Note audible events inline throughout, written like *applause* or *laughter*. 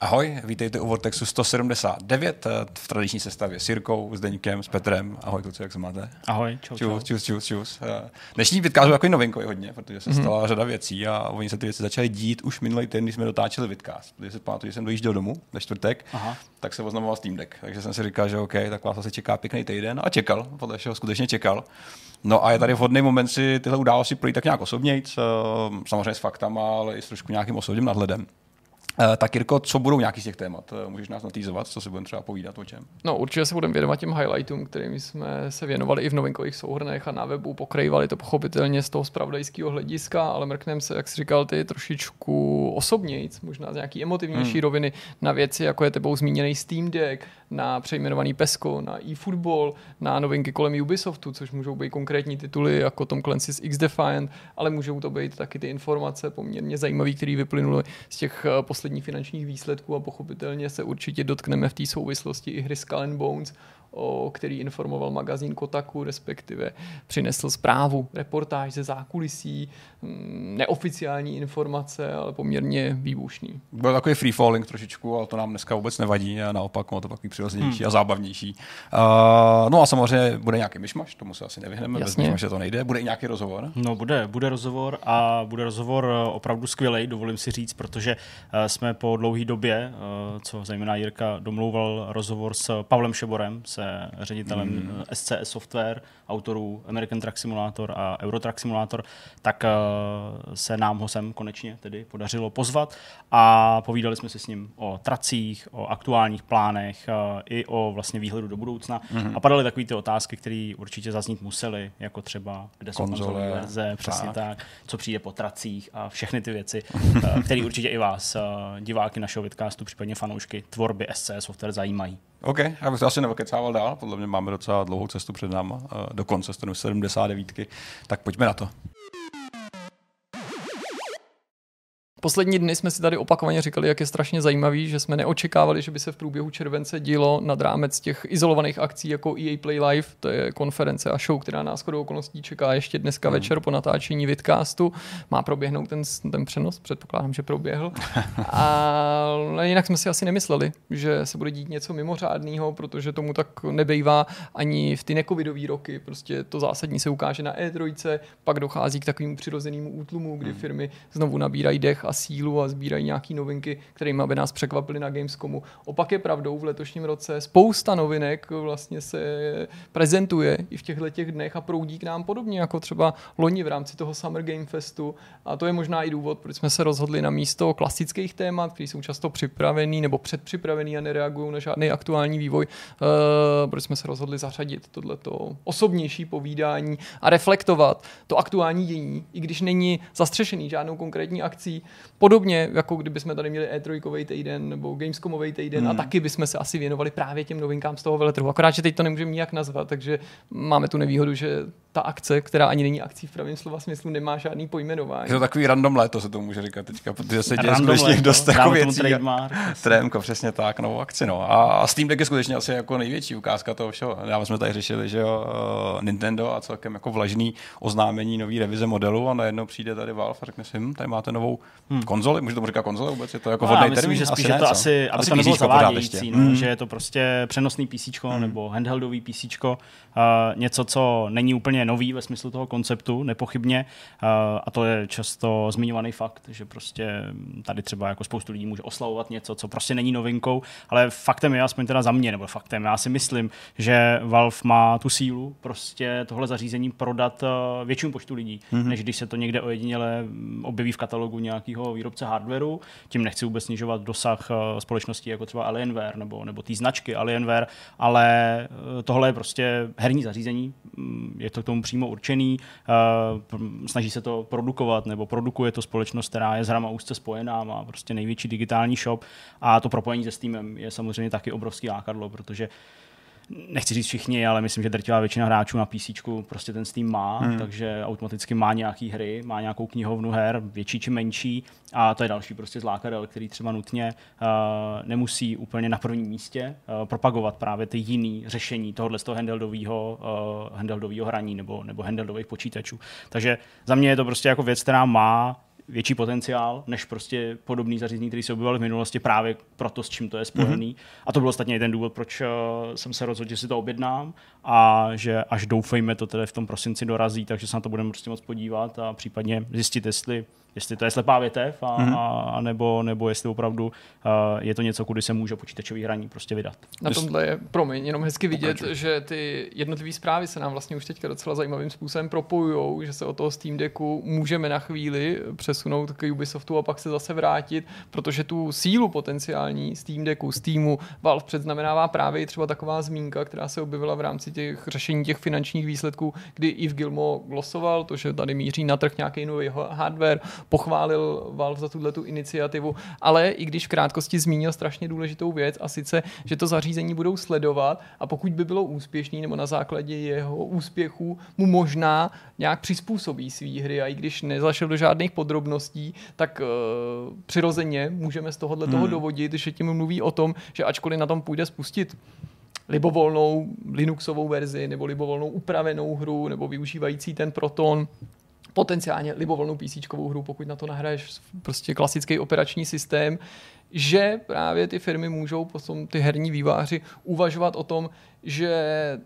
Ahoj, vítejte u Vortexu 179 eh, v tradiční sestavě s Jirkou, s Deníkem, s Petrem. Ahoj kluci, jak se máte? Ahoj, čau, čau. Čus, čus, čus, čus. Eh, Dnešní vidcast takový novinkový hodně, protože se stala mm-hmm. řada věcí a oni se ty věci začaly dít už minulý týden, když jsme dotáčeli vidcast. Když se pamatuju, že jsem dojížděl domů ve čtvrtek, Aha. tak se oznamoval Steam Deck. Takže jsem si říkal, že OK, tak vás asi čeká pěkný týden a čekal, podle všeho skutečně čekal. No a je tady vhodný moment si tyhle události projít tak nějak osobně, samozřejmě s faktama, ale i s trošku nějakým osobním nadhledem. Eh, tak Jirko, co budou nějaký z těch témat? Eh, můžeš nás natýzovat, co si budeme třeba povídat o čem? No určitě se budeme věnovat těm highlightům, kterým jsme se věnovali i v novinkových souhrnech a na webu pokrývali to pochopitelně z toho spravodajského hlediska, ale mrkneme se, jak jsi říkal ty, trošičku osobnějc, možná z nějaký emotivnější hmm. roviny na věci, jako je tebou zmíněný Steam Deck, na přejmenovaný Pesco, na eFootball, na novinky kolem Ubisoftu, což můžou být konkrétní tituly jako Tom Clancy's X-Defiant, ale můžou to být taky ty informace poměrně zajímavé, které vyplynuly z těch eh, posledních finančních výsledků a pochopitelně se určitě dotkneme v té souvislosti i hry Skull and Bones, o který informoval magazín Kotaku, respektive přinesl zprávu, reportáž ze zákulisí, mm, neoficiální informace, ale poměrně výbušný. Byl takový free falling trošičku, ale to nám dneska vůbec nevadí a naopak má to takový přirozenější hmm. a zábavnější. Uh, no a samozřejmě bude nějaký myšmaš, tomu se asi nevyhneme, Jasně. bez myšmaše to nejde. Bude i nějaký rozhovor? No bude, bude rozhovor a bude rozhovor eh, opravdu skvělý, dovolím si říct, protože uh, jsme po dlouhé době, co zejména Jirka domlouval rozhovor s Pavlem Šeborem, s se ředitelem mm. SCS Software, autorů American Truck Simulator a Euro Truck Simulator, tak uh, se nám ho sem konečně tedy podařilo pozvat a povídali jsme si s ním o tracích, o aktuálních plánech uh, i o vlastně výhledu do budoucna mm. a padaly takové ty otázky, které určitě zaznít musely, jako třeba kde jsou konzole, verze, přesně tak. tak, co přijde po tracích a všechny ty věci, *laughs* které určitě i vás, diváky našeho vidcastu, případně fanoušky tvorby SCS Software zajímají. OK, já bych to asi nevokecával dál, podle mě máme docela dlouhou cestu před náma, do konce 79, tak pojďme na to. Poslední dny jsme si tady opakovaně říkali, jak je strašně zajímavý, že jsme neočekávali, že by se v průběhu července dílo nad rámec těch izolovaných akcí jako EA Play Live, to je konference a show, která nás shodou okolností čeká ještě dneska mm. večer po natáčení vidcastu. Má proběhnout ten, ten přenos, předpokládám, že proběhl. *laughs* Ale jinak jsme si asi nemysleli, že se bude dít něco mimořádného, protože tomu tak nebejvá ani v ty necovidové roky. Prostě to zásadní se ukáže na E3, pak dochází k takovému přirozenému útlumu, kdy mm. firmy znovu nabírají dech a sílu a sbírají nějaké novinky, kterými by nás překvapily na Gamescomu. Opak je pravdou, v letošním roce spousta novinek vlastně se prezentuje i v těchto těch dnech a proudí k nám podobně jako třeba loni v rámci toho Summer Game Festu. A to je možná i důvod, proč jsme se rozhodli na místo klasických témat, které jsou často připravený nebo předpřipravený a nereagují na žádný aktuální vývoj, uh, proč jsme se rozhodli zařadit tohleto osobnější povídání a reflektovat to aktuální dění, i když není zastřešený žádnou konkrétní akcí, Podobně, jako kdyby jsme tady měli E3 týden nebo Gamescomový týden hmm. a taky bychom se asi věnovali právě těm novinkám z toho veletrhu. Akorát, že teď to nemůžeme nijak nazvat, takže máme tu nevýhodu, že ta akce, která ani není akcí v pravém slova smyslu, nemá žádný pojmenování. Je to takový random léto, se to může říkat teďka, protože se děje skutečně léto, dost jako věcí. Trémko, přesně tak, novou akci. No. A Steam Deck je skutečně asi jako největší ukázka toho všeho. Já jsme tady řešili, že jo, uh, Nintendo a celkem jako vlažný oznámení nový revize modelu a najednou přijde tady Valve a řekne si, hm, tady máte novou hmm. konzoli, můžu tomu říkat konzole vůbec, je to jako no, hodný myslím, termín? že spíš je to asi, aby asi to nebylo zavádějící, no, hmm. že je to prostě přenosný PC hmm. nebo handheldový PC, uh, něco, co není úplně nový ve smyslu toho konceptu, nepochybně, uh, a to je často zmiňovaný fakt, že prostě tady třeba jako spoustu lidí může oslavovat něco, co prostě není novinkou, ale faktem je, aspoň teda za mě, nebo faktem, já si myslím, že Valve má tu sílu prostě tohle zařízení prodat uh, většímu počtu lidí, hmm. než když se to někde ojediněle objeví v katalogu nějakého výrobce hardwareu. Tím nechci vůbec snižovat dosah uh, společností jako třeba Alienware nebo, nebo té značky Alienware, ale uh, tohle je prostě herní zařízení, mm, je to k tomu přímo určený, uh, snaží se to produkovat nebo produkuje to společnost, která je s hrama úzce spojená, má prostě největší digitální shop. A to propojení se Steamem je samozřejmě taky obrovský lákadlo, protože nechci říct všichni, ale myslím, že drtivá většina hráčů na PC prostě ten Steam má, hmm. takže automaticky má nějaký hry, má nějakou knihovnu her, větší či menší a to je další prostě zlákadel, který třeba nutně uh, nemusí úplně na prvním místě uh, propagovat právě ty jiný řešení tohohle z toho handheldového uh, handheldového hraní nebo, nebo handheldových počítačů. Takže za mě je to prostě jako věc, která má větší potenciál než prostě podobný zařízení, který se objevovaly v minulosti právě proto, s čím to je spojený. Mm-hmm. A to byl ostatně i ten důvod, proč uh, jsem se rozhodl, že si to objednám a že až doufejme to tedy v tom prosinci dorazí, takže se na to budeme prostě moc podívat a případně zjistit, jestli jestli to je slepá větev, a, mm-hmm. a, a nebo, nebo jestli opravdu uh, je to něco, kudy se může počítačový hraní prostě vydat. Na tomhle je, promiň, jenom hezky vidět, Pokračuji. že ty jednotlivé zprávy se nám vlastně už teďka docela zajímavým způsobem propojují, že se od toho Steam Decku můžeme na chvíli přesunout k Ubisoftu a pak se zase vrátit, protože tu sílu potenciální Steam Decku, Steamu, Valve předznamenává právě i třeba taková zmínka, která se objevila v rámci těch řešení těch finančních výsledků, kdy i v Gilmo glosoval, to, že tady míří na trh nějaký nový hardware, pochválil Valve za tuhle tu iniciativu, ale i když v krátkosti zmínil strašně důležitou věc a sice, že to zařízení budou sledovat a pokud by bylo úspěšný nebo na základě jeho úspěchů mu možná nějak přizpůsobí svý hry a i když nezašel do žádných podrobností, tak uh, přirozeně můžeme z tohohle hmm. toho dovodit, že tím mluví o tom, že ačkoliv na tom půjde spustit libovolnou Linuxovou verzi nebo libovolnou upravenou hru nebo využívající ten Proton, potenciálně libovolnou PC hru, pokud na to nahraješ prostě klasický operační systém, že právě ty firmy můžou potom ty herní výváři uvažovat o tom, že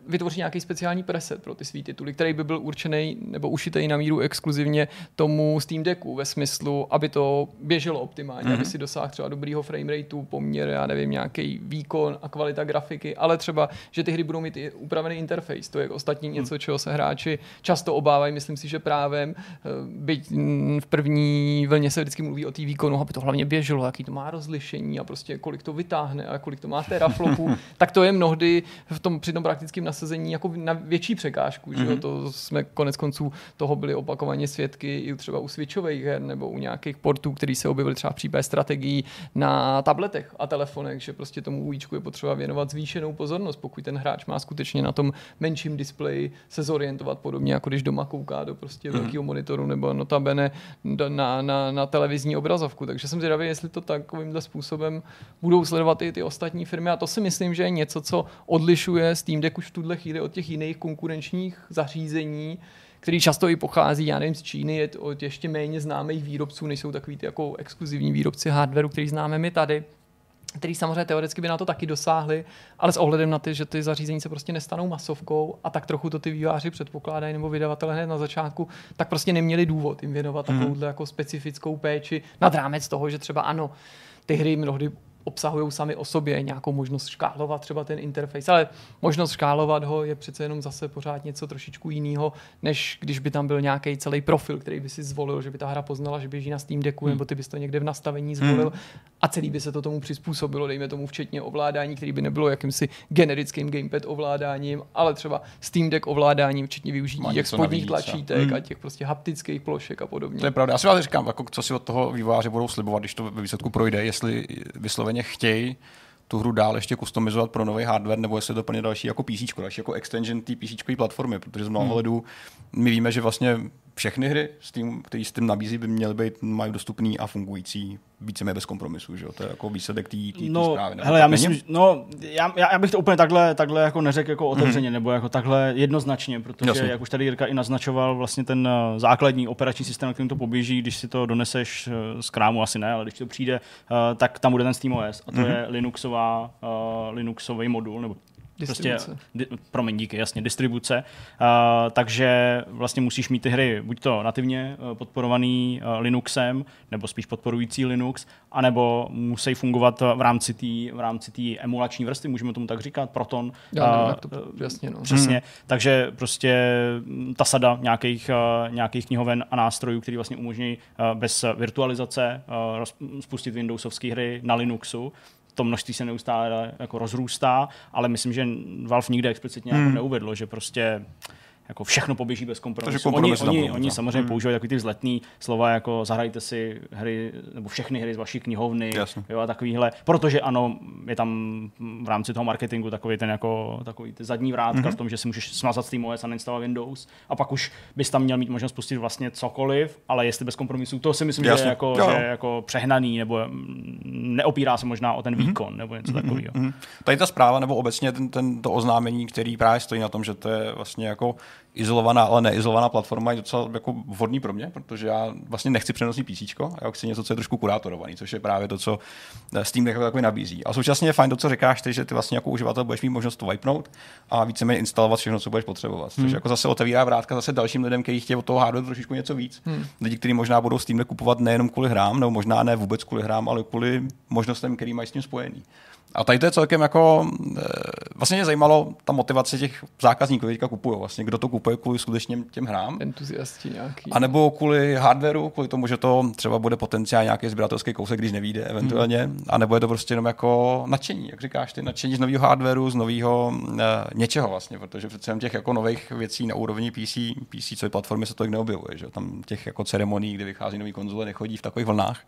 vytvoří nějaký speciální preset pro ty svý tituly, který by byl určený nebo ušitý na míru exkluzivně tomu Steam Decku ve smyslu, aby to běželo optimálně, mm-hmm. aby si dosáhl třeba dobrýho frame rateu, poměr, já nevím, nějaký výkon a kvalita grafiky, ale třeba, že ty hry budou mít i upravený interface, to je ostatní mm. něco, čeho se hráči často obávají, myslím si, že právem, eh, byť v první vlně se vždycky mluví o té výkonu, aby to hlavně běželo, jaký to má rozlišení a prostě kolik to vytáhne a kolik to má teraflopu, *laughs* tak to je mnohdy v tom, při tom praktickém nasazení jako na větší překážku. Mm-hmm. Že jo? Mhm. To jsme konec konců toho byli opakovaně svědky i třeba u switchových her nebo u nějakých portů, které se objevily třeba v případě strategií na tabletech a telefonech, že prostě tomu UIčku je potřeba věnovat zvýšenou pozornost, pokud ten hráč má skutečně na tom menším displeji se zorientovat podobně, jako když doma kouká do prostě mm-hmm. velkého monitoru nebo notabene na, na, na televizní obrazovku. Takže jsem zvědavý, jestli to takovýmhle způsobem budou sledovat i ty ostatní firmy a to si myslím, že je něco, co odlišuje odlišuje Steam Deck už v tuhle chvíli od těch jiných konkurenčních zařízení, který často i pochází, já nevím, z Číny, je od ještě méně známých výrobců, než jsou takový ty jako exkluzivní výrobci hardwareu, který známe my tady který samozřejmě teoreticky by na to taky dosáhli, ale s ohledem na ty, že ty zařízení se prostě nestanou masovkou a tak trochu to ty výváři předpokládají nebo vydavatelé hned na začátku, tak prostě neměli důvod jim věnovat hmm. takovouhle jako specifickou péči nad rámec toho, že třeba ano, ty hry mnohdy obsahují sami o sobě nějakou možnost škálovat třeba ten interface, ale možnost škálovat ho je přece jenom zase pořád něco trošičku jiného, než když by tam byl nějaký celý profil, který by si zvolil, že by ta hra poznala, že běží na Steam Decku, hmm. nebo ty bys to někde v nastavení zvolil hmm. a celý by se to tomu přizpůsobilo, dejme tomu včetně ovládání, který by nebylo jakýmsi generickým gamepad ovládáním, ale třeba Steam Deck ovládáním, včetně využití těch spodních tlačítek hmm. a těch prostě haptických plošek a podobně. To je pravda. Já si vás říkám, jako, co si od toho výváře budou slibovat, když to ve výsledku projde, jestli vysloveně vysloveně chtějí tu hru dál ještě customizovat pro nový hardware, nebo jestli to plně další jako PC, další jako extension té PC platformy, protože z mnoha hmm. my víme, že vlastně všechny hry, Steam, který Steam nabízí, by měly být, mají dostupný a fungující víceméně bez kompromisu, že jo? To je jako výsledek té no, zprávy. Hele, já myslím, no, já, já, bych to úplně takhle, takhle jako neřekl jako otevřeně, mm. nebo jako takhle jednoznačně, protože Jasně. jak už tady Jirka i naznačoval, vlastně ten uh, základní operační systém, na kterým to poběží, když si to doneseš uh, z krámu, asi ne, ale když to přijde, uh, tak tam bude ten SteamOS a to mm. je Linuxová, uh, Linuxový modul, nebo Prostě, di, promiň, díky, jasně, distribuce. Uh, takže vlastně musíš mít ty hry buď to nativně uh, podporovaný uh, Linuxem, nebo spíš podporující Linux, anebo musí fungovat v rámci té v rámci tý emulační vrstvy, můžeme tomu tak říkat, Proton. Já nevím, to, jasně, no. Přesně. Hmm. Takže prostě ta sada nějakých, uh, nějakých knihoven a nástrojů, který vlastně umožní uh, bez virtualizace uh, spustit Windowsovské hry na Linuxu, to množství se neustále jako rozrůstá, ale myslím, že Valve nikde explicitně jako hmm. jako neuvedlo, že prostě jako všechno poběží bez kompromisu. Oni, oni, oni samozřejmě hmm. používají takový ty vzletný slova, jako zahrajte si hry, nebo všechny hry z vaší knihovny jo, a takovýhle, protože ano, je tam v rámci toho marketingu takový ten jako takový ty zadní vrátka hmm. v tom, že si můžeš smazat SteamOS a neinstalovat Windows a pak už bys tam měl mít možnost pustit vlastně cokoliv, ale jestli bez kompromisu, to si myslím, Jasně. že je jako, jo. že je jako přehnaný, nebo mm, neopírá se možná o ten hmm. výkon, nebo něco hmm. takového. Hmm. Tady ta zpráva, nebo obecně ten, ten, to oznámení, který právě stojí na tom, že to je vlastně jako izolovaná, ale neizolovaná platforma je docela jako vhodný pro mě, protože já vlastně nechci přenosný PC, já chci něco, co je trošku kurátorovaný, což je právě to, co Steam jako takový nabízí. A současně je fajn to, co říkáš ty, že ty vlastně jako uživatel budeš mít možnost to wipenout a víceméně instalovat všechno, co budeš potřebovat. Hmm. Což jako zase otevírá vrátka zase dalším lidem, kteří chtějí od toho hardware trošičku něco víc. Hmm. Lidi, kteří možná budou Steam kupovat nejenom kvůli hrám, nebo možná ne vůbec kvůli hrám, ale kvůli možnostem, který mají s tím spojený. A tady to je celkem jako, eh, vlastně mě zajímalo ta motivace těch zákazníků, teďka kupují, vlastně, kdo to kupuje kvůli skutečně těm hrám. Entuziasti nějaký. A nebo kvůli hardwareu, kvůli tomu, že to třeba bude potenciál nějaký sběratelský kousek, když nevíde eventuálně, hmm. a nebo je to prostě jenom jako nadšení, jak říkáš ty, nadšení z nového hardwareu, z nového uh, něčeho vlastně, protože přece jen těch jako nových věcí na úrovni PC, PC, co je platformy, se to neobjevuje, že tam těch jako ceremonií, kdy vychází nový konzole, nechodí v takových vlnách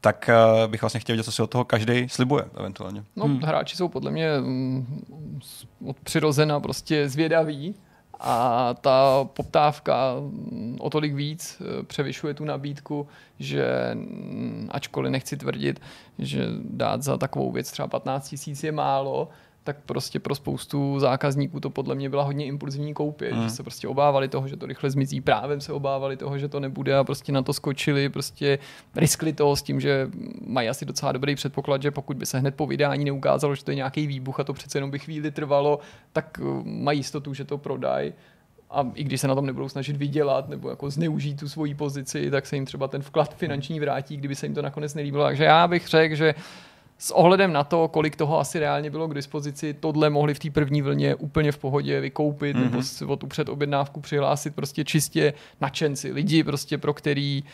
tak uh, bych vlastně chtěl vědět, co si od toho každý slibuje eventuálně. No, hmm. hráči jsou podle mě mm, od přirozena prostě zvědaví a ta poptávka mm, o tolik víc eh, převyšuje tu nabídku, že mm, ačkoliv nechci tvrdit, že dát za takovou věc třeba 15 tisíc je málo, tak prostě pro spoustu zákazníků to podle mě byla hodně impulzivní koupě, mm. že se prostě obávali toho, že to rychle zmizí, právem se obávali toho, že to nebude a prostě na to skočili, prostě riskli to s tím, že mají asi docela dobrý předpoklad, že pokud by se hned po vydání neukázalo, že to je nějaký výbuch a to přece jenom by chvíli trvalo, tak uh, mají jistotu, že to prodají a i když se na tom nebudou snažit vydělat nebo jako zneužít tu svoji pozici, tak se jim třeba ten vklad finanční vrátí, kdyby se jim to nakonec nelíbilo. Takže já bych řekl, že s ohledem na to, kolik toho asi reálně bylo k dispozici, tohle mohli v té první vlně úplně v pohodě vykoupit mm-hmm. nebo mhm. si o tu předobjednávku přihlásit prostě čistě nadšenci, lidi prostě pro který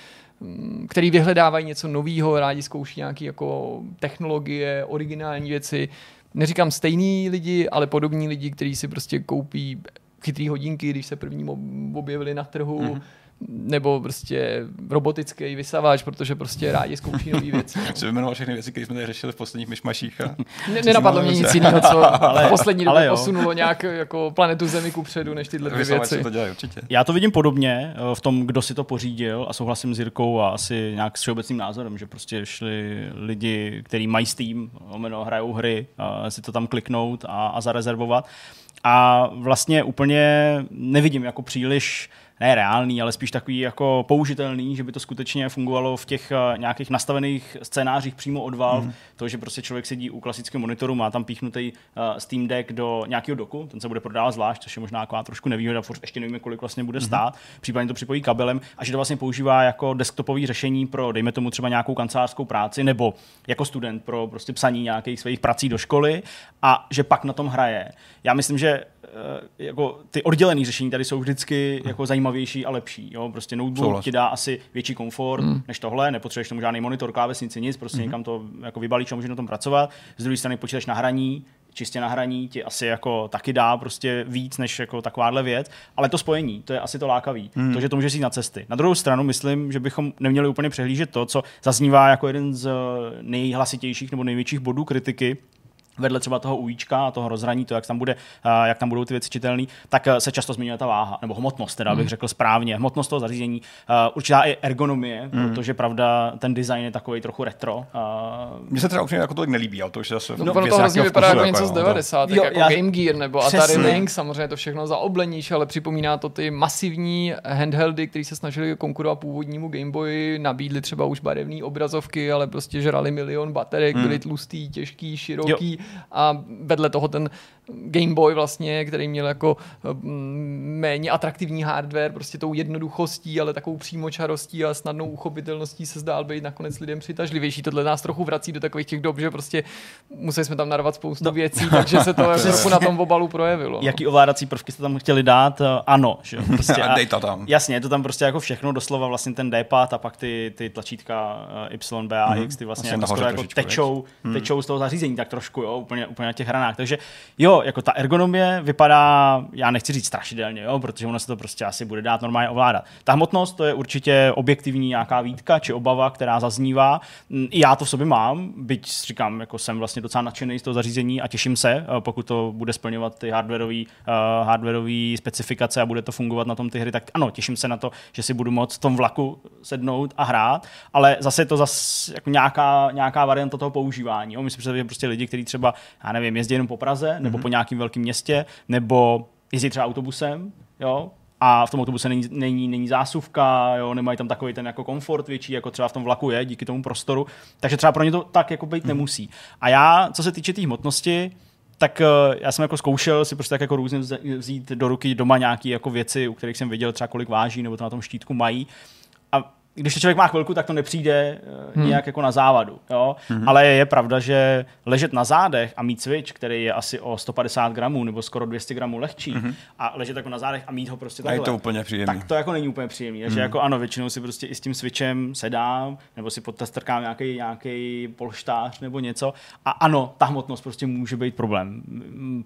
mm, který vyhledávají něco nového, rádi zkouší nějaké jako technologie, originální věci. Neříkám stejný lidi, ale podobní lidi, kteří si prostě koupí chytrý hodinky, když se první objevili na trhu, mm-hmm nebo prostě robotický vysavač, protože prostě rádi zkouší nové věci. *laughs* Jsi vyjmenoval všechny věci, které jsme tady řešili v posledních myšmaších. A... Ne, nenapadlo mě nic jiného, co *laughs* ale, v poslední době posunulo nějak jako planetu Zemi ku předu, než tyhle dvě věci. To dělají, určitě. Já to vidím podobně eh, v tom, kdo si to pořídil a souhlasím s Jirkou a asi nějak s všeobecným názorem, že prostě šli lidi, kteří mají Steam, omeno hrajou hry, a si to tam kliknout a, a zarezervovat. A vlastně úplně nevidím jako příliš ne reálný, ale spíš takový jako použitelný, že by to skutečně fungovalo v těch uh, nějakých nastavených scénářích přímo od Valve. Mm. To, že prostě člověk sedí u klasického monitoru, má tam píchnutý uh, Steam Deck do nějakého doku, ten se bude prodávat zvlášť, což je možná taková trošku nevýhoda, ještě nevíme, kolik vlastně bude mm. stát, případně to připojí kabelem a že to vlastně používá jako desktopové řešení pro, dejme tomu třeba nějakou kancelářskou práci nebo jako student pro prostě psaní nějakých svých prací do školy a že pak na tom hraje. Já myslím, že Eh, jako ty oddělené řešení tady jsou vždycky jako zajímavější a lepší. Jo? Prostě notebook Souhlas. ti dá asi větší komfort mm. než tohle, nepotřebuješ tomu žádný monitor, klávesnici, nic, prostě mm. někam to jako vybalíš a můžeš na tom pracovat. Z druhé strany počítač na hraní, čistě na hraní ti asi jako taky dá prostě víc než jako takováhle věc, ale to spojení, to je asi to lákavý, mm. to, že to můžeš jít na cesty. Na druhou stranu myslím, že bychom neměli úplně přehlížet to, co zaznívá jako jeden z nejhlasitějších nebo největších bodů kritiky vedle třeba toho ujíčka a toho rozhraní, to, jak tam, bude, jak tam budou ty věci čitelné, tak eh, se často zmiňuje ta váha, nebo hmotnost, teda bych mm. řekl správně. Hmotnost toho zařízení, eh, určitá i ergonomie, mm. protože pravda, ten design je takový trochu retro. Mně se třeba úplně jako tolik nelíbí, ale to už zase. No, ono to hrozně vypadá jako něco z 90. Jo, jako já... Game Gear nebo Přesně. Atari Lynx, samozřejmě to všechno zaobleníš, ale připomíná to ty masivní handheldy, které se snažili konkurovat původnímu Game Boy, nabídli třeba už barevné obrazovky, ale prostě žrali milion baterek, mm. byly tlustý, těžký, široký. Jo a vedle toho ten Game Boy vlastně, který měl jako mm, méně atraktivní hardware, prostě tou jednoduchostí, ale takovou přímočarostí a snadnou uchopitelností se zdál být nakonec lidem přitažlivější. Tohle nás trochu vrací do takových těch dob, že prostě museli jsme tam narvat spoustu no. věcí, takže se to *laughs* trochu na tom obalu projevilo. No. Jaký ovládací prvky jste tam chtěli dát? Eh, ano. Že? Prostě, *laughs* a dej to tam. Jasně, je to tam prostě jako všechno, doslova vlastně ten D-pad a pak ty, ty tlačítka eh, Y, B a X, mhm. ty vlastně, vlastně jako, jako tečou, hmm. tečou z toho zařízení tak trošku, jo, úplně, úplně na těch hranách. Takže jo, jako ta ergonomie vypadá, já nechci říct strašidelně, jo, protože ono se to prostě asi bude dát normálně ovládat. Ta hmotnost to je určitě objektivní nějaká výtka či obava, která zaznívá. I já to v sobě mám, byť říkám, jako jsem vlastně docela nadšený z toho zařízení a těším se, eh, pokud to bude splňovat ty hardwareové uh, hardwareové specifikace a bude to fungovat na tom ty hry, tak ano, těším se na to, že si budu moct v tom vlaku sednout a hrát, ale zase je to zase jako nějaká, nějaká varianta toho používání. Jo. Myslím, že prostě lidi, kteří třeba, já nevím, jezdí jenom po Praze nebo mm-hmm. po nějakém velkém městě, nebo jezdí třeba autobusem, jo, a v tom autobuse není, není, není zásuvka, jo, nemají tam takový ten jako komfort větší, jako třeba v tom vlaku je, díky tomu prostoru, takže třeba pro ně to tak jako být hmm. nemusí. A já, co se týče té tý hmotnosti, tak uh, já jsem jako zkoušel si prostě tak jako různě vzít do ruky doma nějaké jako věci, u kterých jsem viděl třeba kolik váží, nebo to na tom štítku mají. Když to člověk má chvilku, tak to nepřijde uh, hmm. nějak jako na závadu. Jo? Hmm. Ale je pravda, že ležet na zádech a mít switch, který je asi o 150 gramů nebo skoro 200 gramů lehčí, hmm. a ležet jako na zádech a mít ho prostě takhle, je to úplně příjemný. tak to jako není úplně příjemný. Takže hmm. jako ano, většinou si prostě i s tím switchem sedám, nebo si pod strkám nějaký, nějaký polštář nebo něco. A ano, ta hmotnost prostě může být problém.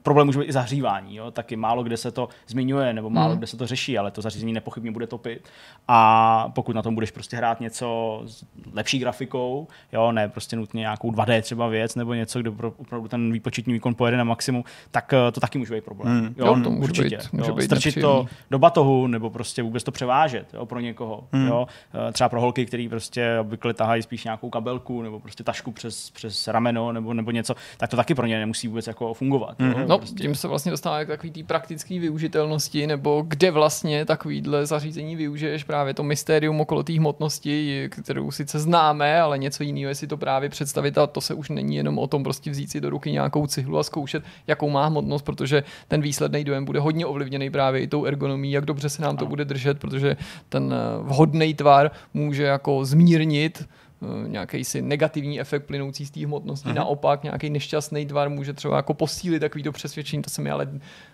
Problém může být i zahřívání. Jo? Taky málo kde se to zmiňuje, nebo málo hmm. kde se to řeší, ale to zařízení nepochybně bude topit. A pokud na tom budeš prostě hrát něco s lepší grafikou, jo, ne prostě nutně nějakou 2D třeba věc nebo něco, kde opravdu ten výpočetní výkon pojede na maximum, tak eh, to taky může být problém. Hmm. Jo, jo, to může určitě. Být, může jo, být strčit to do batohu nebo prostě vůbec to převážet jo, pro někoho. Hmm. Jo. Eh, třeba pro holky, který prostě obvykle tahají spíš nějakou kabelku nebo prostě tašku přes, přes rameno nebo, nebo něco, tak to taky pro ně nemusí vůbec jako fungovat. Hmm. Jo, no, prostě. tím se vlastně dostáváme k takový té praktické využitelnosti, nebo kde vlastně takovýhle zařízení využiješ právě to mystérium okolo té hmotnosti, kterou sice známe, ale něco jiného je si to právě představit a to se už není jenom o tom prostě vzít si do ruky nějakou cihlu a zkoušet, jakou má hmotnost, protože ten výsledný dojem bude hodně ovlivněný právě i tou ergonomí, jak dobře se nám to bude držet, protože ten eh, vhodný tvar může jako zmírnit eh, nějaký si negativní efekt plynoucí z té hmotnosti. Aha. Naopak nějaký nešťastný tvar může třeba jako posílit takový to přesvědčení, to se mi ale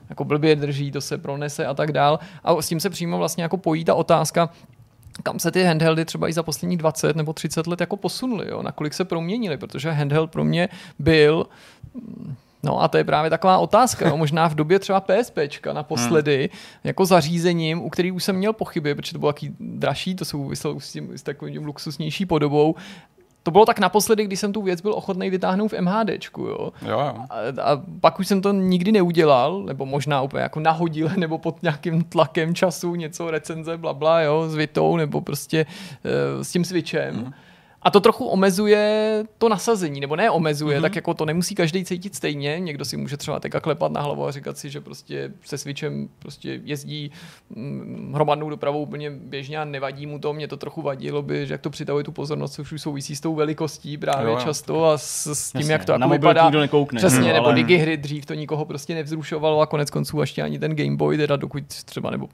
jako blbě drží, to se pronese a tak dál. A s tím se přímo vlastně jako pojí ta otázka, kam se ty handheldy třeba i za poslední 20 nebo 30 let jako posunuly, jo? nakolik se proměnily, protože handheld pro mě byl No a to je právě taková otázka. Jo. Možná v době třeba PSPčka naposledy, hmm. jako zařízením, u kterých už jsem měl pochyby, protože to bylo taky dražší, to souviselo s, tím, s takovým luxusnější podobou, to bylo tak naposledy, když jsem tu věc byl ochotný vytáhnout v MHDčku, jo. jo, jo. A, a, pak už jsem to nikdy neudělal, nebo možná úplně jako nahodil, *laughs* nebo pod nějakým tlakem času něco recenze, bla, bla jo, s Vitou, nebo prostě uh, s tím switchem. Mm. A to trochu omezuje to nasazení, nebo ne omezuje, mm-hmm. tak jako to nemusí každý cítit stejně. Někdo si může třeba teďka klepat na hlavu a říkat si, že prostě se switchem prostě jezdí hm, hromadnou dopravou úplně běžně a nevadí mu to. Mě to trochu vadilo by, že jak to přitahuje tu pozornost, což už souvisí s tou velikostí právě jo, jo. často a s, s tím, Jasně, jak to jako vypadá. Nekoukne, Přesně, no, nebo ale... digi hry dřív to nikoho prostě nevzrušovalo a konec konců ještě ani ten Game Boy, teda dokud třeba, nebo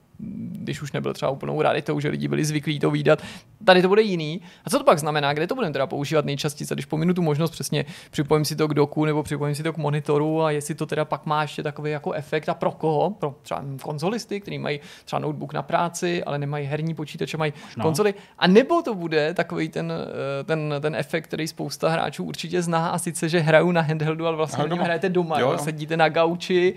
když už nebyl třeba úplnou raritou, že lidi byli zvyklí to výdat. Tady to bude jiný. A co to pak znamená? Kde to budeme teda používat nejčastěji, když pominu tu možnost přesně připojím si to k doku nebo připojím si to k monitoru a jestli to teda pak má ještě takový jako efekt a pro koho? Pro třeba konzolisty, kteří mají třeba notebook na práci, ale nemají herní počítače, mají no. konzoly. A nebo to bude takový ten, eh, ten, ten efekt, který spousta hráčů určitě zná a sice, že hrajou na handheldu, ale vlastně hrajete doma, jo, jo. sedíte na gauči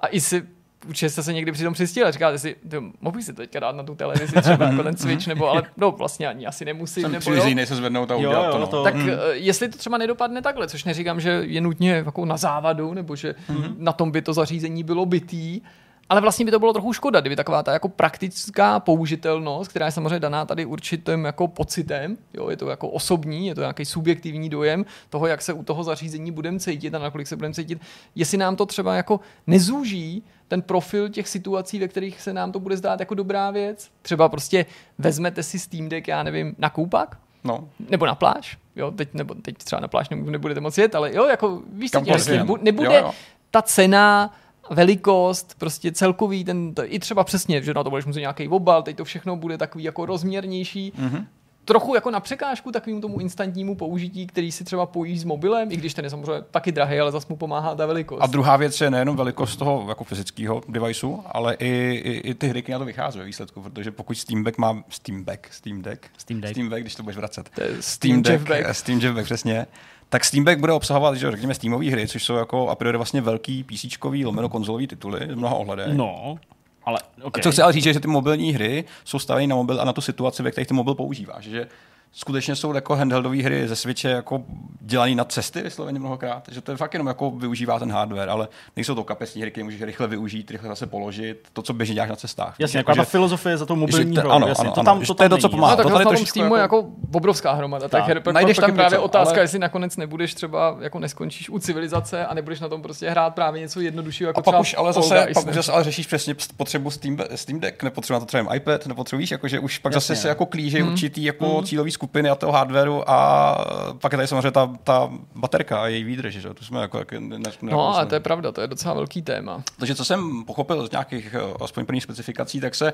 a i si určitě jste se někdy přitom přistěli a říkáte si, mohl si to teďka dát na tu televizi třeba jako ten Switch, nebo ale no vlastně ani asi nemusím. Jsem nebo jo. se zvednout a udělat jo, to, no. to. Tak hmm. jestli to třeba nedopadne takhle, což neříkám, že je nutně jako na závadu, nebo že hmm. na tom by to zařízení bylo bytý, ale vlastně by to bylo trochu škoda, kdyby taková ta jako praktická použitelnost, která je samozřejmě daná tady určitým jako pocitem, jo, je to jako osobní, je to nějaký subjektivní dojem toho, jak se u toho zařízení budeme cítit a nakolik se budeme cítit, jestli nám to třeba jako nezúží ten profil těch situací, ve kterých se nám to bude zdát jako dobrá věc. Třeba prostě vezmete si Steam Deck, já nevím, na koupak, No. Nebo na pláž, jo, teď, nebo teď třeba na pláž nebudete moc jet, ale jo, jako víš, prostě nebude jo, jo. ta cena velikost, prostě celkový ten, to, i třeba přesně, že na to budeš muset nějaký obal, teď to všechno bude takový jako rozměrnější. Mm-hmm. Trochu jako na překážku takovému tomu instantnímu použití, který si třeba pojí s mobilem, i když ten je samozřejmě taky drahý, ale zase mu pomáhá ta velikost. A druhá věc je nejenom velikost toho jako fyzického deviceu, ale i, i, i ty hry, na to vychází ve výsledku, protože pokud Steam Deck má Steam Deck, Steam Deck, Steam Deck, Steam Deck když to budeš vracet. To Steam, Steam Deck, Deck, Steam Deck, přesně tak Steam Deck bude obsahovat, že řekněme, Steamové hry, což jsou jako a priori vlastně velký PC lomeno konzolový tituly v mnoha ohledech. No, ale okay. A co chci ale říct, že ty mobilní hry jsou stavěny na mobil a na tu situaci, ve které ty mobil používáš. Že skutečně jsou jako handheldové hry ze Switche jako dělané na cesty vysloveně mnohokrát, že to je fakt jenom jako využívá ten hardware, ale nejsou to kapesní hry, které můžeš rychle využít, rychle zase položit, to, co běžně děláš na cestách. Jasně, jako ta filozofie za to mobilní hrou, ano, jasně, ano, to tam, ano, to, to je to, co pomáhá. No, tak to tady na tom Steamu jako- je jako obrovská hromada. Tak, Tak. her, Najdeš je právě něco, otázka, ale- jestli nakonec nebudeš třeba, jako neskončíš u civilizace a nebudeš na tom prostě hrát právě něco jednoduššího, jako A pak třeba už ale zase, Guys, pak ne? už zase ale řešíš přesně potřebu Steam, Steam Deck, nepotřebuje na to třeba iPad, nepotřebuješ, jakože už pak zase se jako klíže Hmm. určitý jako cílový skupiny a toho hardwareu a pak je tady samozřejmě ta, ta baterka a její výdrž, že? jo, to jsme jako, jako ne, ne, No, a to je pravda, to je docela velký téma. Takže co jsem pochopil z nějakých eh, aspoň prvních specifikací, tak se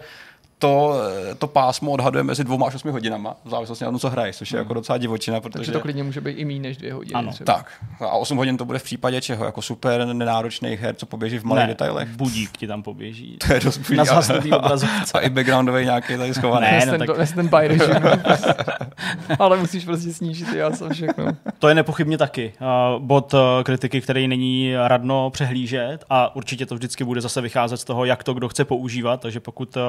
to, eh, to pásmo odhaduje mezi dvěma až osmi hodinama, v závislosti na tom, co hraješ, což je jako docela divočina, protože... Takže to klidně může být i méně než dvě hodiny. Ano. třeba. Tak, a 8 hodin to bude v případě čeho? Jako super nenáročných her, co poběží v malých ne, detailech? budík ti tam poběží. *laughs* To je dost Na zhasnutý obrazovce. *laughs* A i backgroundový nějaký tady schovaný. Ne, no ten, tak- ten režim. *laughs* *laughs* Ale musíš prostě snížit ty a všechno. To je nepochybně taky uh, bod uh, kritiky, který není radno přehlížet a určitě to vždycky bude zase vycházet z toho, jak to kdo chce používat, takže pokud uh,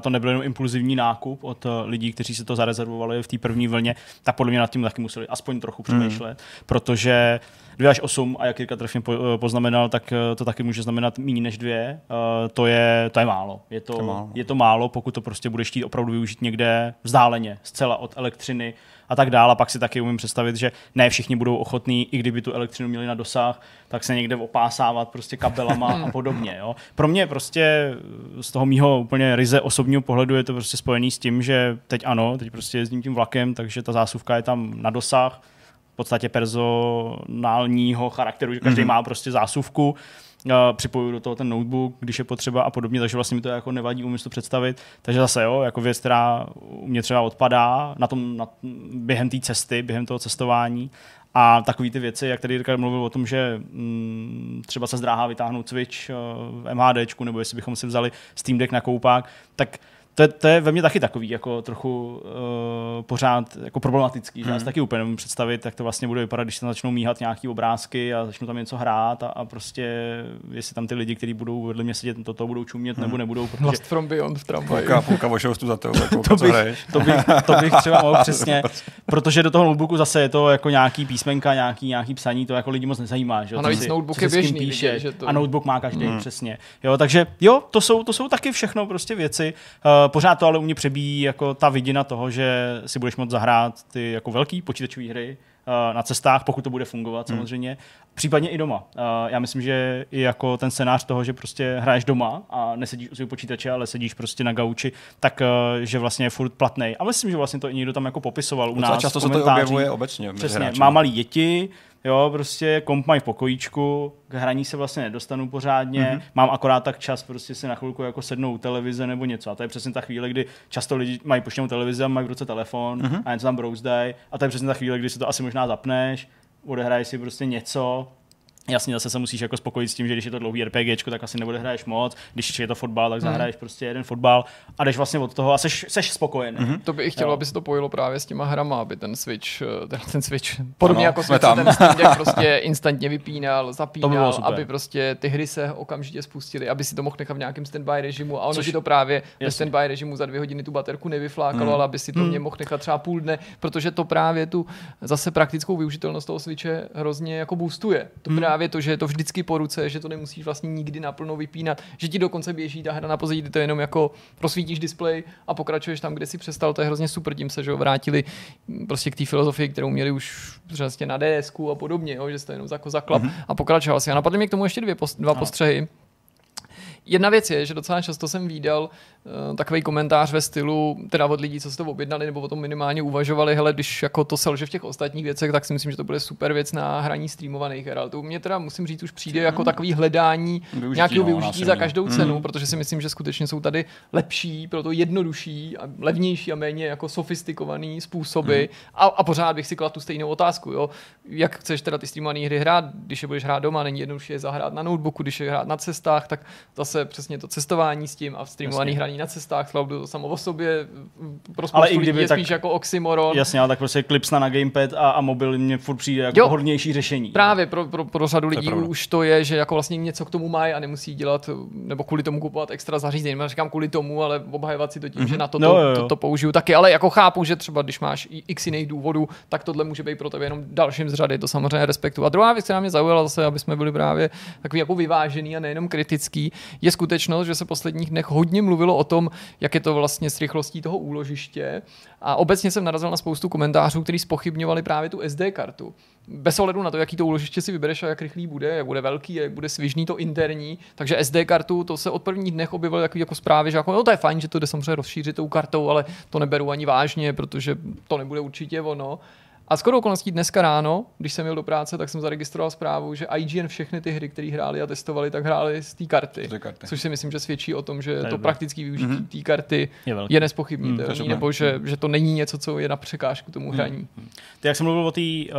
to nebyl jenom impulzivní nákup od uh, lidí, kteří si to zarezervovali v té první vlně, tak podle mě nad tím taky museli aspoň trochu přemýšlet, hmm. protože 2 až 8, a jak Jirka trefně eh, poznamenal, tak eh, to taky může znamenat méně než dvě. Uh, to, je, to je málo. Je to, To je málo. je to málo, pokud to prostě budeš chtít opravdu využít někde vzdáleně, zcela od elektřiny a tak dále. A pak si taky umím představit, že ne všichni budou ochotní, i kdyby tu elektřinu měli na dosah, tak se někde opásávat prostě kabelama a *laughs* podobně. Jo. Pro mě prostě z toho mýho úplně ryze osobního pohledu je to prostě spojený s tím, že teď ano, teď prostě jezdím tím vlakem, takže ta zásuvka je tam na dosah, podstatě personálního charakteru, že každý mm-hmm. má prostě zásuvku, Uh, připojuju do toho ten notebook, když je potřeba a podobně, takže vlastně mi to jako nevadí umím si to představit. Takže zase jo, jako věc, která u mě třeba odpadá na tom, na, během té cesty, během toho cestování a takové ty věci, jak tady Jirka mluvil o tom, že mm, třeba se zdráhá vytáhnout Switch v MHDčku, nebo jestli bychom si vzali Steam Deck na koupák, tak to je, to je ve mně taky takový jako trochu uh, pořád jako problematický, že já si taky úplně nemůžu představit, jak to vlastně bude vypadat, když se tam začnou míhat nějaký obrázky a začnou tam něco hrát a, a prostě jestli tam ty lidi, kteří budou vedle mě sedět, toto budou čumět nebo nebudou, protože Lost from Beyond v tramvaji. Půlka, půlka vošoustu za *laughs* to, to bych, to, bych, to bych třeba mohl *laughs* přesně, protože do toho notebooku zase je to jako nějaký písmenka, nějaký, nějaký psaní, to jako lidi moc nezajímá. Že? jo, A navíc si- notebook je běžný, píše. že to- A notebook má každý, hmm. přesně. Jo, takže jo, to jsou, to jsou taky všechno prostě věci. Uh, pořád to ale u mě přebíjí jako ta vidina toho, že si budeš moct zahrát ty jako velký počítačové hry uh, na cestách, pokud to bude fungovat Hmm. samozřejmě. Případně i doma. Uh, já myslím, že i jako ten scénář toho, že prostě hraješ doma a nesedíš u svého počítače, ale sedíš prostě na gauči, tak uh, že vlastně je furt platný. A myslím, že vlastně to i někdo tam jako popisoval u nás. často v se to objevuje obecně. Přesně, má malý děti, jo, prostě komp mají v pokojíčku, k hraní se vlastně nedostanu pořádně, Mhm. mm-hmm. mám akorát tak čas prostě si na chvilku jako sednout u televize nebo něco. A to je přesně ta chvíle, kdy často lidi mají puštěnou televizi a mají v ruce telefon Mhm. mm-hmm. a něco tam brouzdají. A to je přesně ta chvíle, kdy si to asi možná zapneš, odehraješ si prostě něco, Jasně, zase se musíš jako spokojit s tím, že když je to dlouhý RPGčko, tak asi neodehraješ moc, když je to fotbal, tak zahraješ prostě jeden fotbal a jdeš vlastně od toho a seš, seš spokojený. Mhm. Mm-hmm. To by i chtělo, Jo. aby se to pojilo právě s těma hrama, aby ten Switch, eh, ten, ten Switch, podobně Ano, jako jsme tam. ten *laughs* Steam Deck prostě instantně vypínal, To by zapínal, bylo super. aby prostě ty hry se okamžitě spustily, aby si to mohl nechat v nějakém standby režimu a ono Což- ti to právě ve standby režimu za dvě hodiny tu baterku nevyflákalo, Hmm. ale aby si to mě mohl nechat třeba půl dne, protože to právě tu zase praktickou využitelnost toho Switche hrozně jako boostuje. To právě to, že je to vždycky po ruce, že to nemusíš vlastně nikdy naplno vypínat, že ti dokonce běží ta hra na pozadí, ty to jenom jako rozsvítíš displej a pokračuješ tam, kde si přestal, to je hrozně super, tím se že vrátili prostě k té filozofii, kterou měli už prostě na DS a podobně, jo, že jste jenom jako zaklap mm-hmm. a pokračoval si. A napadly mě k tomu ještě dvě post, dva postřehy. Jedna věc je, že docela často jsem výdal uh, takový komentář ve stylu, teda od lidí, co si to objednali nebo o tom minimálně uvažovali, hele, když jako to selže v těch ostatních věcech, tak si myslím, že to bude super věc na hraní streamovaných her. Ale to u mě teda, musím říct, už přijde jako takový hledání Využití, nějakého no, využití za každou cenu, protože si myslím, že skutečně jsou tady lepší, proto jednodušší a levnější a méně jako sofistikovaný způsoby. A, a pořád bych si kladl tu stejnou otázku, jo. Jak chceš teda ty streamované hry hrát, když je budeš hrát doma, není jednodušší je zahrát na notebooku, když je hrát na cestách, tak zase zase přesně to cestování s tím a streamovaný hraní na cestách, cloud to samo o sobě pro ale i kdyby je tak, spíš jako oxymoron. Jasně, ale tak prostě klipsna na gamepad a, a mobil mě furt přijde jako jo, hodnější řešení. Právě pro, pro, pro řadu lidí to už to je, že jako vlastně něco k tomu mají a nemusí dělat, nebo kvůli tomu kupovat extra zařízení. Já říkám kvůli tomu, ale obhajovat si to tím, mm-hmm. že na to, no, to, to, to, použiju taky. Ale jako chápu, že třeba když máš x jiných důvodů, tak tohle může být pro tebe jenom dalším z řady. To samozřejmě respektu. A druhá věc, která mě zaujala zase, aby jsme byli právě takový jako vyvážený a nejenom kritický, je skutečnost, že se posledních dnech hodně mluvilo o tom, jak je to vlastně s rychlostí toho úložiště. A obecně jsem narazil na spoustu komentářů, kteří spochybňovali právě tu SD kartu. Bez ohledu na to, jaký to úložiště si vybereš a jak rychlý bude, jak bude velký, jak bude svižný to interní. Takže SD kartu, to se od prvních dnech objevilo jako, jako zprávy, že jako, no to je fajn, že to jde samozřejmě rozšířit tou kartou, ale to neberu ani vážně, protože to nebude určitě ono. A skoro okolností dneska ráno, když jsem jel do práce, tak jsem zaregistroval zprávu, že IGN všechny ty hry, které hráli a testovali, tak hráli z té karty, karty. Což si myslím, že svědčí o tom, že to praktické využití mm-hmm. té karty je, je nespochybnitelné, mm, nebo že, že to není něco, co je na překážku tomu mhm. hraní. Mm. Ty, jak jsem mluvil o té uh,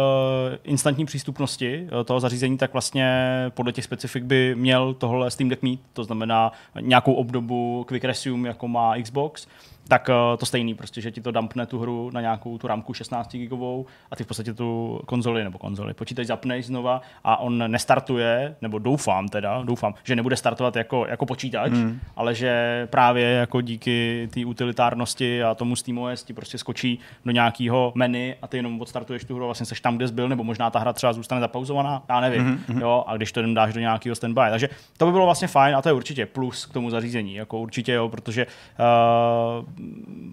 instantní přístupnosti uh, toho zařízení, tak vlastně podle těch specifik by měl tohle Steam Deck mít, to znamená nějakou obdobu Quick Resume, jako má Xbox, tak uh, to stejný, prostě, že ti to dumpne tu hru na nějakou tu ramku 16 gigovou a ty v podstatě tu konzoli nebo konzoli počítač zapneš znova a on nestartuje, nebo doufám teda, doufám, že nebude startovat jako, jako počítač, mm. ale že právě jako díky té utilitárnosti a tomu SteamOS ti prostě skočí do nějakého menu a ty jenom odstartuješ tu hru, vlastně seš tam, kde jsi byl, nebo možná ta hra třeba zůstane zapauzovaná, já nevím, mm-hmm. jo, a když to jen dáš do nějakého standby. Takže to by bylo vlastně fajn a to je určitě plus k tomu zařízení, jako určitě jo, protože uh,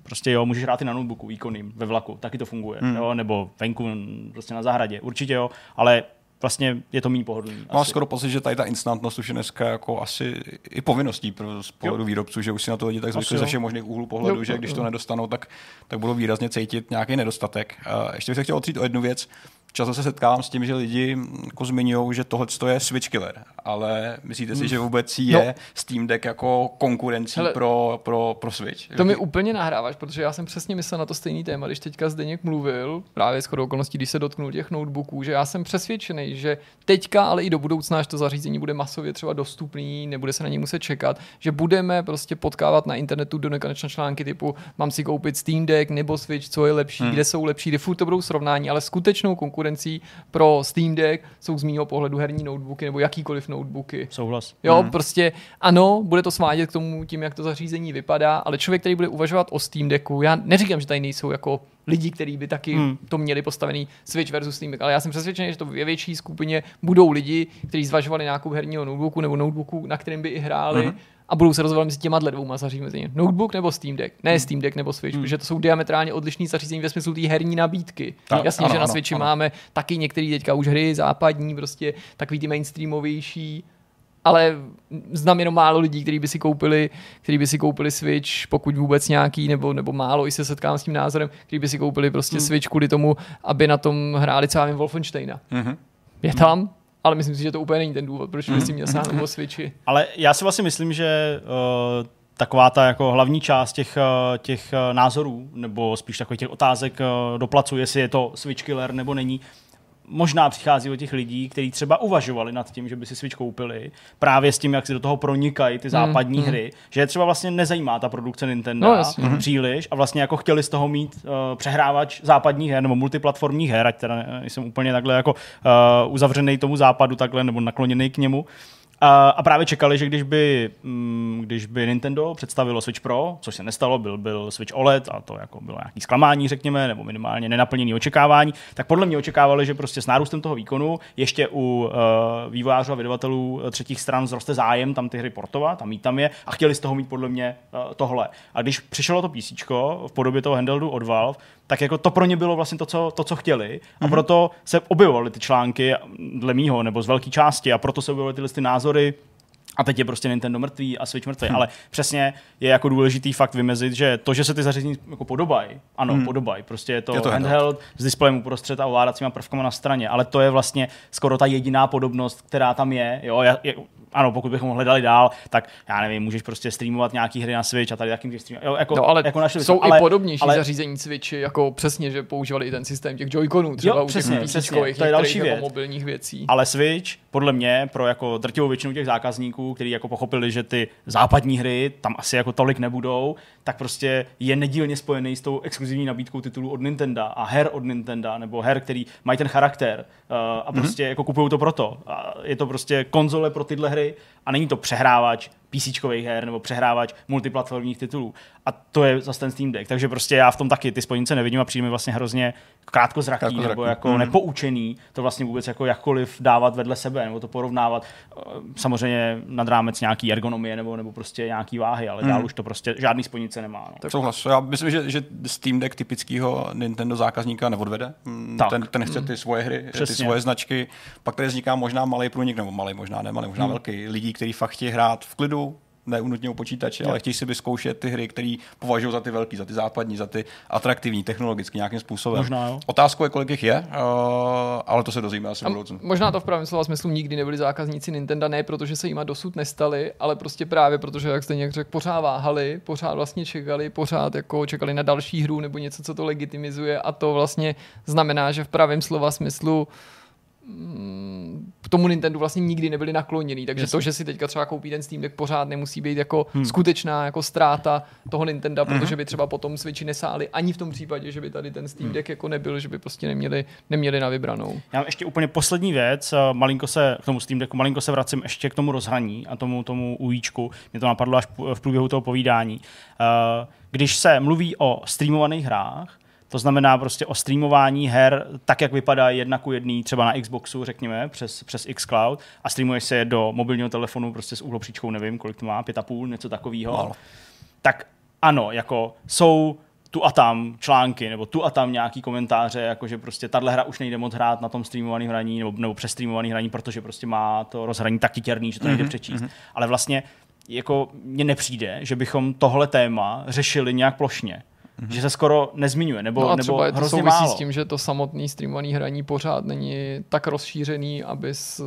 prostě jo, můžeš hrát i na notebooku výkonným ve vlaku, taky to funguje, hmm. jo, nebo venku, prostě na zahradě, určitě jo, ale vlastně je to méně pohodlný. Mám skoro pocit, že tady ta instantnost už je dneska jako asi i povinností pro z pohledu jo. výrobců, že už si na to lidi tak zvykli ze všech možných úhlů pohledu, jo, že když to nedostanou, tak, tak budou výrazně cítit nějaký nedostatek. A ještě bych se chtěl otřít o jednu věc často se setkávám s tím, že lidi jako zmiňují, že tohle je switch killer, ale myslíte si, hmm. že vůbec je no. Steam Deck jako konkurencí Hele, pro, pro, pro Switch? To mi úplně nahráváš, protože já jsem přesně myslel na to stejný téma, když teďka Zdeněk mluvil, právě s okolností, když se dotknul těch notebooků, že já jsem přesvědčený, že teďka, ale i do budoucna, až to zařízení bude masově třeba dostupný, nebude se na ně muset čekat, že budeme prostě potkávat na internetu do nekonečna články typu mám si koupit Steam Deck nebo Switch, co je lepší, hmm. kde jsou lepší, kde furt to budou srovnání, ale skutečnou konkurencí konkurencí pro Steam Deck jsou z mýho pohledu herní notebooky nebo jakýkoliv notebooky. Souhlas. Jo, hmm. prostě ano, bude to svádět k tomu tím, jak to zařízení vypadá, ale člověk, který bude uvažovat o Steam Decku, já neříkám, že tady nejsou jako lidi, kteří by taky hmm. to měli postavený Switch versus Steam Deck, ale já jsem přesvědčený, že to ve větší skupině budou lidi, kteří zvažovali nějakou herního notebooku nebo notebooku, na kterém by i hráli. Hmm a budou se rozhodovat mezi těma dvěma zařízeními. Notebook nebo Steam Deck. Ne hmm. Steam Deck nebo Switch, hmm. protože to jsou diametrálně odlišní zařízení ve smyslu té herní nabídky. Tak, Jasně, ano, že na ano, Switchi ano. máme taky některé teďka už hry západní, prostě takový ty mainstreamovější, ale znám jenom málo lidí, kteří by si koupili, kteří by si koupili Switch, pokud vůbec nějaký, nebo, nebo málo, i se setkám s tím názorem, kteří by si koupili prostě hmm. Switch kvůli tomu, aby na tom hráli třeba Wolfensteina. Hmm. Je tam, ale myslím si, že to úplně není ten důvod, proč by si měl sáhnout o Switchi. Ale já si vlastně myslím, že uh, taková ta jako hlavní část těch, uh, těch uh, názorů, nebo spíš takových těch otázek uh, do placu, jestli je to Switch killer nebo není, možná přichází od těch lidí, kteří třeba uvažovali nad tím, že by si Switch koupili, právě s tím, jak si do toho pronikají ty západní mm, hry, že je třeba vlastně nezajímá ta produkce Nintendo no, mm. příliš a vlastně jako chtěli z toho mít uh, přehrávač západních her nebo multiplatformních her, ať teda jsem úplně takhle jako uh, uzavřený tomu západu takhle nebo nakloněný k němu, a, a právě čekali, že když by, mm, když by Nintendo představilo Switch Pro, což se nestalo, byl, byl Switch OLED a to jako bylo nějaký zklamání, řekněme, nebo minimálně nenaplněné očekávání, tak podle mě očekávali, že prostě s nárůstem toho výkonu ještě u uh, vývojářů a vydavatelů eh, třetích stran zroste zájem tam ty hry portovat a mít tam je a chtěli z toho mít podle mě uh, tohle. A když přišlo to PC v podobě toho handheldu od Valve, tak jako to pro ně bylo vlastně to, co, to, co chtěli. A mm-hmm. proto se objevovaly ty články, dle mýho, nebo z velké části, a proto se objevovaly tyhle ty názory, a teď je prostě Nintendo mrtvý a Switch mrtvý, hmm. ale přesně je jako důležitý fakt vymezit, že to, že se ty zařízení jako podobají, ano, hmm. podobají, prostě je to, je to handheld s displejem uprostřed a ovládacíma prvkama na straně, ale to je vlastně skoro ta jediná podobnost, která tam je, jo, je, ano, pokud bychom hledali dál, tak já nevím, můžeš prostě streamovat nějaký hry na Switch a tady jakým můžeš streamovat. Jo, jako, no, ale jako našli jsou ale, i podobnější ale, zařízení Switchy, jako přesně, že používali i ten systém těch Joy-Conů, třeba jo, přesně, u těch přesně, to je další jako věc. mobilních věcí. Ale Switch, podle mě, pro jako drtivou většinu těch zákazníků, hráčů, kteří jako pochopili, že ty západní hry tam asi jako tolik nebudou, tak prostě je nedílně spojený s tou exkluzivní nabídkou titulů od Nintendo a her od Nintendo, nebo her, který mají ten charakter uh, a mhm. prostě mm-hmm. jako kupují to proto. A je to prostě konzole pro tyhle hry a není to přehrávač PC her nebo přehrávač multiplatformních titulů. A to je zase ten Steam Deck. Takže prostě já v tom taky ty spojnice nevidím a přijde vlastně hrozně krátkozraký, krátkozraký. nebo jako mm. nepoučený to vlastně vůbec jako jakkoliv dávat vedle sebe nebo to porovnávat. Eh, samozřejmě nad rámec nějaký ergonomie nebo, nebo prostě nějaký váhy, ale mm. dál už to prostě žádný spojnice nemá. No. Tak souhlas. Já myslím, že, že Steam Deck typického Nintendo zákazníka neodvede. Mm, tak. Ten, ten chce ty svoje hry, Přesně. ty svoje značky. Pak tady vzniká možná malý průnik, nebo malý, možná ne malý, možná mm. velký. Lidí, kteří fakt chtějí hrát v klidu, neunutně u počítače, ale chtějí si vyzkoušet ty hry, které považují za ty velký, za ty západní, za ty atraktivní, technologicky nějakým způsobem. Možná, jo. Otázkou je, kolik jich je, uh, ale to se dozvíme asi v budoucnu. Možná to v pravém slova smyslu nikdy nebyli zákazníci Nintendo, ne protože se jima dosud nestali, ale prostě právě protože, jak jste někdo řekl, pořád váhali, pořád vlastně čekali, pořád jako čekali na další hru nebo něco, co to legitimizuje a to vlastně znamená, že v pravém slova smyslu k tomu Nintendo vlastně nikdy nebyli nakloněný, takže Jasně. to, že si teďka třeba koupí ten Steam Deck pořád nemusí být jako hmm. skutečná jako ztráta toho Nintendo, hmm. protože by třeba potom Switchi nesáli ani v tom případě, že by tady ten Steam hmm. Deck jako nebyl, že by prostě neměli, neměli na vybranou. Já mám ještě úplně poslední věc, eh, malinko se k tomu Steam Decku, malinko se vracím ještě k tomu rozhraní a tomu, tomu ujíčku, mě to napadlo až v průběhu toho povídání. Eh, když se mluví o streamovaných hrách, to znamená prostě o streamování her tak, jak vypadá jedna ku jedný, třeba na Xboxu, řekněme, přes, přes xCloud a streamuješ se do mobilního telefonu prostě s úhlopříčkou, nevím, kolik to má, pět a půl, něco takového. No. Tak ano, jako jsou tu a tam články, nebo tu a tam nějaký komentáře, jako že prostě tahle hra už nejde moc hrát na tom streamovaný hraní, nebo, nebo přes streamovaný hraní, protože prostě má to rozhraní tak titěrný, že to nejde mm-hmm. přečíst. Mm-hmm. Ale vlastně jako mně nepřijde, že bychom tohle téma řešili nějak plošně mm-hmm. že se skoro nezmiňuje, nebo, no a nebo je to hrozně souvisí málo. s tím, že to samotný streamovaný hraní pořád není tak rozšířený, aby se,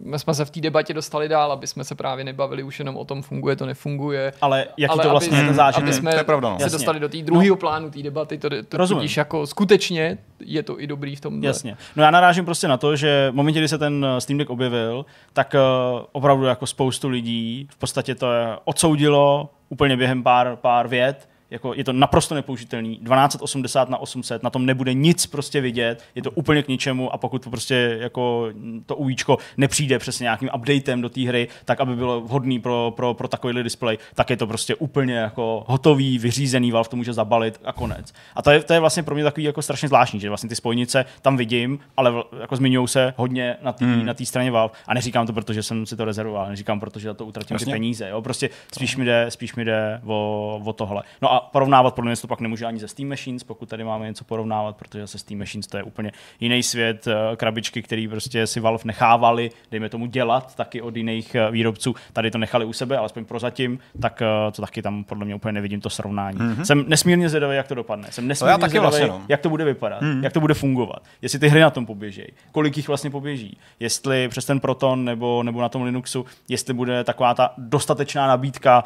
my jsme se v té debatě dostali dál, aby jsme se právě nebavili už jenom o tom, funguje to, nefunguje. Ale jaký ale to vlastně aby, je ten zážitek? Aby jsme to je pravda, no. se dostali do té druhého no. plánu té debaty, to, to Rozumím. tudíž jako skutečně je to i dobrý v tom. Jasně. No já narážím prostě na to, že v momentě, kdy se ten eh, Steam Deck objevil, tak uh, opravdu jako spoustu lidí v podstatě to odsoudilo úplně během pár, pár vět, jako je to naprosto nepoužitelný. 1280 na 800, na tom nebude nic prostě vidět, je to úplně k ničemu a pokud to prostě jako to UIčko nepřijde přesně nějakým updatem do té hry, tak aby bylo vhodný pro, pro, pro takovýhle display, tak je to prostě úplně jako hotový, vyřízený, Valve to může zabalit a konec. A to je, to je vlastně pro mě takový jako strašně zvláštní, že vlastně ty spojnice tam vidím, ale jako zmiňují se hodně na té hmm. na straně Valve a neříkám to, protože jsem si to rezervoval, neříkám, protože za to utratím ty peníze, jo? prostě spíš mi jde, spíš mi jde o, o tohle. No a porovnávat podle mě to pak nemůže ani ze Steam Machines, pokud tady máme něco porovnávat, protože se Steam Machines to je úplně jiný svět, eh, krabičky, který prostě si Valve nechávali, dejme tomu dělat taky od jiných eh, výrobců, tady to nechali u sebe, alespoň prozatím, tak eh, to taky tam podle mě úplně nevidím to srovnání. Mm-hmm. Jsem nesmírně zvědavý, jak to dopadne. Jsem nesmírně to zvědavý, vlastně, no. jak to bude vypadat, mm-hmm. jak to bude fungovat, jestli ty hry na tom poběží, kolik jich vlastně poběží, jestli přes ten Proton nebo, nebo na tom Linuxu, jestli bude taková ta dostatečná nabídka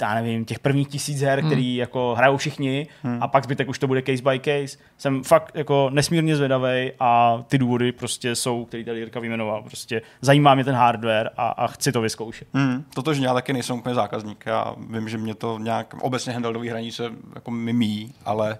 já nevím, těch prvních tisíc her, hmm. který jako hrajou všichni hmm. a pak zbytek už to bude case by case. Jsem fakt jako nesmírně zvědavý a ty důvody prostě jsou, který tady Jirka vyjmenoval. Prostě zajímá mě ten hardware a, a chci to vyzkoušet. Hmm. Totož já taky nejsem úplně zákazník. Já vím, že mě to nějak obecně handheldový hraní se jako mimí, ale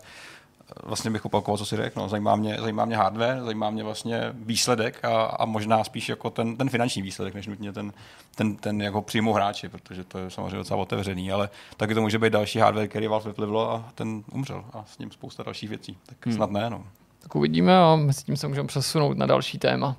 vlastně bych opakoval, co si řekl. No, zajímá, mě, zajímá mě hardware, zajímá mě vlastně výsledek a, a možná spíš jako ten, ten finanční výsledek, než nutně ten, ten, ten jako přímo hráči, protože to je samozřejmě docela otevřený, ale taky to může být další hardware, který Valve vyplivlo a ten umřel a s ním spousta dalších věcí. Tak hmm. snad ne, no. Tak uvidíme a mezi tím se můžeme přesunout na další téma.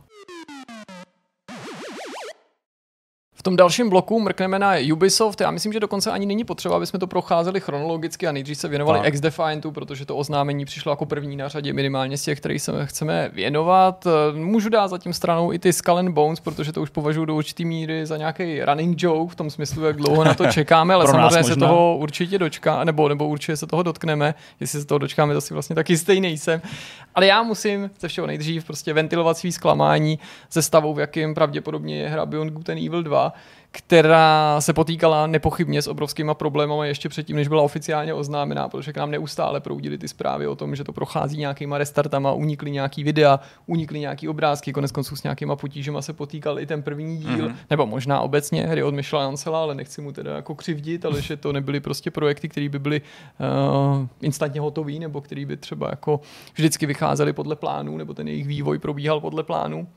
V tom dalším bloku mrkneme na Ubisoft. Já myslím, že dokonce ani není potřeba, aby jsme to procházeli chronologicky a nejdřív se věnovali X Defiantu, protože to oznámení přišlo jako první na řadě minimálně z těch, kterých se chceme věnovat. Můžu dát zatím stranou i ty Skull and Bones, protože to už považuji do určitý míry za nějaký running joke v tom smyslu, jak dlouho na to *laughs* čekáme, ale samozřejmě se toho určitě dočká, nebo, nebo určitě se toho dotkneme. Jestli se toho dočkáme, si vlastně taky stejný nejsem. Ale já musím ze všeho nejdřív prostě ventilovat svý zklamání ze stavu, v jakém pravděpodobně je hra Beyond Good and Evil 2 která se potýkala nepochybně s obrovskýma problémy ještě předtím, než byla oficiálně oznámená, protože k nám neustále proudily ty zprávy o tom, že to prochází nějakýma restartama, unikly nějaký videa, unikly nějaký obrázky, konec konců s nějakýma potížema se potýkal i ten první díl, mm-hmm. nebo možná obecně hry od Michela Ancela, ale nechci mu teda jako křivdit, ale že to nebyly prostě projekty, které by byly uh, instantně hotové, nebo které by třeba jako vždycky vycházely podle plánu, nebo ten jejich vývoj probíhal podle plánu.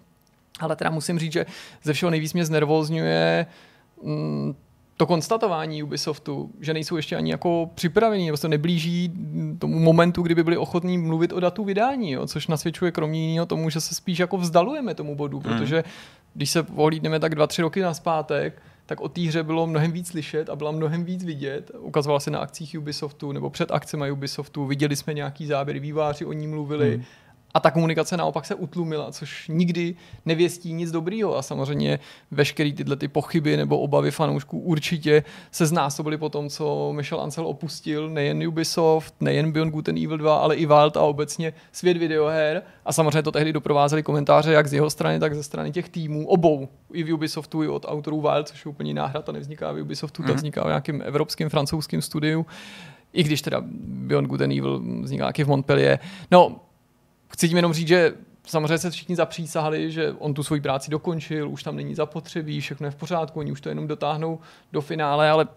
Ale teda musím říct, že ze všeho nejvíc mě znervozňuje mm, to konstatování Ubisoftu, že nejsou ještě ani jako připravení, nebo se neblíží tomu momentu, kdyby byli ochotní mluvit o datu vydání, jo, což nasvědčuje kromě jiného tomu, že se spíš jako vzdalujeme tomu bodu, hmm. protože když se pohlídneme tak dva, tři roky naspátek, tak o té hře bylo mnohem víc slyšet a byla mnohem víc vidět. Ukazovala se na akcích Ubisoftu nebo před akcemi Ubisoftu, viděli jsme nějaký záběry, výváři o ní mluvili. Hmm a ta komunikace naopak se utlumila, což nikdy nevěstí nic dobrýho. A samozřejmě veškeré tyhle ty pochyby nebo obavy fanoušků určitě se znásobily po tom, co Michel Ancel opustil nejen Ubisoft, nejen Beyond Good and Evil 2, ale i Wild a obecně svět videoher. A samozřejmě to tehdy doprovázely komentáře jak z jeho strany, tak ze strany těch týmů, obou, i v Ubisoftu, i od autorů Wild, což je úplně náhra, ta nevzniká v Ubisoftu, mm. ta mhm. vzniká v nějakém evropském, francouzském studiu. I když teda Beyond Good and Evil vzniká v Montpellier. No, chci tím jenom říct, že samozřejmě se všichni zapřísahali, že on tu svoji práci dokončil, už tam není zapotřebí, všechno je v pořádku, oni už to jenom dotáhnou do finále, ale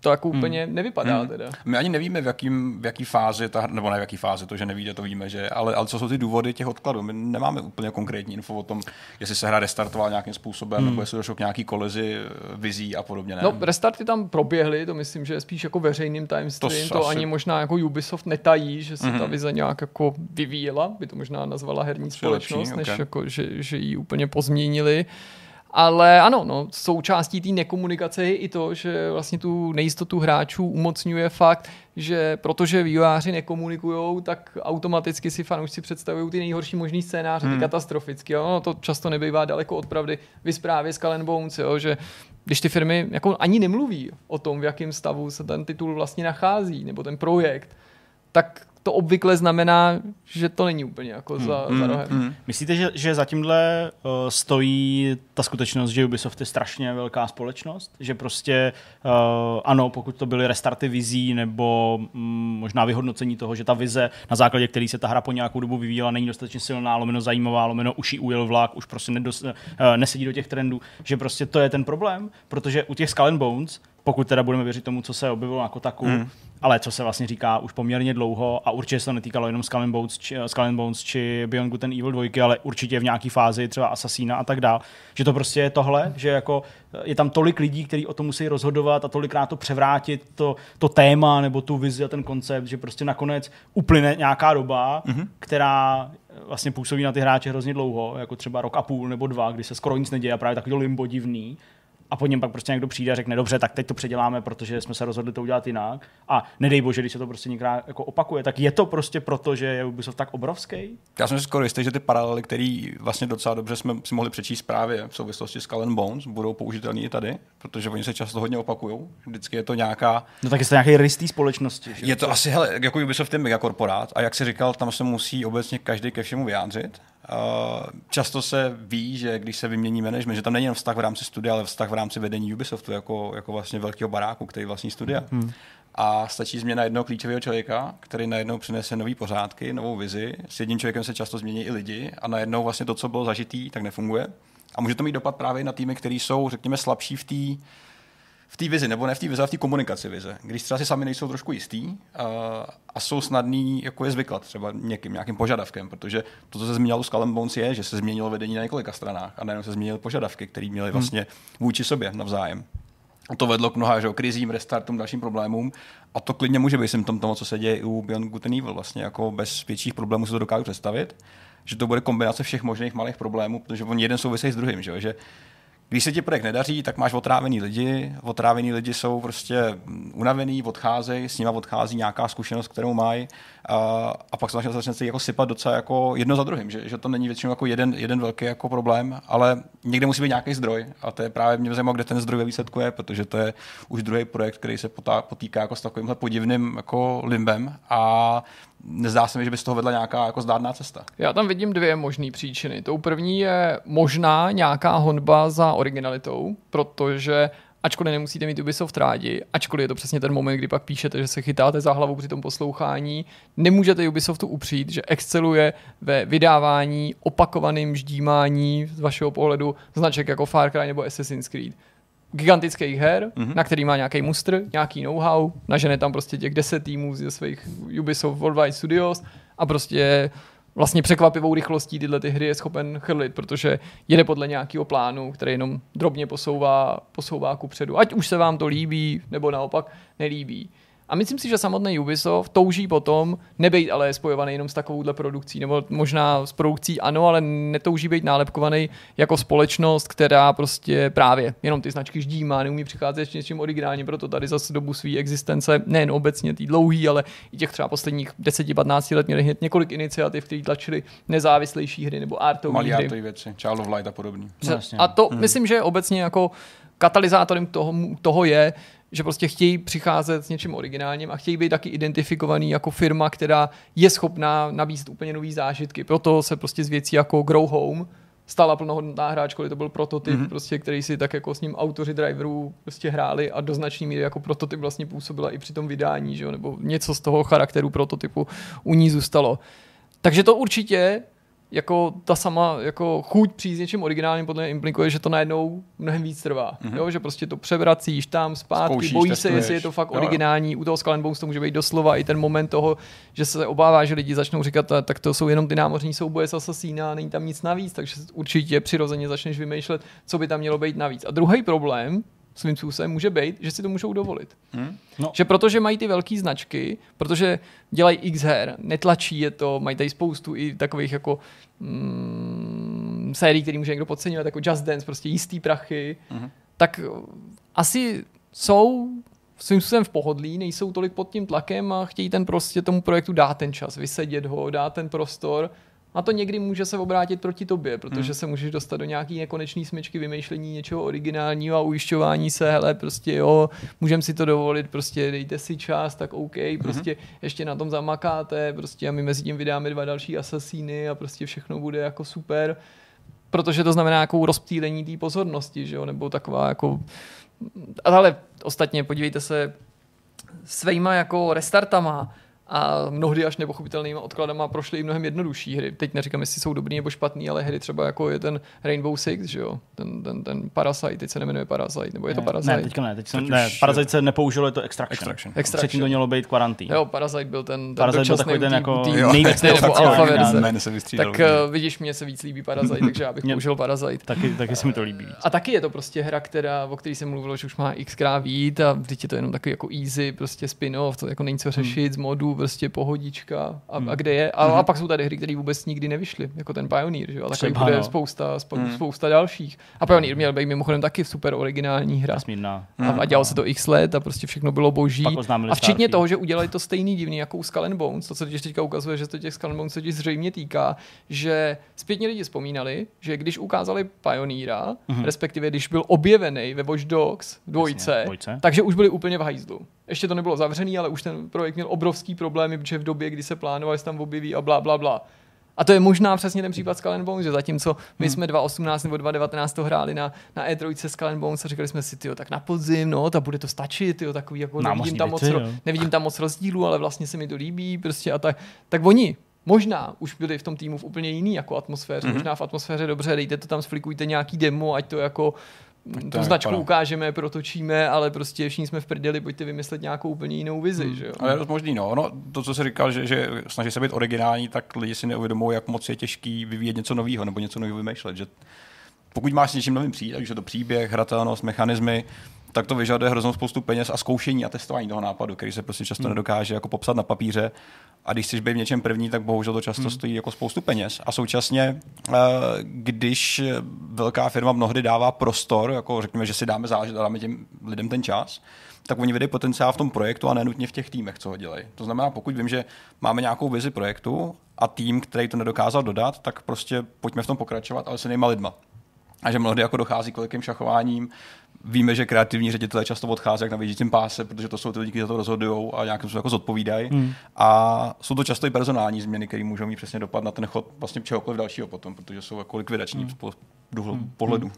to jako hmm. úplně nevypadá hmm. teda. My ani nevíme, v, jakým, v jaký fázi, ta, nebo ne v jaký fázi, to, že nevíde, to víme, že, ale, ale co jsou ty důvody těch odkladů. My nemáme úplně konkrétní info o tom, jestli se hra restartovala nějakým způsobem, hmm. nebo jestli došlo k nějaký kolizi eh, vizí a podobně. Ne? No, restarty tam proběhly, to myslím, že je spíš jako veřejným timestream, to, to asi... ani možná jako Ubisoft netají, že se hmm. ta vize nějak jako vyvíjela, by to možná nazvala herní společnost, lepší, než okay. jako, že, že ji úplně pozměnili. Ale ano, no, součástí té nekomunikace je i to, že vlastně tu nejistotu hráčů umocňuje fakt, že protože vývojáři nekomunikují, tak automaticky si fanoušci představují ty nejhorší možný scénáře, hmm. ty katastroficky. Jo? No, to často nebývá daleko od pravdy. Vy zprávě z Calen Bones, jo? že když ty firmy jako ani nemluví o tom, v jakém stavu se ten titul vlastně nachází, nebo ten projekt, tak to obvykle znamená, že to není úplně jako hmm. za, hmm. za rohem. Hmm. Myslíte, že, že za tímhle uh, stojí ta skutečnost, že Ubisoft je strašně velká společnost? Že prostě uh, ano, pokud to byly restarty vizí nebo mm, možná vyhodnocení toho, že ta vize, na základě který se ta hra po nějakou dobu vyvíjela, není dostatečně silná, lomeno zajímavá, lomeno už jí ujel vlak, už prostě nedos, uh, nesedí do těch trendů, že prostě to je ten problém, protože u těch Skull and Bones pokud teda budeme věřit tomu, co se objevilo na Kotaku, mm. ale co se vlastně říká už poměrně dlouho a určitě se to netýkalo jenom Skull and Bones či, Skull and Bones či Beyond Good and Evil 2, ale určitě v nějaké fázi třeba Assassina a tak dál, že to prostě je tohle, že jako je tam tolik lidí, kteří o tom musí rozhodovat a tolikrát to převrátit, to, to téma nebo tu vizi a ten koncept, že prostě nakonec uplyne nějaká doba, mm-hmm. která vlastně působí na ty hráče hrozně dlouho, jako třeba rok a půl nebo dva, kdy se skoro nic neděje a právě takový limbo divný a po něm pak prostě někdo přijde a řekne, dobře, tak teď to předěláme, protože jsme se rozhodli to udělat jinak. A nedej bože, když se to prostě někdo jako opakuje, tak je to prostě proto, že je Ubisoft tak obrovský? Já jsem si skoro jistý, že ty paralely, které vlastně docela dobře jsme si mohli přečíst právě v souvislosti s Skull Bones, budou použitelné i tady, protože oni se často hodně opakují. Vždycky je to nějaká. No tak je to nějaký rystý společnosti. Že? Je to asi, hele, jako Ubisoft je megakorporát a jak si říkal, tam se musí obecně každý ke všemu vyjádřit Často se ví, že když se vymění management, že tam není jen vztah v rámci studia, ale vztah v rámci vedení Ubisoftu jako, jako vlastně velkého baráku, který vlastní studia. Hmm. A stačí změna jednoho klíčového člověka, který najednou přinese nový pořádky, novou vizi. S jedním člověkem se často změní i lidi a najednou vlastně to, co bylo zažitý, tak nefunguje. A může to mít dopad právě na týmy, které jsou, řekněme, slabší v té v té vizi, nebo ne v té vizi, ale v té komunikaci vize. Když třeba si sami nejsou trošku jistý uh, a jsou snadný, jako je zvyklat třeba někým, nějakým požadavkem, protože to, co se zmínilo s Callum Bones, je, že se změnilo vedení na několika stranách a najednou se změnily požadavky, které měly hmm. vlastně vůči sobě navzájem. A to vedlo k mnoha že, krizím, restartům, dalším problémům. A to klidně může být symptom toho, co se děje u Beyond Good and Evil. Vlastně jako bez větších problémů se to dokážu představit, že to bude kombinace všech možných malých problémů, protože oni jeden souvisí s druhým. Že, že když se ti projekt nedaří, tak máš otrávený lidi, otrávený lidi jsou prostě unavený, odcházejí, s nimi odchází nějaká zkušenost, kterou mají. A, a pak se začne se jako sypat docela jako jedno za druhým, že, že to není většinou jako jeden, jeden velký jako problém, ale někde musí být nějaký zdroj. A to je právě mě zajímavé, kde ten zdroj ve výsledku je, protože to je už druhý projekt, který se potá, potýká jako s takovýmhle podivným jako limbem. A nezdá se mi, že by z toho vedla nějaká jako zdárná cesta. Já tam vidím dvě možné příčiny. Tou první je možná nějaká honba za originalitou, protože ačkoliv nemusíte mít Ubisoft rádi, ačkoliv je to přesně ten moment, kdy pak píšete, že se chytáte za hlavu při tom poslouchání, nemůžete Ubisoftu upřít, že exceluje ve vydávání, opakovaným ždímání z vašeho pohledu značek jako Far Cry nebo Assassin's Creed gigantických her, mm-hmm. na který má nějaký mustr, nějaký know-how, nažene tam prostě těch deset týmů ze svých Ubisoft Worldwide Studios a prostě vlastně překvapivou rychlostí tyhle ty hry je schopen chrlit, protože jede podle nějakého plánu, který jenom drobně posouvá, posouvá ku předu. Ať už se vám to líbí, nebo naopak nelíbí. A myslím si, že samotný Ubisoft touží potom nebejt ale spojovaný jenom s takovouhle produkcí, nebo možná s produkcí ano, ale netouží být nálepkovaný jako společnost, která prostě právě jenom ty značky ždímá, neumí přicházet s něčím originálním, proto tady zase dobu své existence, nejen obecně tý dlouhý, ale i těch třeba posledních 10-15 let měli hned několik iniciativ, které tlačily nezávislejší hry nebo artové hry. Malý věci, Child of Light a podobně. A to hmm. myslím, že obecně jako katalyzátorem toho, toho je, že prostě chtějí přicházet s něčím originálním a chtějí být taky identifikovaný jako firma, která je schopná nabízet úplně nové zážitky. Proto se prostě z věcí jako Grow Home stala plnohodnotná ačkoliv to byl prototyp, mm-hmm. prostě, který si tak jako s ním autoři driverů prostě hráli a do značné míry jako prototyp vlastně působila i při tom vydání, že jo? nebo něco z toho charakteru prototypu u ní zůstalo. Takže to určitě jako ta sama jako chuť přijít s něčím originálním podle mě implikuje, že to najednou mnohem víc trvá. Mm-hmm. Jo, že prostě to převracíš tam zpátky, Zkoušíš, bojíš se, jestli je to fakt jo. originální. U toho Skull Bones to může být doslova i ten moment toho, že se obává, že lidi začnou říkat, tak to jsou jenom ty námořní souboje s Assassina, není tam nic navíc, takže určitě přirozeně začneš vymýšlet, co by tam mělo být navíc. A druhý problém, svým způsobem může být, že si to můžou dovolit. Hmm? No. Že protože mají ty velké značky, protože dělají x her, netlačí je to, mají tady spoustu i takových jako mm, sérií, které může někdo podceňovat, jako Just Dance, prostě jistý prachy, hmm. tak asi jsou svým způsobem v pohodlí, nejsou tolik pod tím tlakem a chtějí ten prostě tomu projektu dát ten čas, vysedět ho, dát ten prostor a to někdy může se obrátit proti tobě, protože hmm. se můžeš dostat do nějaký nekonečný smyčky vymýšlení něčeho originálního a ujišťování se, hele, prostě jo, můžeme si to dovolit, prostě dejte si čas, tak OK, hmm. prostě hmm. ještě na tom zamakáte, prostě a my mezi tím vydáme dva další asasíny a prostě všechno bude jako super, protože to znamená jako rozptýlení té pozornosti, že jo, nebo taková jako ale ostatně podívejte se svýma jako restartama a mnohdy až nepochopitelnýma odkladama prošly i mnohem jednodušší hry. Teď neříkám, jestli jsou dobrý nebo špatný, ale hry třeba jako je ten Rainbow Six, že jo? Ten, ten, ten Parasite, teď se nemenuje Parasite, nebo je to Parasite? Ne, teďka ne, teď jsem, ne, Parasite se nepoužilo, je to Extraction. Extraction. Extraction. Předtím to mělo být Quarantine. Jo, Parasite byl ten, ten Parasite byl takový ten jako nejvíc nebo alfa verze. Tak uh, vidíš, mně se víc líbí Parasite, takže já bych *laughs* použil Parasite. Taky, taky se mi to líbí. A taky je to prostě hra, která, o které jsem mluvil, že už má xkrát vít a teď je to jenom takový jako easy, prostě spin-off, to jako není co řešit hmm. z modu, prostě pohodička a, hmm. a kde je. A, hmm. a pak jsou tady hry, které vůbec nikdy nevyšly, jako ten Pioneer, že jo? A takových bude no. spousta, spousta, hmm. spousta dalších. A Pioneer měl být mimochodem taky super originální hra. A, a dělalo se to x let a prostě všechno bylo boží. A včetně toho, že udělali to stejný divný jako u Skull and Bones, to, co teď teďka ukazuje, že to těch Skull and Bones se zřejmě týká, že zpětně lidi vzpomínali, že když ukázali Pioneera, mm-hmm. respektive když byl objevený ve Watch Dogs dvojce, Jasně, dvojce, takže už byli úplně v hajzlu. Ještě to nebylo zavřený, ale už ten projekt měl obrovský problémy, protože v době, kdy se plánovali, se tam objeví a bla, bla, bla. A to je možná přesně ten případ Skull and Bones, že zatímco my hmm. jsme 2018 nebo 2019 to hráli na, na E3 Skull and Bones a říkali jsme si, tyjo, tak na podzim, no, tak bude to stačit, tyjo, takový jako nevidím tam, moc, nevidím tam moc rozdílu, ale vlastně se mi to líbí, prostě a tak. Tak oni Možná už byli v tom týmu v úplně jiný jako atmosféře, mm-hmm. možná v atmosféře dobře, dejte to tam, sflikujte nějaký demo, ať to jako tu značku vypadá. ukážeme, protočíme, ale prostě všichni jsme v prdeli, pojďte vymyslet nějakou úplně jinou vizi. Hmm. Že jo? Ale je to možný, no. no. To, co jsi říkal, že, že snaží se být originální, tak lidi si neuvědomují, jak moc je těžký vyvíjet něco nového nebo něco nového vymýšlet. Že pokud máš s něčím novým přijít, takže to příběh, hratelnost, mechanismy, tak to vyžaduje hroznou spoustu peněz a zkoušení a testování toho nápadu, který se prostě často hmm. nedokáže jako popsat na papíře. A když chceš být v něčem první, tak bohužel to často hmm. stojí jako spoustu peněz. A současně, eh, když velká firma mnohdy dává prostor, jako řekněme, že si dáme záležet a dáme těm lidem ten čas, tak oni vidějí potenciál v tom projektu a nenutně v těch týmech, co ho dělají. To znamená, pokud vím, že máme nějakou vizi projektu a tým, který to nedokázal dodat, tak prostě pojďme v tom pokračovat, ale se nejma lidma. A že mnohdy jako dochází k velkým šachováním, víme, že kreativní ředitelé často odchází jak na vědícím páse, protože to jsou ty lidi, kteří za to rozhodují a nějakým způsobem jako zodpovídají. Hmm. A jsou to často i personální změny, které můžou mít přesně dopad na ten chod vlastně čehokoliv dalšího potom, protože jsou jako likvidační hmm. hmm. pohledu. Hmm.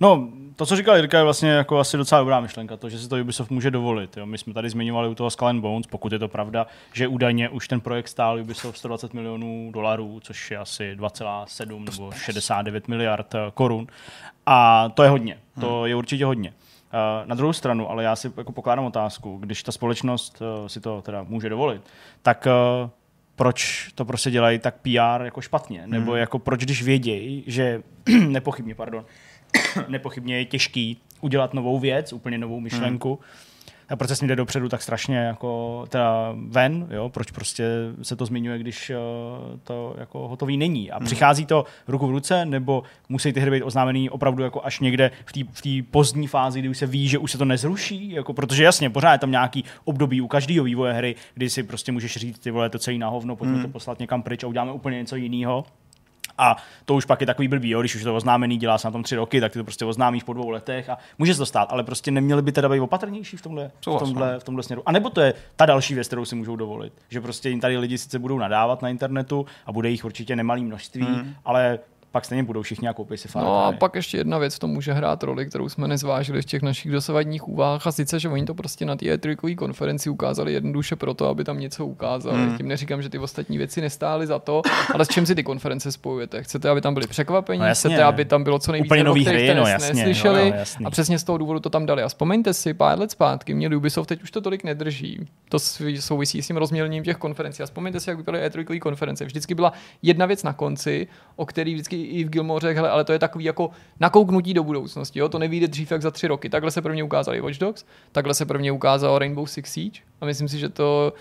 No, to, co říkal Jirka, je vlastně jako asi docela dobrá myšlenka, to, že si to Ubisoft může dovolit. Jo. My jsme tady zmiňovali u toho Skull and Bones, pokud je to pravda, že údajně už ten projekt stál Ubisoft 120 milionů dolarů, což je asi 2,7 nebo 69 miliard eh, korun. A to je hodně. To hmm. je určitě hodně. Uh, na druhou stranu, ale já si jako pokládám otázku, když ta společnost uh, si to teda může dovolit, tak uh, proč to prostě dělají tak PR jako špatně? Nebo hmm. jako proč, když vědějí, že *clears throat* nepochybně, pardon, *clears throat* nepochybně je těžký udělat novou věc, úplně novou myšlenku, hmm a proč se s ním jde dopředu tak strašně jako teda ven, jo? proč prostě se to zmiňuje, když uh, to jako hotový není. A hmm. přichází to ruku v ruce, nebo musí ty hry být oznámený opravdu jako až někde v té pozdní fázi, kdy už se ví, že už se to nezruší, jako, protože jasně, pořád je tam nějaký období u každého vývoje hry, kdy si prostě můžeš říct, ty vole, to celý na hovno, pojďme hmm. to poslat někam pryč a uděláme úplně něco jiného. A to už pak je takový blbý, jo? když už je to oznámený, dělá se na tom tři roky, tak ty to prostě oznámíš po dvou letech a může se to stát, ale prostě neměli by teda být opatrnější v tomhle, v tomhle, v tomhle směru. A nebo to je ta další věc, kterou si můžou dovolit, že prostě jim tady lidi sice budou nadávat na internetu a bude jich určitě nemalý množství, hmm. ale pak stejně budou všichni a koupí si Far No a pak ještě jedna věc, to může hrát roli, kterou jsme nezvážili v těch našich dosavadních úvahách, a sice, že oni to prostě na té e konferenci ukázali jednoduše proto, aby tam něco ukázali. Hmm. Tím neříkám, že ty ostatní věci nestály za to, ale s čím si ty konference spojujete? Chcete, aby tam byli překvapení, no, jasně. chcete, aby tam bylo co nejvíce Úplně nový hry, no, jasně, neslyšeli jo, jo, a přesně z toho důvodu to tam dali. A vzpomeňte si, pár let zpátky měli Ubisoft, teď už to tolik nedrží. To souvisí s tím rozmělněním těch konferencí. A vzpomeňte si, jak vypadaly e konference. Vždycky byla jedna věc na konci, o který vždycky i v Gilmore ale to je takový jako nakouknutí do budoucnosti, jo? to nevíde dřív jak za tři roky. Takhle se prvně ukázali Watch Dogs, takhle se prvně ukázalo Rainbow Six Siege a myslím si, že to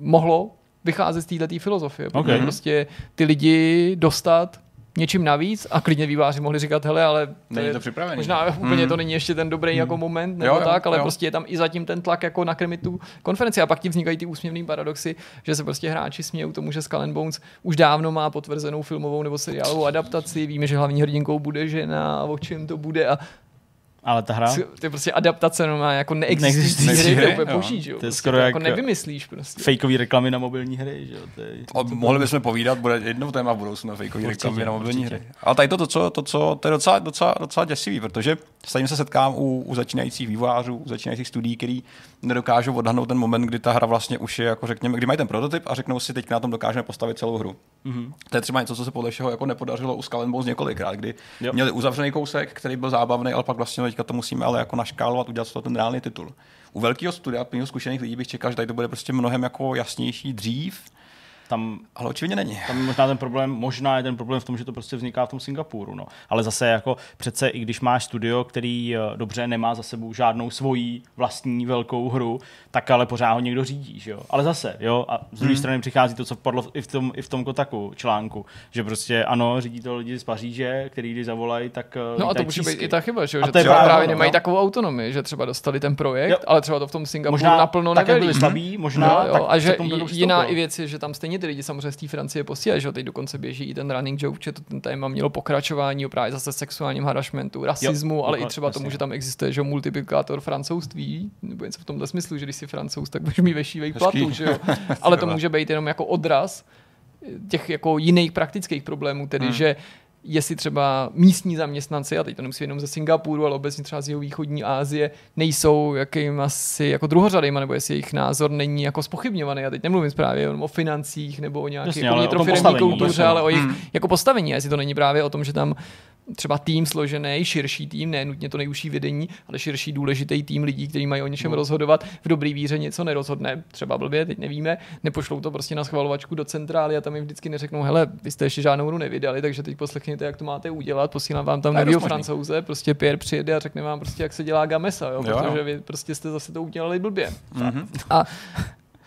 mohlo vycházet z této filozofie. Okay. Prostě ty lidi dostat něčím navíc a klidně výváři mohli říkat, hele, ale to je, to připravený. možná mm. *laughs* úplně to není ještě ten dobrý mm. jako moment nebo jo, jo, tak, ale jo. prostě je tam i zatím ten tlak jako nakrmit tu konferenci a pak ti vznikají ty úsměvné paradoxy, že se prostě hráči smějou tomu, že Skull Bones už dávno má potvrzenou filmovou nebo seriálovou adaptaci, víme, že hlavní hrdinkou bude žena a o čem to bude a ale ta hra? To je prostě adaptace no má jako neexistující hry, hry, to úplně jo. To je prostě skoro jako nevymyslíš prostě. Fakeový reklamy na mobilní hry, že jo. To je, to, to, mohli bychom povídat, bude jednou téma v budoucnu fakeový reklamy na mobilní určitě. hry. Ale tady to, to, co, to, co, to je docela, docela, docela děsivý, protože stejně se setkám u, u začínajících vývojářů, u začínajících studií, který nedokážou odhadnout ten moment, kdy ta hra vlastně už je, jako řekněme, kdy mají ten prototyp a řeknou si, teď na tom dokážeme postavit celou hru. Mm-hmm. To je třeba něco, co se podle všeho jako nepodařilo u Skull Bones několikrát, kdy jo. měli uzavřený kousek, který byl zábavný, ale pak vlastně teďka to musíme ale jako naškálovat, udělat z toho ten reálný titul. U velkého studia, plného zkušených lidí bych čekal, že tady to bude prostě mnohem jako jasnější dřív, tam, ale očividně není. Tam možná ten problém, možná je ten problém v tom, že to prostě vzniká v tom Singapuru. No. Ale zase jako přece i když máš studio, který eh, dobře nemá za sebou žádnou svoji vlastní velkou hru, tak ale pořád ho někdo řídí, že jo. Ale zase, jo, a z druhé hmm. strany přichází to, co padlo i v tom, i v tom Kotaku článku, že prostě ano, řídí to lidi z Paříže, který když zavolají, tak eh, No a to může být i ta chyba, že, jo? že třeba právě, právě nemají no. takovou autonomii, že třeba dostali ten projekt, jo. ale třeba to v tom Singapuru možná naplno nevelí. byli slabí, možná. No, jo, tak a že jiná i věc je, že tam stejně ty lidi samozřejmě z té Francie posílají, že teď dokonce běží i ten running joke, že to ten téma mělo pokračování o právě zase sexuálním harassmentu, rasismu, jo, ale i třeba tomu, že tam existuje, že multiplikátor francouzství, nebo něco v tomhle smyslu, že když jsi francouz, tak budeš mít vešívej platu, že jo. Ale to *laughs* může být jenom jako odraz těch jako jiných praktických problémů, tedy hmm. že jestli třeba místní zaměstnanci, a teď to nemusí jenom ze Singapuru, ale obecně třeba z jeho východní Asie, nejsou jakým asi jako druhořadejma, nebo jestli jejich názor není jako spochybňovaný. A teď nemluvím právě jenom o financích nebo o nějaké jako vnitrofirmní kultuře, ale o jejich hmm. jako postavení. A jestli to není právě o tom, že tam třeba tým složený, širší tým, ne nutně to nejúžší vedení, ale širší důležitý tým lidí, kteří mají o něčem no. rozhodovat, v dobrý víře něco nerozhodne, třeba blbě, teď nevíme, nepošlou to prostě na schvalovačku do centrály a tam jim vždycky neřeknou, hele, vy jste ještě žádnou hru nevydali, takže teď poslechněte, jak to máte udělat, posílám vám tam nového francouze, prostě Pierre přijede a řekne vám prostě, jak se dělá gamesa, jo, jo. protože vy prostě jste zase to udělali blbě. Mm-hmm. A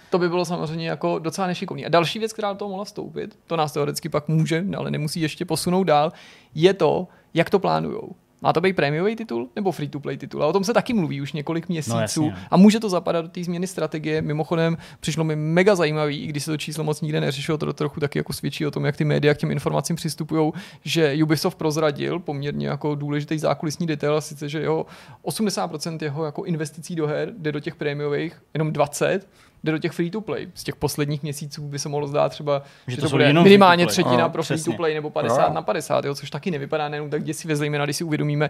to by bylo samozřejmě jako docela nešikovný. A další věc, která do toho mohla vstoupit, to nás teoreticky pak může, ale nemusí ještě posunout dál, je to, jak to plánujou. Má to být prémiový titul nebo free-to-play titul? A o tom se taky mluví už několik měsíců. No, a může to zapadat do té změny strategie. Mimochodem, přišlo mi mega zajímavý, i když se to číslo moc nikde neřešilo, to trochu taky jako svědčí o tom, jak ty média k těm informacím přistupují, že Ubisoft prozradil poměrně jako důležitý zákulisní detail, a sice, že jeho 80% jeho jako investicí do her jde do těch prémiových, jenom 20 jde do těch free-to-play. Z těch posledních měsíců by se mohlo zdát třeba, že, že to, to bude minimálně třetina no, pro free-to-play nebo 50 no. na 50, jo, což taky nevypadá nejenom tak děsivě, zejména když si uvědomíme,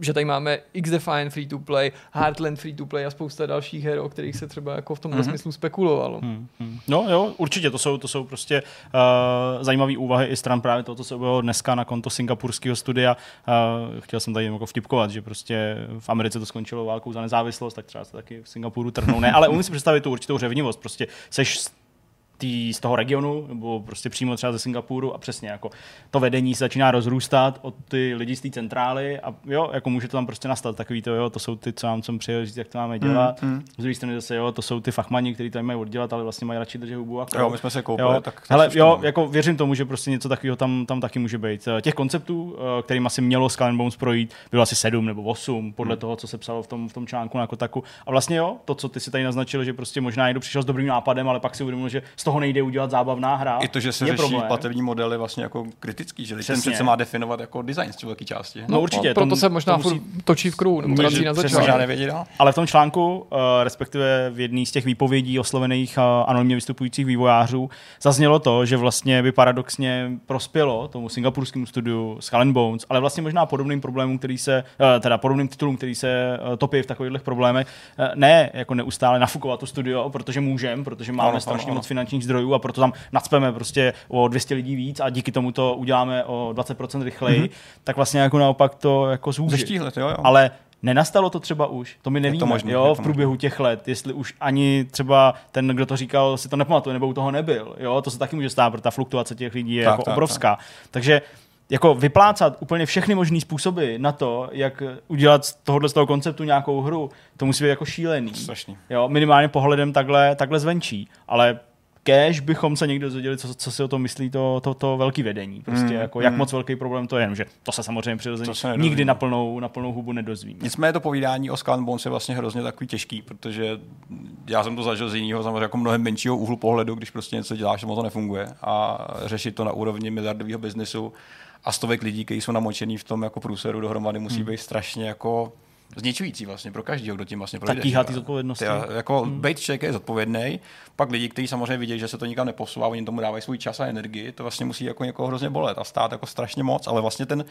že tady máme X-Define free-to-play, Heartland free-to-play a spousta dalších her, o kterých se třeba jako v tomhle mm-hmm. smyslu spekulovalo. Mm-hmm. No jo, určitě, to jsou, to jsou prostě uh, zajímavé úvahy i stran právě toho, co se bylo dneska na konto singapurského studia. Uh, chtěl jsem tady jako vtipkovat, že prostě v Americe to skončilo válkou za nezávislost, tak třeba se taky v Singapuru trhnou. Ne, ale umím si představit tu určitou řevnivost. Prostě seš tý, z toho regionu, nebo prostě přímo třeba ze Singapuru a přesně jako to vedení se začíná rozrůstat od ty lidi z té centrály a jo, jako může to tam prostě nastat takový to, jo, to jsou ty, co nám jsem přijel říct, jak to máme dělat. Mm, mm. Z druhé strany zase, jo, to jsou ty fachmani, kteří to mají oddělat, ale vlastně mají radši držet hubu. A jo, my jsme se koupili, jo. tak. Ale jo, jako věřím tomu, že prostě něco takového tam, tam taky může být. Těch konceptů, eh, kterým asi mělo Skull Bones projít, bylo asi sedm nebo osm, podle mm. toho, co se psalo v tom, v tom článku na Kotaku. A vlastně jo, to, co ty si tady naznačil, že prostě možná někdo přišel s dobrým nápadem, ale pak si uvědomil, že z toho nejde udělat zábavná hra. I to, že se řeší problém. platební modely vlastně jako kritický, že ten přece má definovat jako design z velké části. No, no určitě. No, proto se možná musí, točí v kruhu, nebo vrací na začátek. Ale v tom článku, uh, respektive v jedné z těch výpovědí oslovených uh, anonymně vystupujících vývojářů, zaznělo to, že vlastně by paradoxně prospělo tomu singapurskému studiu Skull Bones, ale vlastně možná podobným problémům, který se, uh, teda podobným titulům, který se uh, topí v takových problémech, uh, ne jako neustále nafukovat to studio, protože můžeme, protože máme ano, strašně ano, moc finančních zdrojů a proto tam nadspeme prostě o 200 lidí víc a díky tomu to uděláme o 20% rychleji, mm-hmm. tak vlastně jako naopak to jako zúží. Zeštíhlet, jo, jo. Ale Nenastalo to třeba už, to my nevíme, to možný, jo, v průběhu těch let, jestli už ani třeba ten, kdo to říkal, si to nepamatuje, nebo u toho nebyl, jo, to se taky může stát, protože ta fluktuace těch lidí je tak, jako tak, obrovská. Tak. Takže jako vyplácat úplně všechny možné způsoby na to, jak udělat z tohohle z toho konceptu nějakou hru, to musí být jako šílený. Strašný. Jo, minimálně pohledem takhle, takhle zvenčí, ale kež bychom se někdo dozvěděli, co, co si o tom myslí to, to, to velký vedení. Prostě mm, jako, jak mm. moc velký problém to je. Že to se samozřejmě přirozeně nikdy na plnou, na plnou hubu nedozvíme. Nicméně to povídání o Skull Bones je vlastně hrozně takový těžký, protože já jsem to zažil z jiného, samozřejmě jako mnohem menšího úhlu pohledu, když prostě něco děláš, a to nefunguje. A řešit to na úrovni miliardového biznesu a stovek lidí, kteří jsou namočený v tom jako průseru dohromady, musí hmm. být strašně jako zničující vlastně pro každého, kdo tím vlastně projde. Tak tíhá ty zodpovědnosti. Jako hmm. být člověk je zodpovědný, pak lidi, kteří samozřejmě vidí, že se to nikam neposouvá, oni tomu dávají svůj čas a energii, to vlastně musí jako někoho hrozně bolet a stát jako strašně moc, ale vlastně ten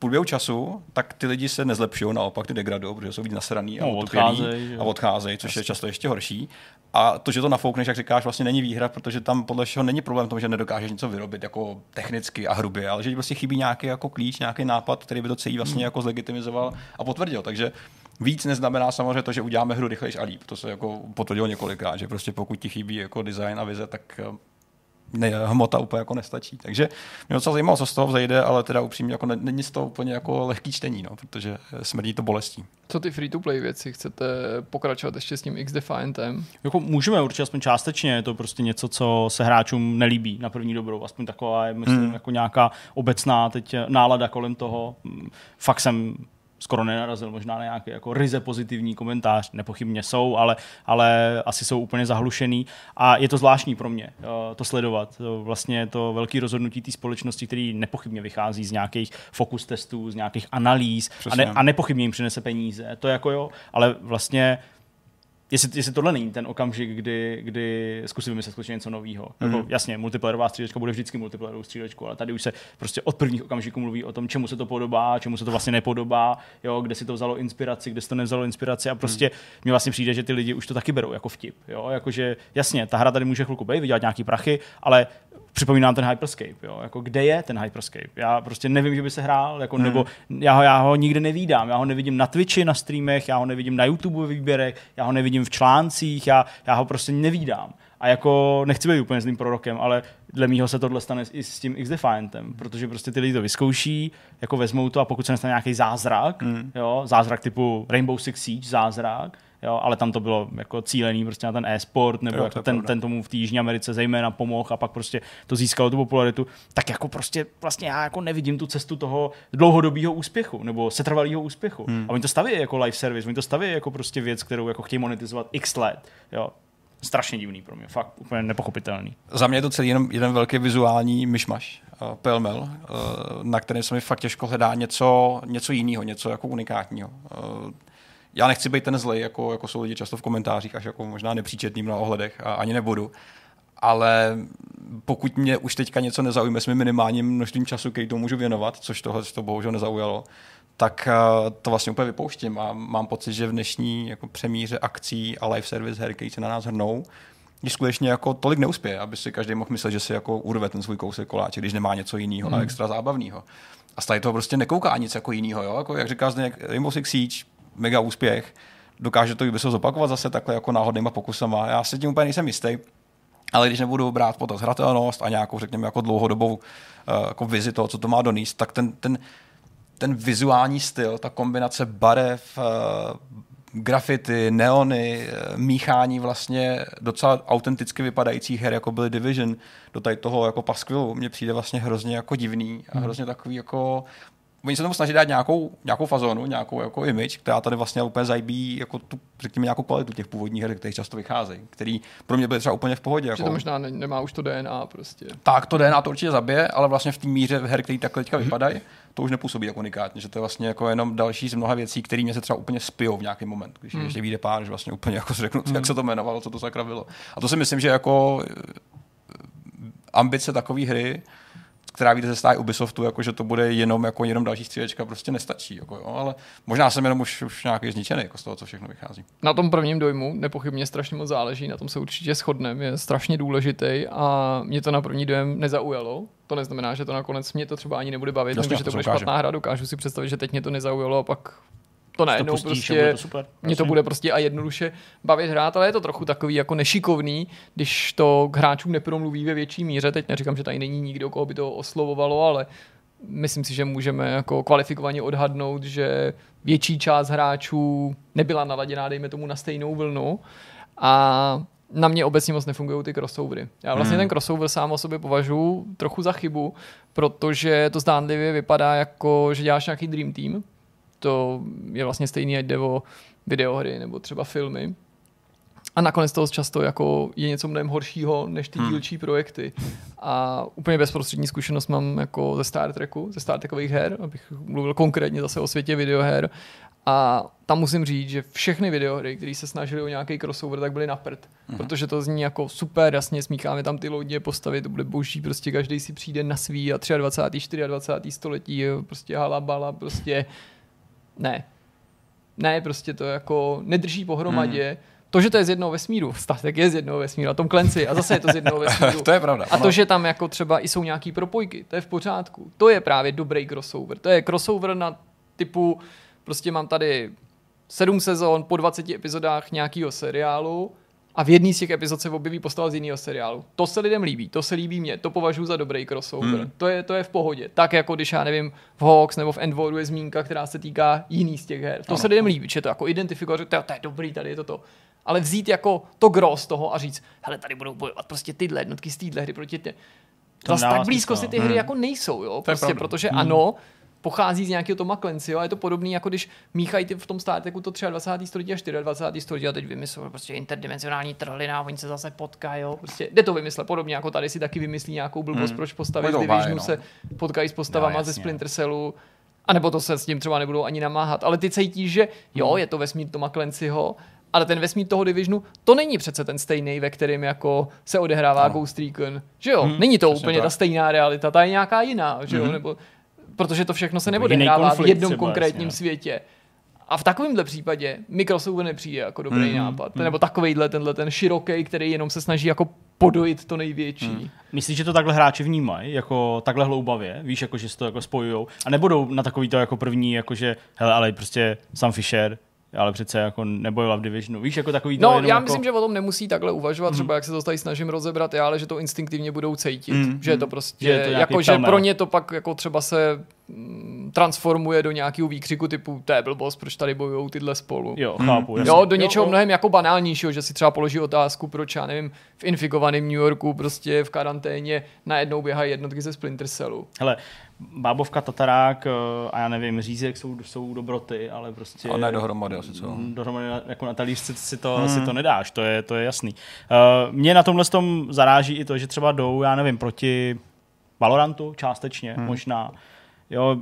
průběhu času, tak ty lidi se nezlepšují, naopak ty degradují, protože jsou víc nasraný a no, odcházejí, a odcházejí, což Jasně. je často ještě horší. A to, že to nafoukneš, jak říkáš, vlastně není výhra, protože tam podle všeho není problém v tom, že nedokážeš něco vyrobit jako technicky a hrubě, ale že prostě chybí nějaký jako klíč, nějaký nápad, který by to celý vlastně hmm. jako zlegitimizoval a potvrdil. Takže víc neznamená samozřejmě to, že uděláme hru rychlejš a líp. To se jako potvrdilo několikrát, že prostě pokud ti chybí jako design a vize, tak ne, hmota úplně jako nestačí. Takže mě docela zajímalo, co z toho vzejde, ale teda upřímně jako není z toho úplně jako lehký čtení, no, protože smrdí to bolestí. Co ty free-to-play věci? Chcete pokračovat ještě s tím X-Defiantem? Jako můžeme určitě aspoň částečně, je to prostě něco, co se hráčům nelíbí na první dobrou, aspoň taková je, myslím, hmm. jako nějaká obecná teď nálada kolem toho. Fakt jsem skoro nenarazil možná na nějaký jako ryze pozitivní komentář, nepochybně jsou, ale, ale asi jsou úplně zahlušený a je to zvláštní pro mě uh, to sledovat. Vlastně je to velký rozhodnutí té společnosti, který nepochybně vychází z nějakých fokus testů, z nějakých analýz a, ne, a nepochybně jim přinese peníze. To jako jo, ale vlastně jestli, jestli tohle není ten okamžik, kdy, kdy zkusím vymyslet skutečně něco nového. Mm. Jako, jasně, multiplayerová střílečka bude vždycky multiplayerovou střílečku, ale tady už se prostě od prvních okamžiků mluví o tom, čemu se to podobá, čemu se to vlastně nepodobá, jo, kde si to vzalo inspiraci, kde si to nevzalo inspiraci a prostě mm. mně vlastně přijde, že ty lidi už to taky berou jako vtip. Jo? Jakože, jasně, ta hra tady může chvilku být, vydělat nějaký prachy, ale připomínám ten Hyperscape, jo? Jako kde je ten Hyperscape? Já prostě nevím, že by se hrál, jako, hmm. nebo já ho, já ho nikde nevídám, já ho nevidím na Twitchi, na streamech, já ho nevidím na YouTube výběrech, já ho nevidím v článcích, já, já ho prostě nevídám. A jako nechci být úplně zlým prorokem, ale dle mýho se tohle stane i s tím X-Defiantem, protože prostě ty lidi to vyzkouší, jako vezmou to a pokud se nestane nějaký zázrak, mm. jo, zázrak typu Rainbow Six Siege zázrak, jo, ale tam to bylo jako cílený prostě na ten e-sport, nebo jo, jako ten, ten tomu v té Jižní Americe zejména pomohl a pak prostě to získalo tu popularitu, tak jako prostě vlastně já jako nevidím tu cestu toho dlouhodobého úspěchu, nebo setrvalého úspěchu. Hmm. A oni to staví jako live service, oni to staví jako prostě věc, kterou jako chtějí monetizovat x let, jo strašně divný pro mě, fakt úplně nepochopitelný. Za mě je to celý jenom jeden velký vizuální myšmaš, uh, pelmel, uh, na kterém se mi fakt těžko hledá něco, něco jiného, něco jako unikátního. Uh, já nechci být ten zlej, jako, jako jsou lidi často v komentářích, až jako možná nepříčetným na ohledech a ani nebudu. Ale pokud mě už teďka něco nezaujme s mým minimálním množstvím času, který to můžu věnovat, což tohle to bohužel nezaujalo, tak uh, to vlastně úplně vypouštím a mám pocit, že v dnešní jako přemíře akcí a live service her, který se na nás hrnou, když skutečně jako tolik neuspěje, aby si každý mohl myslet, že si jako urve ten svůj kousek koláče, když nemá něco jiného hmm. a extra zábavného. A stále toho prostě nekouká nic jako jiného, jo? Jako, jak říká Zdeněk, Rainbow Six Siege, mega úspěch, dokáže to se zopakovat zase takhle jako náhodnýma pokusama. Já si tím úplně nejsem jistý, ale když nebudu brát potaz hratelnost a nějakou, řekněme, jako dlouhodobou uh, jako vizi toho, co to má donést, tak ten, ten, ten vizuální styl, ta kombinace barev, uh, grafity, neony, uh, míchání vlastně docela autenticky vypadajících her, jako byly Division, do tady toho jako paskvilu, mně přijde vlastně hrozně jako divný a hmm. hrozně takový jako oni se tomu snaží dát nějakou, nějakou fazonu, nějakou jako image, která tady vlastně úplně zajbí jako tu, řekněme, nějakou kvalitu těch původních her, které často vycházejí, který pro mě byly třeba úplně v pohodě. Že jako. to možná ne, nemá už to DNA prostě. Tak, to DNA to určitě zabije, ale vlastně v té míře her, které takhle teďka vypadají, to už nepůsobí jako unikátně, že to je vlastně jako jenom další z mnoha věcí, které mě se třeba úplně spijou v nějaký moment, když hmm. ještě vyjde pár, že vlastně úplně jako řeknu, hmm. jak se to jmenovalo, co to sakra bylo. A to si myslím, že jako ambice takové hry která vyjde ze stáje Ubisoftu, jako že to bude jenom jako jenom další střílečka, prostě nestačí. Jako jo, ale možná jsem jenom už, už nějaký zničený jako z toho, co všechno vychází. Na tom prvním dojmu nepochybně strašně moc záleží, na tom se určitě shodneme, je strašně důležitý a mě to na první dojem nezaujalo. To neznamená, že to nakonec mě to třeba ani nebude bavit, Jasně, nebo že to bude špatná hra. Dokážu si představit, že teď mě to nezaujalo a pak to najednou to pustíš, prostě, to super, mě to bude prostě a jednoduše bavit hrát, ale je to trochu takový jako nešikovný, když to k hráčům nepromluví ve větší míře. Teď neříkám, že tady není nikdo, koho by to oslovovalo, ale myslím si, že můžeme jako kvalifikovaně odhadnout, že větší část hráčů nebyla naladěná, dejme tomu, na stejnou vlnu a na mě obecně moc nefungují ty crossovery. Já vlastně hmm. ten crossover sám o sobě považuji trochu za chybu, protože to zdánlivě vypadá jako, že děláš nějaký Dream Team, to je vlastně stejný, ať jde o videohry nebo třeba filmy. A nakonec toho často jako je něco mnohem horšího než ty hmm. dílčí projekty. A úplně bezprostřední zkušenost mám jako ze Star Treku, ze Star Trekových her, abych mluvil konkrétně zase o světě videoher. A tam musím říct, že všechny videohry, které se snažili o nějaký crossover, tak byly na prd. Hmm. Protože to zní jako super, jasně smícháme tam ty lodě, postavy, to bude boží, prostě každý si přijde na svý a 23. 24. století, prostě halabala, prostě ne. Ne, prostě to jako nedrží pohromadě. Hmm. To, že to je z jednoho vesmíru, *laughs* statek je z jednoho vesmíru, a Tom Clancy, a zase je to z jednoho *laughs* vesmíru. to je pravda. A to, že tam jako třeba i jsou nějaký propojky, to je v pořádku. To je právě dobrý crossover. To je crossover na typu, prostě mám tady sedm sezon po 20 epizodách nějakého seriálu a v jedné z těch epizod se objeví postava z jiného seriálu. To se lidem líbí, to se líbí mně, to považuji za dobrý crossover. Hmm. To, je, to je v pohodě. Tak jako když já nevím, v Hawks nebo v Endwaru je zmínka, která se týká jiný z těch her. To ano. se lidem líbí, že to jako identifikovat, že to, to je dobrý, tady je to to. Ale vzít jako to gros toho a říct, hele, tady budou bojovat prostě tyhle jednotky z téhle hry proti ty. Zase tak blízko si ty hry hmm. jako nejsou, jo, prostě, protože hmm. ano, pochází z nějakého Toma Clancy, a je to podobné, jako když míchají v tom státeku to 23. století a 24. století a teď vymyslel prostě interdimenzionální trhlina, oni se zase potkají, jo. Prostě jde to vymyslet podobně, jako tady si taky vymyslí nějakou blbost, hmm. proč postavy z Divisionu no. se potkají s postavama no, ze Splinter Cellu, a nebo to se s tím třeba nebudou ani namáhat. Ale ty cítíš, že jo, hmm. je to vesmír Toma Clancyho, ale ten vesmír toho Divisionu, to není přece ten stejný, ve kterém jako se odehrává no. Ghost Recon. Že jo? Hmm, není to úplně tak. ta stejná realita, ta je nějaká jiná, že jo? Hmm. Nebo protože to všechno se neodehrává v jednom konkrétním jasně. světě. A v takovémhle případě Microsoft nepřijde jako dobrý mm, nápad. Mm. Nebo takovejhle, tenhle ten široký, který jenom se snaží jako podojit to největší. Mm. Myslíš, že to takhle hráči vnímají, jako takhle hloubavě, víš, jako že si to jako spojujou a nebudou na takový to jako první, jako že hele, ale prostě Sam Fisher, ale přece jako nebojoval v Divisionu. Víš, jako takový No, já jako... myslím, že o tom nemusí takhle uvažovat, mm. třeba jak se to tady snažím rozebrat, já, ale že to instinktivně budou cítit. Mm. Že je to prostě, že, je to jako, že pro ně to pak jako třeba se transformuje do nějakého výkřiku typu to je blbost, proč tady bojují tyhle spolu. Jo, chápu. Hmm. Jo, do něčeho jo, jo. mnohem jako banálnějšího, že si třeba položí otázku, proč já nevím, v infikovaném New Yorku prostě v karanténě najednou běhají jednotky ze Splinter Cellu. Hele, Bábovka, Tatarák eh, a já nevím, Řízek jsou, jsou dobroty, ale prostě... Ale ne dohromady asi co. Mm, dohromady jako na talířci si to, hmm. si to nedáš, to je, to je jasný. Uh, mě na tomhle tom zaráží i to, že třeba jdou, já nevím, proti Valorantu částečně, hmm. možná. Jo,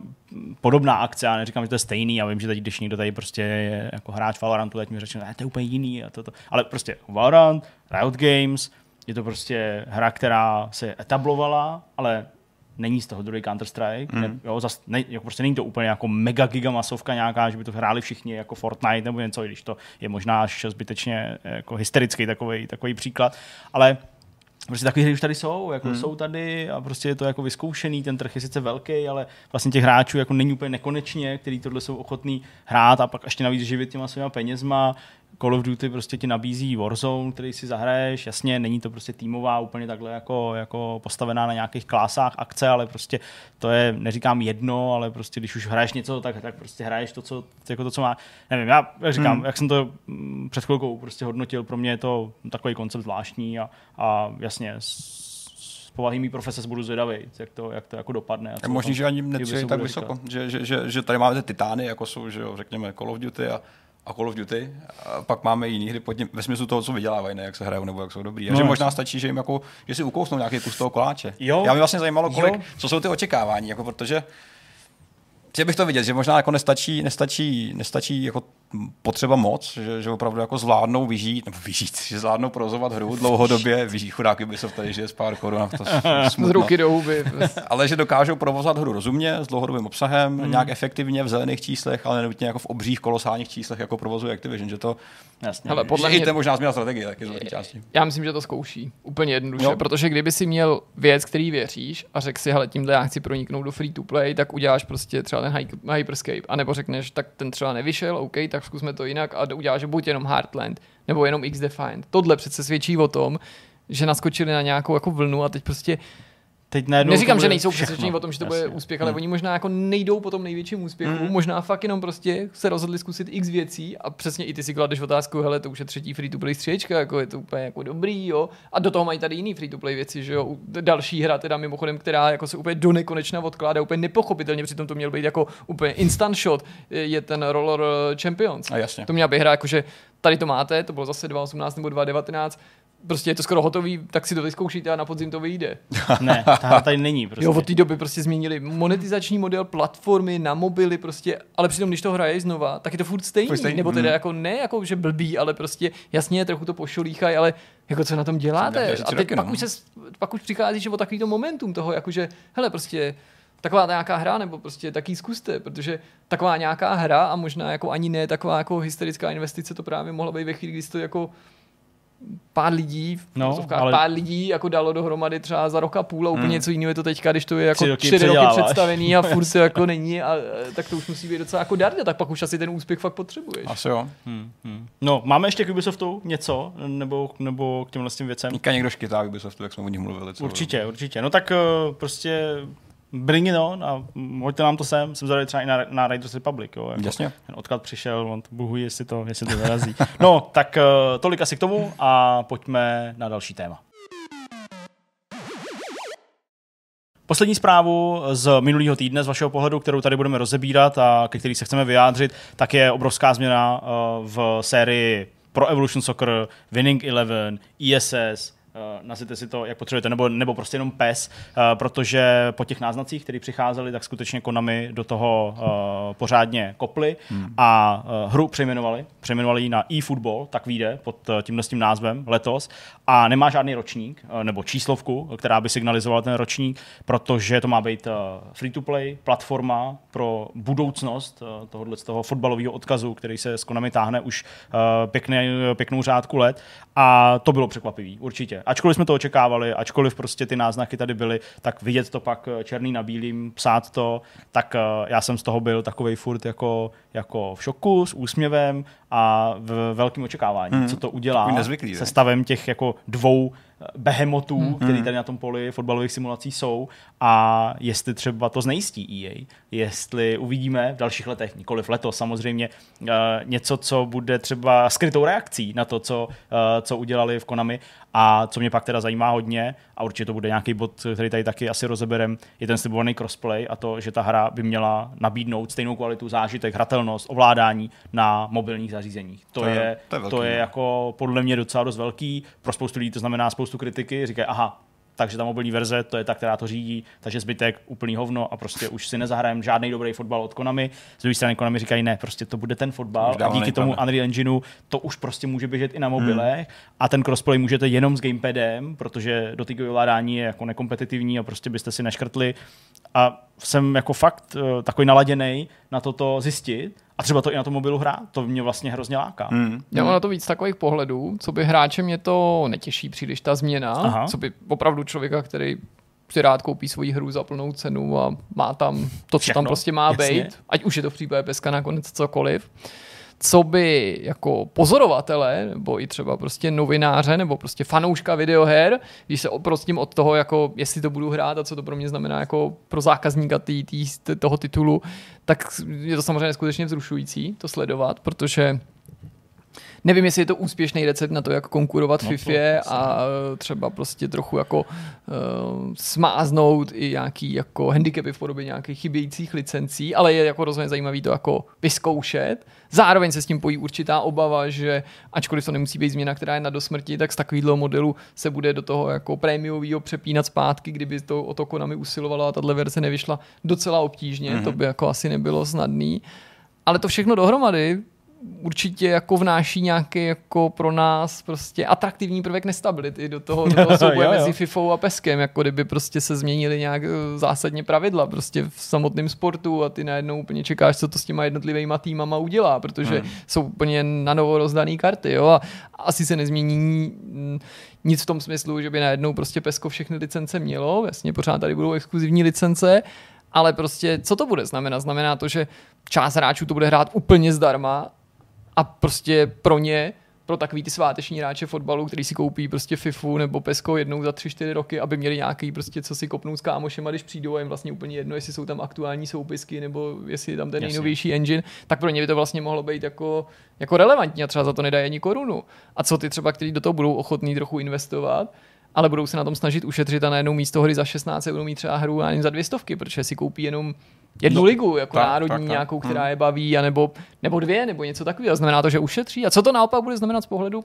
podobná akce, já neříkám, že to je stejný, já vím, že teď, když někdo tady prostě je jako hráč Valorantu, teď mi řekne, že to je úplně jiný a toto. Ale prostě Valorant, Riot Games, je to prostě hra, která se etablovala, ale není z toho druhý Counter-Strike. Mm. Ne, jo, zas, ne, jako prostě není to úplně jako mega giga masovka nějaká, že by to hráli všichni jako Fortnite nebo něco, když to je možná až zbytečně jako hysterický takový, takový příklad. Ale prostě takový hry už tady jsou, jako hmm. jsou tady a prostě je to jako vyzkoušený, ten trh je sice velký, ale vlastně těch hráčů jako není úplně nekonečně, který tohle jsou ochotní hrát a pak ještě navíc živit těma svýma penězma, Call of Duty prostě ti nabízí Warzone, který si zahraješ, jasně, není to prostě týmová úplně takhle jako, jako postavená na nějakých klásách akce, ale prostě to je, neříkám jedno, ale prostě když už hraješ něco, tak, tak prostě hraješ to, co, jako to, co má, nevím, já jak říkám, hmm. jak jsem to mm, před chvilkou prostě hodnotil, pro mě je to takový koncept zvláštní a, a jasně, s povahy mý profese budu zvědavý, jak to, jak to jako dopadne. A možný, že ani netřeli tak vysoko, že, že, že, že, tady máme ty titány, jako jsou, že jo, řekněme Call of Duty a a Call of Duty, a pak máme jiné hry pod tím, ve smyslu toho, co vydělávají, ne jak se hrajou nebo jak jsou dobrý. A no, že možná stačí, že jim jako, že si ukousnou nějaký kus toho koláče. Jo. Já mě vlastně zajímalo, kolik, jo. co jsou ty očekávání, jako protože chtěl bych to vidět, že možná jako nestačí, nestačí, nestačí jako potřeba moc, že, že opravdu jako zvládnou vyžít, nebo vyžít, *laughs* že zvládnou prozovat hru dlouhodobě, vyžít chudáky by se tady žije z pár korun, to *laughs* z ruky do huby. *laughs* ale že dokážou provozovat hru rozumně, s dlouhodobým obsahem, hmm. nějak efektivně v zelených číslech, ale nenutně jako v obřích kolosálních číslech, jako provozuje Activision, že to Jasně. Hele, podle že mě... i to možná změna strategie taky z části. Já myslím, že to zkouší úplně jednoduše, jo. protože kdyby si měl věc, který věříš a řekl si, hele, tímhle já chci proniknout do free to play, tak uděláš prostě třeba ten Hyperscape, anebo řekneš, tak ten třeba nevyšel, OK, tak zkusme to jinak a uděláš buď jenom Heartland, nebo jenom X-Defined. Tohle přece svědčí o tom, že naskočili na nějakou jako vlnu a teď prostě Teď Neříkám, že nejsou přesvědčení o tom, že to bude úspěch, ale hmm. oni možná jako nejdou po tom největším úspěchu, hmm. možná fakt jenom prostě se rozhodli zkusit x věcí a přesně i ty si kladeš otázku, hele, to už je třetí free to play stříčka, jako je to úplně jako dobrý, jo. A do toho mají tady jiný free to play věci, že jo. Další hra teda mimochodem, která jako se úplně do nekonečna odkládá, úplně nepochopitelně, přitom to měl být jako úplně instant shot, je ten Roller Champions. A jasně. To měla být hra jakože tady to máte, to bylo zase 2018 nebo 2019, prostě je to skoro hotový, tak si to vyzkoušíte a na podzim to vyjde. *laughs* ne, ta tady není prostě. Jo, od té doby prostě změnili monetizační model platformy na mobily prostě, ale přitom, když to hraje znova, tak je to furt stejný. stejný. Nebo teda mm. jako ne jako, že blbý, ale prostě jasně trochu to pošolíchají, ale jako co na tom děláte? A teď pak, no. už se, pak už přichází, že o takovýto momentum toho, jakože, hele, prostě taková nějaká hra, nebo prostě taky zkuste, protože taková nějaká hra a možná jako ani ne taková jako hysterická investice to právě mohla být ve chvíli, kdy to jako pár lidí, no, ale... pár lidí jako dalo dohromady třeba za rok a půl a úplně hmm. něco jiného je to teďka, když to je jako roky čtyři roky představený a furt *laughs* to jako není, a, tak to už musí být docela jako darda, tak pak už asi ten úspěch fakt potřebuješ. Asi jo. Hmm, hmm. No, máme ještě k Ubisoftu něco, nebo, nebo k těm vlastně věcem? Nika někdo škytá Ubisoftu, jak jsme o nich mluvili. Co určitě, určitě. No tak uh, prostě bring it on a hoďte nám to sem. Jsem zvedavý třeba i na, na Raiders Republic. Jo, jako Jasně. Ten odklad přišel, on to bohu, jestli to, jestli to vyrazí. no, tak uh, tolik asi k tomu a pojďme na další téma. Poslední zprávu z minulého týdne, z vašeho pohledu, kterou tady budeme rozebírat a ke který se chceme vyjádřit, tak je obrovská změna uh, v sérii Pro Evolution Soccer, Winning Eleven, ISS, nazvěte si to, jak potřebujete, nebo, nebo prostě jenom PES, uh, protože po těch náznacích, které přicházely, tak skutečně Konami do toho uh, pořádně kopli hmm. a hru přejmenovali. Přejmenovali ji na eFootball, tak vyjde pod tímhle tím názvem letos a nemá žádný ročník nebo číslovku, která by signalizovala ten ročník, protože to má být free-to-play platforma pro budoucnost tohohle z toho fotbalového odkazu, který se s Konami táhne už pěkný, pěknou řádku let a to bylo překvapivý, určitě ačkoliv jsme to očekávali, ačkoliv prostě ty náznaky tady byly, tak vidět to pak eh, černý na bílým, psát to, tak eh, já jsem z toho byl takový furt jako, jako v šoku, s úsměvem a v velkým očekávání, hmm. co to udělá nezvyklý, se stavem těch jako dvou behemotů, hmm. který tady na tom poli fotbalových simulací jsou a jestli třeba to znejistí EA, jestli uvidíme v dalších letech, nikoliv letos samozřejmě, uh, něco, co bude třeba skrytou reakcí na to, co, uh, co udělali v Konami a co mě pak teda zajímá hodně, a určitě to bude nějaký bod, který tady taky asi rozeberem, je ten slibovaný crossplay a to, že ta hra by měla nabídnout stejnou kvalitu zážitek, hratelnost, ovládání na mobilních zařízeních. To, to je, je, to je, velký, to je jako podle mě docela dost velký. Pro spoustu lidí to znamená spoustu kritiky. Říkají, aha, takže ta mobilní verze, to je ta, která to řídí, takže zbytek úplný hovno a prostě už si nezahrajeme žádný dobrý fotbal od Konami. Z druhé strany Konami říkají, ne, prostě to bude ten fotbal a díky tomu Unreal Engineu to už prostě může běžet i na mobilech hmm. a ten crossplay můžete jenom s gamepadem, protože dotykové ovládání je jako nekompetitivní a prostě byste si neškrtli a jsem jako fakt uh, takový naladěný na toto zjistit a třeba to i na tom mobilu hrát, to mě vlastně hrozně láká. Hmm. Já mám na to víc takových pohledů, co by hráče mě to netěší příliš ta změna, Aha. co by opravdu člověka, který si rád koupí svoji hru za plnou cenu a má tam to, co Všechno. tam prostě má být, ať už je to v případě peska nakonec cokoliv, co by jako pozorovatele, nebo i třeba prostě novináře, nebo prostě fanouška videoher, když se oprostím od toho, jako jestli to budu hrát a co to pro mě znamená jako pro zákazníka tý, tý, toho titulu, tak je to samozřejmě skutečně vzrušující to sledovat, protože Nevím, jestli je to úspěšný recept na to, jak konkurovat no FIFA a třeba prostě trochu jako uh, smáznout i nějaký jako handicapy v podobě nějakých chybějících licencí, ale je jako rozhodně zajímavý to jako vyzkoušet. Zároveň se s tím pojí určitá obava, že ačkoliv to nemusí být změna, která je na dosmrti, tak z takového modelu se bude do toho jako prémiového přepínat zpátky, kdyby to o to Konami usilovalo a tahle verze nevyšla docela obtížně, mm-hmm. to by jako asi nebylo snadný. Ale to všechno dohromady určitě jako vnáší nějaký jako pro nás prostě atraktivní prvek nestability do toho, do *laughs* toho souboje mezi FIFou a PESkem, jako kdyby prostě se změnily nějak eh, zásadně pravidla prostě v samotném sportu a ty najednou úplně čekáš, co to s těma jednotlivými týmama udělá, protože hmm. jsou úplně na novo rozdané karty, jo, a asi se nezmění nic v tom smyslu, že by najednou prostě PESko všechny licence mělo, vlastně pořád tady budou exkluzivní licence, ale prostě co to bude znamenat? Znamená to, že část hráčů to bude hrát úplně zdarma a prostě pro ně, pro takový ty sváteční hráče fotbalu, který si koupí prostě FIFU nebo PESCO jednou za tři, čtyři roky, aby měli nějaký prostě, co si kopnou s kámošema, když přijdou a jim vlastně úplně jedno, jestli jsou tam aktuální soupisky nebo jestli je tam ten Jasně. nejnovější engine, tak pro ně by to vlastně mohlo být jako, jako relevantní a třeba za to nedají ani korunu. A co ty třeba, kteří do toho budou ochotní trochu investovat, ale budou se na tom snažit ušetřit a najednou místo hry za 16 budou mít třeba hru ani za dvě stovky, protože si koupí jenom jednu no, ligu, jako tak, národní tak, tak. nějakou, která hmm. je baví, anebo, nebo dvě, nebo něco takového. Znamená to, že ušetří. A co to naopak bude znamenat z pohledu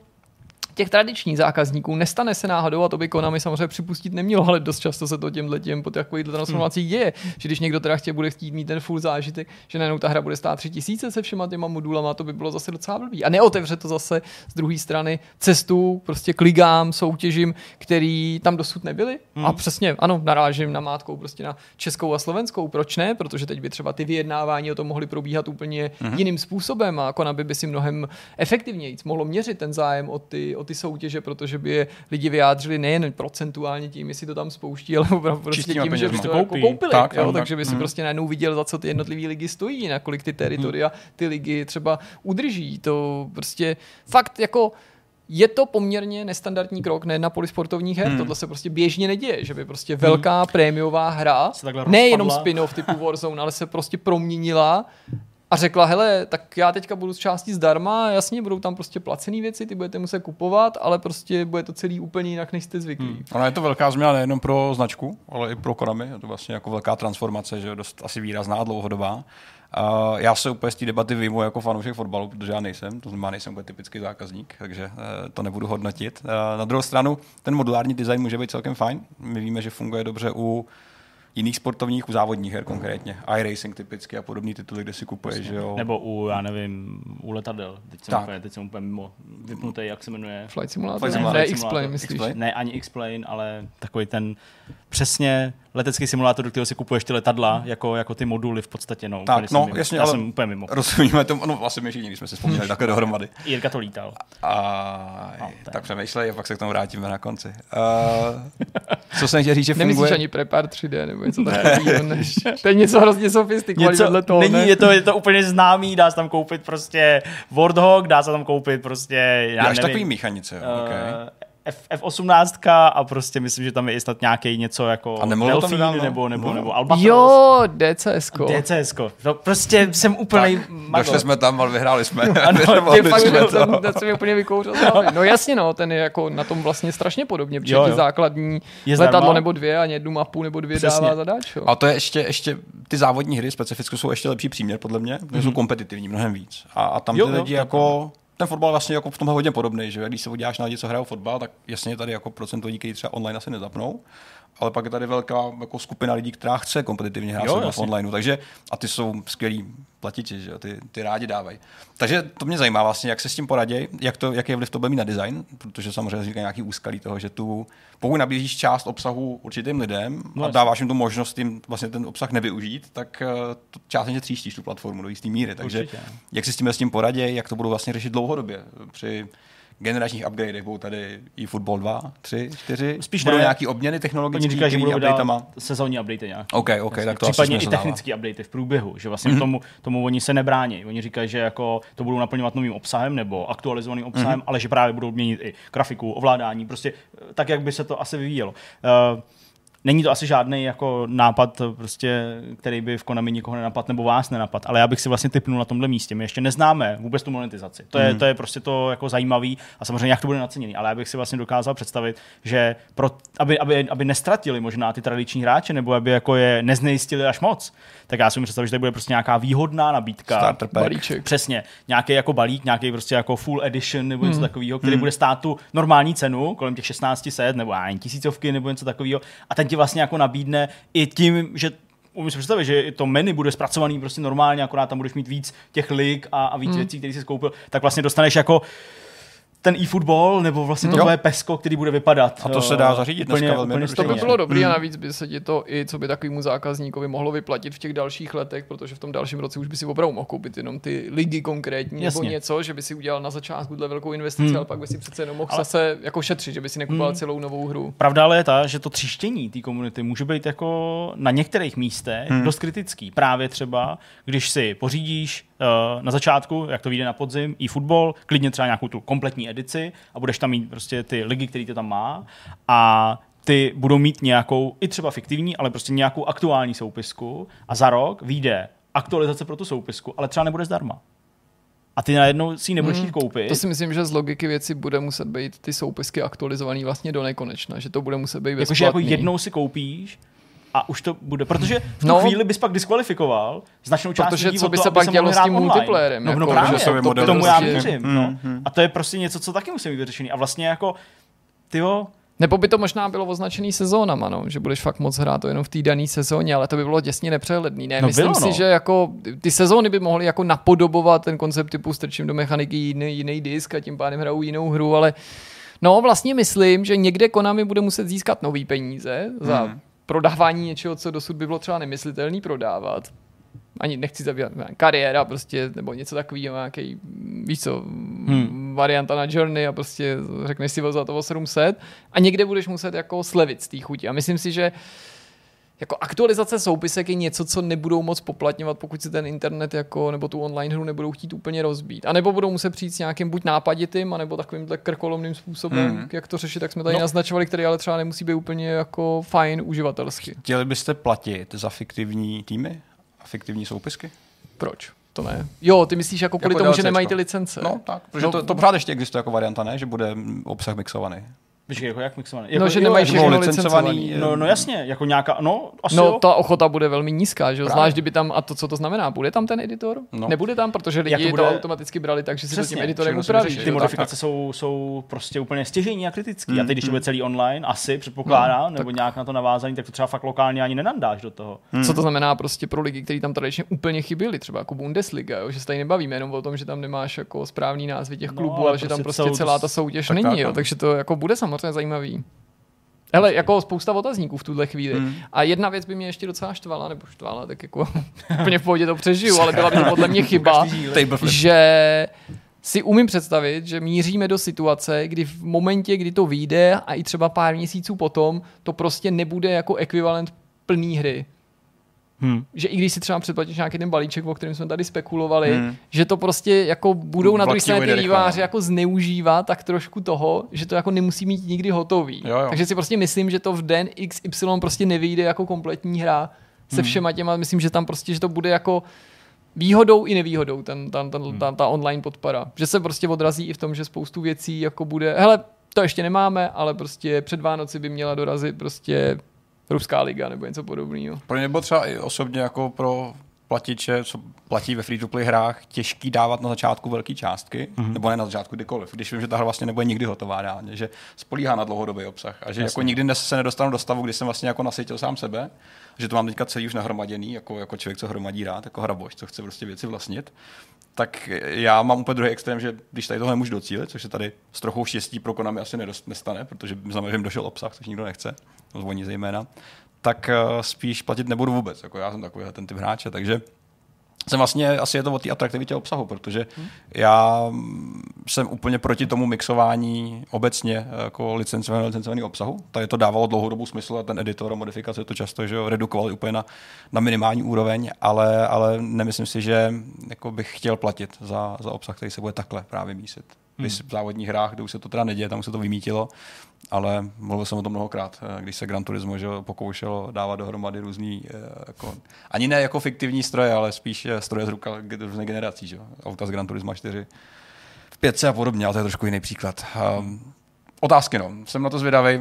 těch tradičních zákazníků nestane se náhodou, a to by Konami samozřejmě připustit nemělo, ale dost často se to těmhle těm po takových transformacích děje, že když někdo teda chtě bude chtít mít ten full zážitek, že najednou ta hra bude stát 3000 se všema těma modulama, to by bylo zase docela blbý. A neotevře to zase z druhé strany cestu prostě k ligám, soutěžím, který tam dosud nebyly. Hmm. A přesně, ano, narážím na mátkou prostě na českou a slovenskou. Proč ne? Protože teď by třeba ty vyjednávání o tom mohly probíhat úplně hmm. jiným způsobem a Konami by si mnohem efektivněji mohlo měřit ten zájem o ty, o ty soutěže, protože by je lidi vyjádřili nejen procentuálně tím, jestli to tam spouští, ale opravdu prostě tím, že by to jako koupili. Tak, jo? Tak, takže by si hmm. prostě najednou viděl, za co ty jednotlivé ligy stojí, na kolik ty teritoria hmm. ty ligy třeba udrží. To prostě fakt jako je to poměrně nestandardní krok ne na polisportovních her. Hmm. Tohle se prostě běžně neděje, že by prostě velká hmm. prémiová hra, nejenom spin-off typu Warzone, ale se prostě proměnila a řekla, hele, tak já teďka budu z části zdarma, jasně, budou tam prostě placené věci, ty budete muset kupovat, ale prostě bude to celý úplně jinak, než jste zvyklí. Hmm. Ona je to velká změna nejenom pro značku, ale i pro Konami, je to vlastně jako velká transformace, že dost asi výrazná dlouhodobá. Uh, já se úplně z té debaty vyjmu jako fanoušek fotbalu, protože já nejsem, to znamená, nejsem úplně typický zákazník, takže uh, to nebudu hodnotit. Uh, na druhou stranu, ten modulární design může být celkem fajn. My víme, že funguje dobře u jiných sportovních, u závodních her konkrétně. iRacing typicky a podobný tituly, kde si kupuješ, že jo. Nebo u, já nevím, u letadel. Teď jsem, úplně, teď jsem úplně mimo vypnutý, jak se jmenuje. Flight Simulator. Flight Simulator. Ne, X-Plane, myslíš? Explain? Ne, ani X-Plane, ale takový ten přesně letecký simulátor, do kterého si kupuješ ty letadla, jako, jako ty moduly v podstatě. No, tak, no, mimo. jasně, já ale jsem úplně mimo. Rozumíme tomu, no vlastně my všichni, když jsme se vzpomněli takhle dohromady. *laughs* Jirka to lítal. A, no, tak přemýšlej a pak se k tomu vrátíme na konci. Uh, co jsem chtěl říct, že funguje... Nemyslíš ani Prepar 3D nebo něco takového, než... To je něco hrozně sofistikovaného toho, není, ne? je, to, je to úplně *laughs* známý, dá se tam koupit prostě Warthog, dá se tam koupit prostě, já Až nevím. takový mechanice, uh, okay F, F18 a prostě myslím, že tam je i snad nějaký něco jako a Delfín nebo, nebo, no. nebo Albatros. Jo, DCSko. DCSko. No, prostě jsem úplně Došli jsme tam, ale vyhráli jsme. *laughs* ano, ty fakt, to. ten, ten jsem úplně vykouřil. No jasně, no, ten je jako na tom vlastně strašně podobně, protože jo, jo. základní je letadlo zdarma. nebo dvě a jednu mapu nebo dvě Přesně. dává zadáč. A to je ještě, ještě, ty závodní hry specificky jsou ještě lepší příměr, podle mě, mm-hmm. jsou kompetitivní mnohem víc. A, a tam jo, ty lidi jo, jako ten fotbal vlastně jako v tomhle hodně podobný, že když se podíváš na lidi, co hrajou fotbal, tak jasně tady jako procento lidí, kteří třeba online asi nezapnou, ale pak je tady velká jako skupina lidí, která chce kompetitivně hrát jo, v online, takže a ty jsou skvělí platiči, že ty, ty rádi dávají. Takže to mě zajímá vlastně, jak se s tím poradí, jak to, jaký je vliv to bude mít na design, protože samozřejmě vzniká nějaký úskalí toho, že tu, pokud nabízíš část obsahu určitým lidem no, a dáváš jim tu možnost jim vlastně ten obsah nevyužít, tak eh, to částečně tříštíš tu platformu do jisté míry. Takže Určitě. jak se s tím, s tím poradí, jak to budou vlastně řešit dlouhodobě při generačních upgradech, budou tady i Football 2, 3, 4, Spíš budou ne. nějaký obměny technologické, říkají, že budou updatama. sezónní updaty nějak. OK, OK, tak to Případně i technické updaty v průběhu, že vlastně mm-hmm. tomu, tomu oni se nebrání. Oni říkají, že jako to budou naplňovat novým obsahem nebo aktualizovaným obsahem, mm-hmm. ale že právě budou měnit i grafiku, ovládání, prostě tak, jak by se to asi vyvíjelo. Uh, Není to asi žádný jako nápad, prostě, který by v Konami nikoho nenapad nebo vás nenapad, ale já bych si vlastně typnul na tomhle místě. My ještě neznáme vůbec tu monetizaci. To je, mm. to je prostě to jako zajímavý a samozřejmě jak to bude naceněný, ale já bych si vlastně dokázal představit, že pro, aby, aby, aby nestratili možná ty tradiční hráče nebo aby jako je neznejistili až moc, tak já si mi představit, že to bude prostě nějaká výhodná nabídka. Starter pack. Balíček. Přesně. Nějaký jako balík, nějaký prostě jako full edition nebo něco mm. takového, který mm. bude stát tu normální cenu kolem těch 1600 nebo ani tisícovky nebo něco takového a ten ti vlastně jako nabídne i tím, že umím si představit, že to menu bude zpracovaný prostě normálně, akorát tam budeš mít víc těch lig a, a víc hmm. věcí, které jsi koupil, tak vlastně dostaneš jako ten e-football, nebo vlastně to tvoje pesko, který bude vypadat. A to se dá zařídit úplně, dneska velmi To by bylo dobré hmm. a navíc by se ti to i, co by takovému zákazníkovi mohlo vyplatit v těch dalších letech, protože v tom dalším roce už by si opravdu mohl koupit jenom ty ligy konkrétní Jasně. nebo něco, že by si udělal na začátku tuhle velkou investici, hmm. ale pak by si přece jenom mohl ale... zase jako šetřit, že by si nekupoval hmm. celou novou hru. Pravda ale je ta, že to tříštění té komunity může být jako na některých místech hmm. dost kritický. Právě třeba, když si pořídíš na začátku, jak to vyjde na podzim, i fotbal, klidně třeba nějakou tu kompletní edici a budeš tam mít prostě ty ligy, které to tam má a ty budou mít nějakou, i třeba fiktivní, ale prostě nějakou aktuální soupisku a za rok vyjde aktualizace pro tu soupisku, ale třeba nebude zdarma. A ty najednou si ji nebudeš hmm, koupit. To si myslím, že z logiky věci bude muset být ty soupisky aktualizované vlastně do nekonečna, že to bude muset být Jakože jako jednou si koupíš a už to bude, protože v tu no, chvíli bys pak diskvalifikoval značnou část Protože lidí co by se pak dělo s tím multiplayerem? No, no jako, právě, to, to, tomu já věřím. Mm, no. Mm. A to je prostě něco, co taky musí být vyřešený. A vlastně jako, tyjo, nebo by to možná bylo označený sezónama, no, že budeš fakt moc hrát to jenom v té dané sezóně, ale to by bylo děsně nepřehledný. Ne, no myslím bylo, si, no. že jako ty sezóny by mohly jako napodobovat ten koncept typu strčím do mechaniky jiný, jiný disk a tím pádem hrajou jinou hru, ale no vlastně myslím, že někde Konami bude muset získat nový peníze za hmm prodávání něčeho, co dosud by bylo třeba nemyslitelný prodávat. Ani nechci zabývat kariéra prostě, nebo něco takového, nějaký, víš co, hmm. varianta na Journey a prostě řekneš si za to 700 a někde budeš muset jako slevit z té chuti. A myslím si, že jako aktualizace soupisek je něco, co nebudou moc poplatňovat, pokud si ten internet jako, nebo tu online hru nebudou chtít úplně rozbít. A nebo budou muset přijít s nějakým buď nápaditým, anebo takovým krkolomným způsobem, hmm. jak to řešit, tak jsme tady no. naznačovali, který ale třeba nemusí být úplně jako fajn uživatelsky. Chtěli byste platit za fiktivní týmy a fiktivní soupisky? Proč? To ne. Jo, ty myslíš jako kvůli jako tomu, že nemají ty licence. No tak, protože no, to, to pořád ještě existuje jako varianta, ne? Že bude obsah mixovaný. Počkej, jako jak mixovaný? No, jako, no, že nemají všechno licencovaný. No, no jasně, jako nějaká, no asi No, jo. ta ochota bude velmi nízká, že jo? Zvlášť, kdyby tam, a to, co to znamená, bude tam ten editor? No. Nebude tam, protože lidi bude... to automaticky brali tak, že si to tím editorem upraví. Ty modifikace jsou, jsou prostě úplně stěžení a kritický. Mm, a teď, když to bude mm. celý online, asi předpokládám, no, nebo tak... nějak na to navázaný, tak to třeba fakt lokálně ani nenandáš do toho. Mm. Co to znamená prostě pro lidi, kteří tam tradičně úplně chyběli, třeba jako Bundesliga, jo? že se tady nebavíme jenom o tom, že tam nemáš jako správný názvy těch no, klubů, ale, že tam prostě, prostě celá ta soutěž není, takže to jako bude samozřejmě zajímavý. Hele, jako spousta otazníků v tuhle chvíli. Hmm. A jedna věc by mě ještě docela štvala, nebo štvala, tak jako *laughs* úplně v pohodě to přežiju, ale byla by to podle mě chyba, že si umím představit, že míříme do situace, kdy v momentě, kdy to vyjde a i třeba pár měsíců potom, to prostě nebude jako ekvivalent plný hry. Hmm. Že i když si třeba předplatíš nějaký ten balíček, o kterém jsme tady spekulovali, hmm. že to prostě jako budou na druhé straně ty výváři no. jako zneužívat tak trošku toho, že to jako nemusí mít nikdy hotový. Jo, jo. Takže si prostě myslím, že to v den XY prostě nevyjde jako kompletní hra se hmm. všema těma, myslím, že tam prostě, že to bude jako výhodou i nevýhodou ten, ten, ten, hmm. ta, ta online podpora. Že se prostě odrazí i v tom, že spoustu věcí jako bude, hele, to ještě nemáme, ale prostě před Vánoci by měla dorazit prostě Ruská liga nebo něco podobného. Pro ně nebo třeba i osobně jako pro platiče, co platí ve free-to-play hrách, těžký dávat na začátku velké částky, mm-hmm. nebo ne na začátku kdykoliv, když vím, že ta hra vlastně nebude nikdy hotová reálně, že spolíhá na dlouhodobý obsah a že Jasně. jako nikdy se nedostanu do stavu, kdy jsem vlastně jako nasytil sám sebe, že to mám teďka celý už nahromaděný, jako, jako člověk, co hromadí rád, jako hraboš, co chce prostě věci vlastnit, tak já mám úplně druhý extrém, že když tady tohle můžu docílit, což se tady s trochou štěstí pro Konami asi nedost, nestane, protože znamená, že jim došel obsah, což nikdo nechce, zvoní zejména, tak eh, spíš platit nebudu vůbec. Jako já jsem takový ten typ hráče, takže jsem vlastně, asi je to o té atraktivitě obsahu, protože hmm. já jsem úplně proti tomu mixování obecně jako licencovaného licencovaný obsahu. Tady to dávalo dlouhodobou smysl a ten editor a modifikace to často že redukovali úplně na, na minimální úroveň, ale, ale nemyslím si, že jako bych chtěl platit za, za obsah, který se bude takhle právě mísit. Hmm. v závodních hrách, kde už se to teda neděje, tam se to vymítilo, ale mluvil jsem o tom mnohokrát, eh, když se Gran Turismo že pokoušelo dávat dohromady různý, eh, jako, ani ne jako fiktivní stroje, ale spíš eh, stroje z ruka různých generací, že? auta z Gran Turismo 4 v 5 a podobně, ale to je trošku jiný příklad. Um, otázky, no. Jsem na to zvědavý.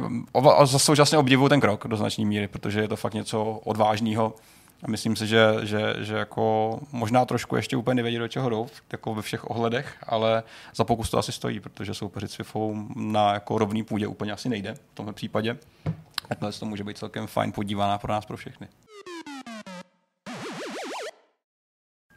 A současně obdivuju ten krok do značné míry, protože je to fakt něco odvážného a myslím si, že, že, že jako možná trošku ještě úplně nevědí, do čeho jdou, jako ve všech ohledech, ale za pokus to asi stojí, protože soupeřit s FIFou na jako rovný půdě úplně asi nejde v tomhle případě. Takhle to může být celkem fajn podívaná pro nás, pro všechny.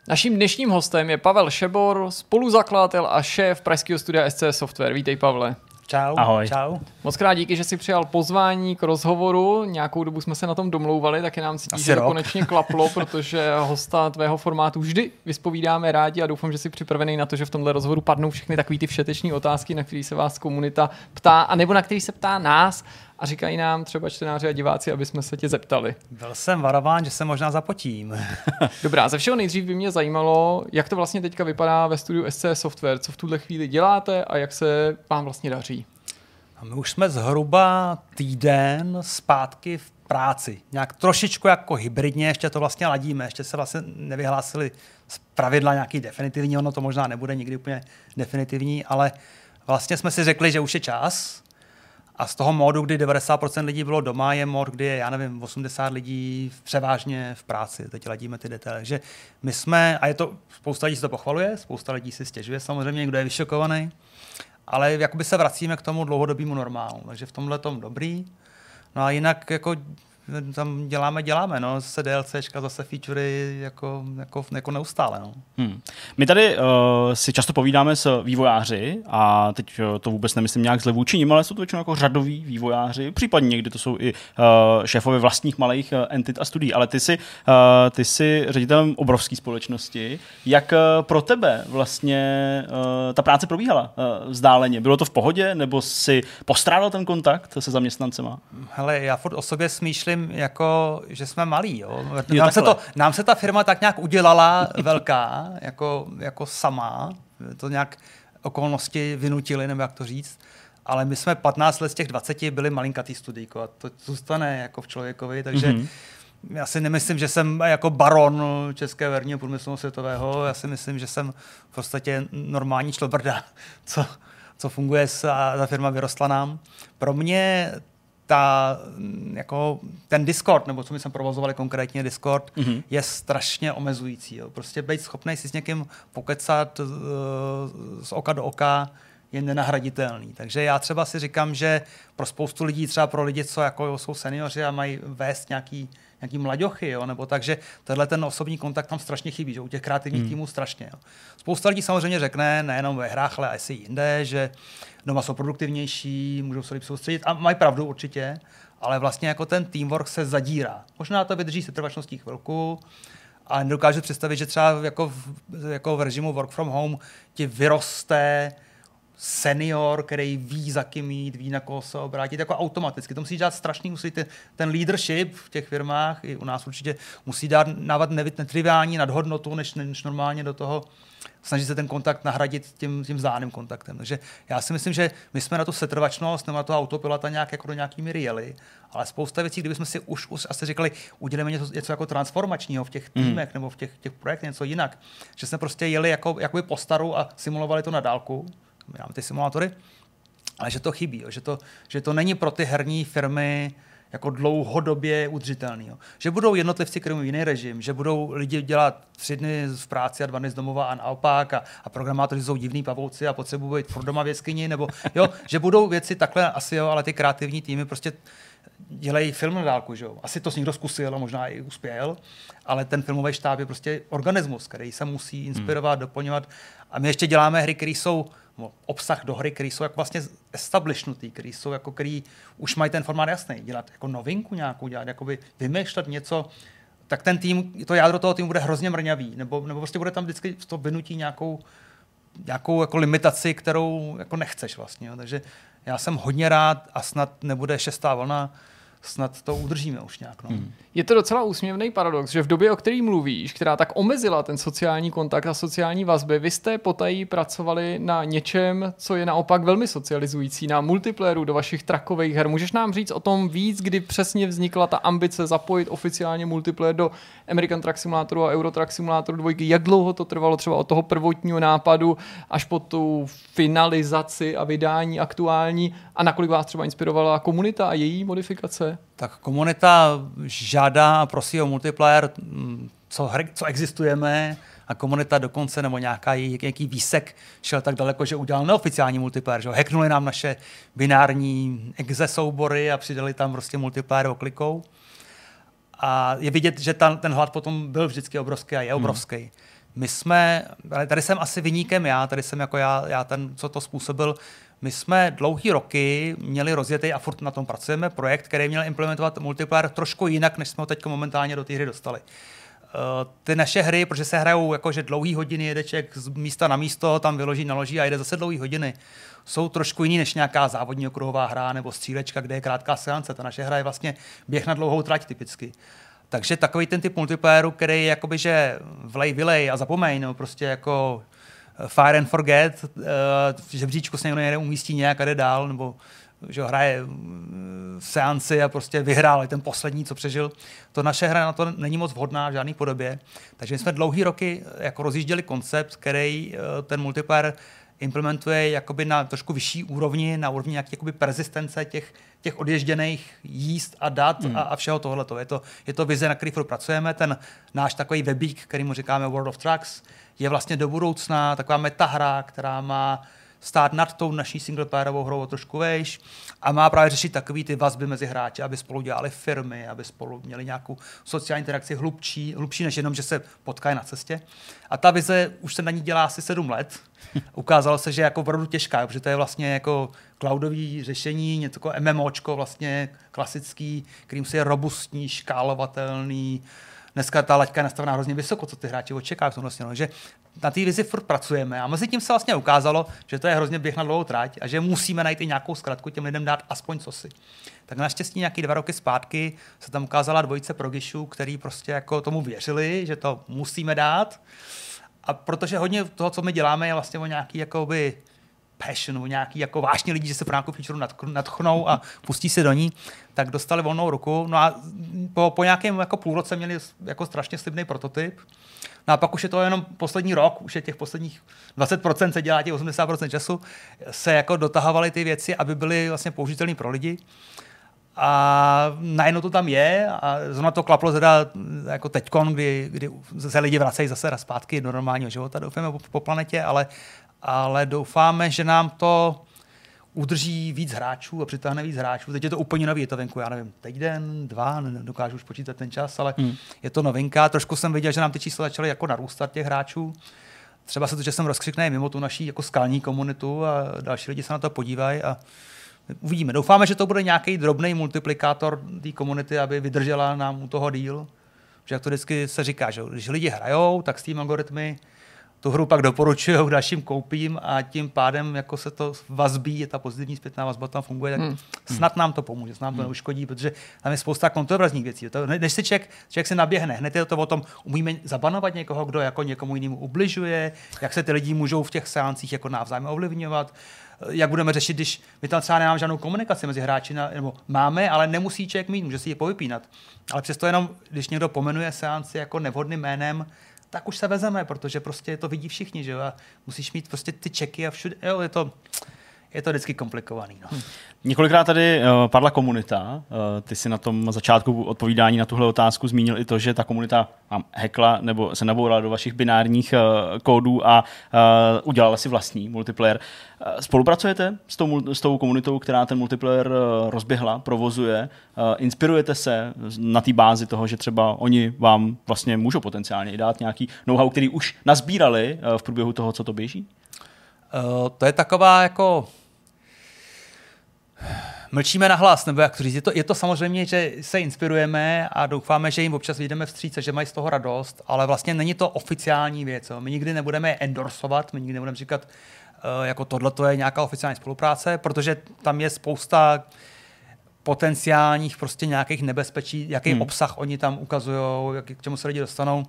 Naším dnešním hostem je Pavel Šebor, spoluzakladatel a šéf pražského studia SC Software. Vítej, Pavle. Čau. Ahoj. Čau. Moc krát díky, že jsi přijal pozvání k rozhovoru. Nějakou dobu jsme se na tom domlouvali, taky nám cítí, že to konečně klaplo, *laughs* protože hosta tvého formátu vždy vyspovídáme rádi a doufám, že jsi připravený na to, že v tomhle rozhovoru padnou všechny takové ty všeteční otázky, na které se vás komunita ptá, a nebo na který se ptá nás a říkají nám třeba čtenáři a diváci, aby jsme se tě zeptali. Byl jsem varován, že se možná zapotím. *laughs* *laughs* Dobrá, ze všeho nejdřív by mě zajímalo, jak to vlastně teďka vypadá ve studiu SC Software, co v tuhle chvíli děláte a jak se vám vlastně daří. A my už jsme zhruba týden zpátky v práci. Nějak trošičku jako hybridně, ještě to vlastně ladíme, ještě se vlastně nevyhlásili z pravidla nějaký definitivní, ono to možná nebude nikdy úplně definitivní, ale vlastně jsme si řekli, že už je čas, a z toho módu, kdy 90% lidí bylo doma, je mód, kdy je, já nevím, 80 lidí převážně v práci. Teď ladíme ty detaily. Takže my jsme, a je to, spousta lidí si to pochvaluje, spousta lidí si stěžuje samozřejmě, někdo je vyšokovaný, ale jakoby se vracíme k tomu dlouhodobému normálu. Takže v tomhle tom dobrý. No a jinak jako tam děláme, děláme, no, zase DLCčka, zase featurey jako, jako, jako neustále, no. Hmm. My tady uh, si často povídáme s vývojáři a teď uh, to vůbec nemyslím nějak zle vůči nim, ale jsou to většinou jako řadoví vývojáři, případně někdy to jsou i uh, šéfové vlastních malých uh, entit a studií, ale ty jsi, uh, ty jsi ředitelem obrovské společnosti. Jak uh, pro tebe vlastně uh, ta práce probíhala uh, vzdáleně? Bylo to v pohodě, nebo si postrádal ten kontakt se zaměstnancema? Hele, já furt o sobě smýšlím, myslím, jako, že jsme malí. Jo. Nám, se to, nám se ta firma tak nějak udělala *laughs* velká, jako, jako sama. To nějak okolnosti vynutily, nebo jak to říct. Ale my jsme 15 let z těch 20 byli malinkatý studijko a to zůstane jako v člověkovi, takže mm-hmm. já si nemyslím, že jsem jako baron české verního průmyslu světového, já si myslím, že jsem v podstatě normální člobrda, *laughs* co, co funguje a ta firma vyrostla nám. Pro mě ta, jako ten Discord, nebo co my jsme provozovali konkrétně Discord, mm-hmm. je strašně omezující. Jo. Prostě být schopný si s někým pokecat uh, z oka do oka je nenahraditelný. Takže já třeba si říkám, že pro spoustu lidí, třeba pro lidi, co jako jsou seniori a mají vést nějaký, nějaký mladěchy, jo, nebo takže tenhle ten osobní kontakt tam strašně chybí, že u těch kreativních hmm. týmů strašně. Jo. Spousta lidí samozřejmě řekne, nejenom ve hrách, ale asi jinde, že doma jsou produktivnější, můžou se líp soustředit a mají pravdu určitě, ale vlastně jako ten teamwork se zadírá. Možná to vydrží se trvačností chvilku, a nedokážu představit, že třeba jako v, jako v režimu work from home ti vyroste senior, který ví, za kým jít, ví, na koho se obrátit, jako automaticky. To musí dělat strašný, musí ten, ten leadership v těch firmách, i u nás určitě musí dát návat netriviální nadhodnotu, než, než normálně do toho snažit se ten kontakt nahradit tím, tím vzájemným kontaktem. Takže já si myslím, že my jsme na tu setrvačnost nebo na to autopilota nějak jako do nějaký míry jeli, ale spousta věcí, kdybychom si už, už asi říkali, uděláme něco, něco jako transformačního v těch hmm. týmech mm. nebo v těch, těch projektech, něco jinak, že jsme prostě jeli jako, jakoby po staru a simulovali to na dálku, máme ty simulátory, ale že to chybí, že to, že to není pro ty herní firmy jako dlouhodobě udržitelný. Jo. Že budou jednotlivci, kteří mají jiný režim, že budou lidi dělat tři dny v práci a dva dny z domova a naopak a, a programátoři jsou divní pavouci a potřebují být furt doma v jeskyni, nebo jo, že budou věci takhle asi jo, ale ty kreativní týmy prostě dělají film na dálku, že jo. Asi to někdo zkusil a možná i uspěl, ale ten filmový štáb je prostě organismus, který se musí inspirovat, hmm. doplňovat. A my ještě děláme hry, které jsou obsah do hry, který jsou jako vlastně establishnutý, který jsou jako, který už mají ten formát jasný. Dělat jako novinku nějakou, dělat, jakoby vymýšlet něco, tak ten tým, to jádro toho týmu bude hrozně mrňavý, nebo, nebo prostě bude tam vždycky to vynutí nějakou, nějakou jako limitaci, kterou jako nechceš vlastně. Jo. Takže já jsem hodně rád a snad nebude šestá vlna, snad to udržíme už nějak. No. Hmm. Je to docela úsměvný paradox, že v době, o který mluvíš, která tak omezila ten sociální kontakt a sociální vazby, vy jste potají pracovali na něčem, co je naopak velmi socializující, na multiplayeru do vašich trakových her. Můžeš nám říct o tom víc, kdy přesně vznikla ta ambice zapojit oficiálně multiplayer do American Truck Simulatoru a Euro Truck Simulatoru 2? Jak dlouho to trvalo třeba od toho prvotního nápadu až po tu finalizaci a vydání aktuální a nakolik vás třeba inspirovala komunita a její modifikace? Tak komunita žádá a prosí o multiplayer, mm, co, co existujeme, a komunita dokonce, nebo nějaká, nějaký výsek šel tak daleko, že udělal neoficiální multiplayer, že hacknuli nám naše binární exe soubory a přidali tam prostě multiplayer oklikou. A je vidět, že ta, ten hlad potom byl vždycky obrovský a je hmm. obrovský. Hmm. My jsme, tady jsem asi vyníkem já, tady jsem jako já, já ten, co to způsobil, my jsme dlouhý roky měli rozjetý a furt na tom pracujeme projekt, který měl implementovat multiplayer trošku jinak, než jsme ho teď momentálně do té hry dostali. Eh, ty naše hry, protože se hrajou jakože dlouhý hodiny, jede člověk z místa na místo, tam vyloží, naloží a jede zase dlouhý hodiny, jsou trošku jiný než nějaká závodní okruhová hra nebo střílečka, kde je krátká seance. Ta naše hra je vlastně běh na dlouhou trať typicky. Takže takový ten typ multiplayeru, který je jakoby, že vlej, vylej a zapomeň, nebo prostě jako Fire and Forget, v žebříčku se někdo někde umístí nějak a jde dál, nebo že hraje uh, seanci a prostě vyhrál ten poslední, co přežil. To naše hra na to není moc vhodná v žádné podobě. Takže my jsme dlouhý roky jako rozjížděli koncept, který uh, ten multiplayer implementuje jakoby na trošku vyšší úrovni, na úrovni nějaké jakoby persistence těch, těch odježděných jíst a dat hmm. a, a všeho tohoto. Je to, je to vize, na který pracujeme. Ten náš takový webík, který mu říkáme World of Trucks, je vlastně do budoucna taková metahra, která má stát nad tou naší singleplayerovou hrou o trošku vejš a má právě řešit takové ty vazby mezi hráči, aby spolu dělali firmy, aby spolu měli nějakou sociální interakci hlubší, hlubší než jenom, že se potkají na cestě. A ta vize už se na ní dělá asi sedm let. *laughs* Ukázalo se, že je jako opravdu těžká, protože to je vlastně jako cloudový řešení, něco jako MMOčko vlastně klasický, kterým se je robustní, škálovatelný, dneska ta laťka je nastavená hrozně vysoko, co ty hráči očekávají v tomhle směru. Že na té vizi furt pracujeme a mezi tím se vlastně ukázalo, že to je hrozně běh na dlouhou trať a že musíme najít i nějakou zkratku těm lidem dát aspoň cosi. Tak naštěstí nějaký dva roky zpátky se tam ukázala dvojice progišů, který prostě jako tomu věřili, že to musíme dát. A protože hodně toho, co my děláme, je vlastně o nějaký jakoby passionu, nějaký jako vážně lidi, že se pro nějakou feature nadchnou a pustí se do ní, tak dostali volnou ruku. No a po, po nějakém jako půlroce měli jako strašně slibný prototyp. No a pak už je to jenom poslední rok, už je těch posledních 20% se dělá těch 80% času, se jako dotahovaly ty věci, aby byly vlastně použitelné pro lidi. A najednou to tam je a zrovna to klaplo teda jako teďkon, kdy, kdy se lidi vracejí zase zpátky do normálního života, doufáme po, po planetě, ale, ale doufáme, že nám to udrží víc hráčů a přitáhne víc hráčů. Teď je to úplně nový, je to venku, já nevím, teď den, dva, dokážu už počítat ten čas, ale hmm. je to novinka. Trošku jsem viděl, že nám ty čísla začaly jako narůstat těch hráčů. Třeba se to, že jsem rozkřikne mimo tu naší jako skalní komunitu a další lidi se na to podívají a uvidíme. Doufáme, že to bude nějaký drobný multiplikátor té komunity, aby vydržela nám u toho díl. Že jak to vždycky se říká, že když lidi hrajou, tak s tím algoritmy tu hru pak doporučují k *laughs* dalším koupím a tím pádem jako se to vazbí, je ta pozitivní zpětná vazba tam funguje, tak hmm. snad nám to pomůže, snad nám to hmm. neuškodí, protože tam je spousta kontroverzních věcí. To, než si člověk, člověk se naběhne, hned je to o tom, umíme zabanovat někoho, kdo jako někomu jinému ubližuje, jak se ty lidi můžou v těch seancích jako navzájem ovlivňovat, jak budeme řešit, když my tam třeba nemáme žádnou komunikaci mezi hráči, nebo máme, ale nemusí člověk mít, může si ji povypínat. Ale přesto jenom, když někdo pomenuje seanci jako nevhodným jménem, tak už se vezeme, protože prostě to vidí všichni, že jo? A musíš mít prostě ty čeky a všude, jo, je to, je to vždycky komplikovaný. No. Hm. Několikrát tady uh, padla komunita. Uh, ty si na tom začátku odpovídání na tuhle otázku zmínil i to, že ta komunita vám hekla nebo se nabourala do vašich binárních uh, kódů a uh, udělala si vlastní multiplayer. Uh, spolupracujete s tou, s tou komunitou, která ten multiplayer uh, rozběhla, provozuje? Uh, inspirujete se na té bázi toho, že třeba oni vám vlastně můžou potenciálně i dát nějaký know-how, který už nazbírali uh, v průběhu toho, co to běží? Uh, to je taková jako mlčíme na hlas, nebo jak to říct. Je to, je to samozřejmě, že se inspirujeme a doufáme, že jim občas vyjdeme vstříc že mají z toho radost, ale vlastně není to oficiální věc. Jo. My nikdy nebudeme endorsovat, my nikdy nebudeme říkat, uh, jako tohle to je nějaká oficiální spolupráce, protože tam je spousta potenciálních prostě nějakých nebezpečí, jaký hmm. obsah oni tam ukazují, k čemu se lidi dostanou.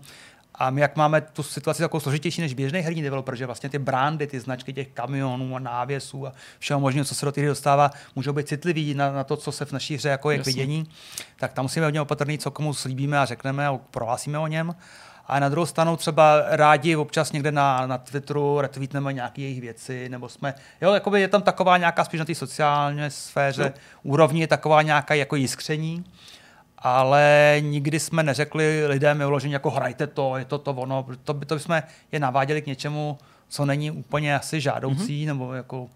A my jak máme tu situaci takovou složitější než běžný herní developer, že vlastně ty brandy, ty značky těch kamionů a návěsů a všeho možného, co se do té hry dostává, můžou být citlivý na, na, to, co se v naší hře jako je k vidění, tak tam musíme hodně opatrný, co komu slíbíme a řekneme a prohlásíme o něm. A na druhou stranu třeba rádi občas někde na, na Twitteru retweetneme nějaké jejich věci, nebo jsme, jo, jakoby je tam taková nějaká spíš na té sociální sféře no. úrovni, je taková nějaká jako jiskření ale nikdy jsme neřekli lidem vyloženě jako hrajte to, je to to ono, to by, to by jsme je naváděli k něčemu, co není úplně asi žádoucí, mm-hmm. nebo jako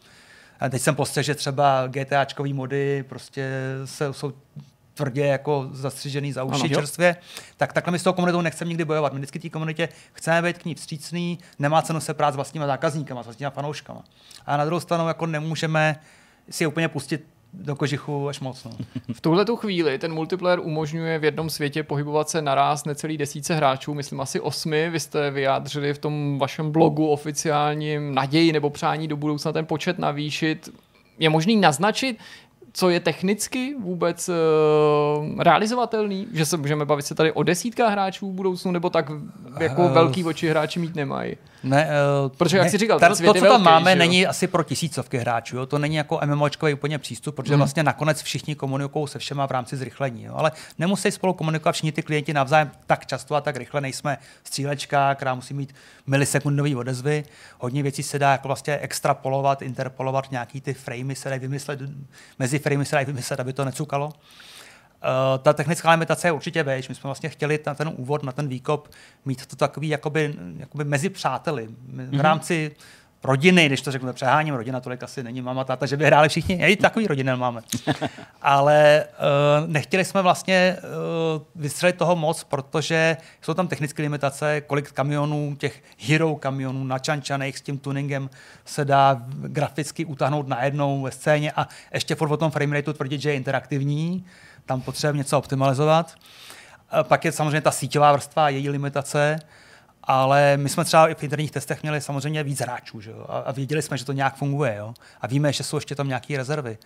teď jsem postřehl, že třeba GTAčkový mody prostě se, jsou tvrdě jako zastřižený za uši ano, čerstvě, tak takhle my s tou komunitou nechceme nikdy bojovat. My vždycky té komunitě chceme být k ní vstřícný, nemá cenu se prát s vlastníma zákazníkama, s vlastníma fanouškama. A na druhou stranu jako nemůžeme si úplně pustit do kožichu až moc. No. V tuhle tu chvíli ten multiplayer umožňuje v jednom světě pohybovat se naraz necelý desíce hráčů, myslím asi osmi. Vy jste vyjádřili v tom vašem blogu oficiálním naději nebo přání do budoucna ten počet navýšit. Je možný naznačit, co je technicky vůbec uh, realizovatelný? Že se můžeme bavit se tady o desítkách hráčů v budoucnu, nebo tak jako uh, velký oči hráči mít nemají? Ne, uh, protože jak ne, jsi říkal, svět to, co tam velký, máme, není asi pro tisícovky hráčů. Jo? To není jako MMOčkový úplně přístup, protože hmm. vlastně nakonec všichni komunikují se všema v rámci zrychlení. Jo? Ale nemusí spolu komunikovat všichni ty klienti navzájem tak často a tak rychle. Nejsme střílečka, která musí mít milisekundové odezvy. Hodně věcí se dá jako vlastně extrapolovat, interpolovat, nějaký ty framey se dají vymyslet, mezi framey se dají vymyslet, aby to necukalo. Uh, ta technická limitace je určitě vejš. My jsme vlastně chtěli na ten úvod, na ten výkop mít to takový jakoby, jakoby mezi přáteli. V mhm. rámci rodiny, když to řeknu, přeháním, rodina tolik asi není mama, táta, že by hráli všichni, i takový rodiny máme. *laughs* Ale uh, nechtěli jsme vlastně uh, vystřelit toho moc, protože jsou tam technické limitace, kolik kamionů, těch hero kamionů načančaných s tím tuningem se dá graficky utáhnout najednou ve scéně a ještě furt o tom framerateu tvrdit, že je interaktivní tam potřebujeme něco optimalizovat. Pak je samozřejmě ta síťová vrstva, její limitace, ale my jsme třeba i v interních testech měli samozřejmě víc hráčů že jo? a věděli jsme, že to nějak funguje jo? a víme, že jsou ještě tam nějaké rezervy.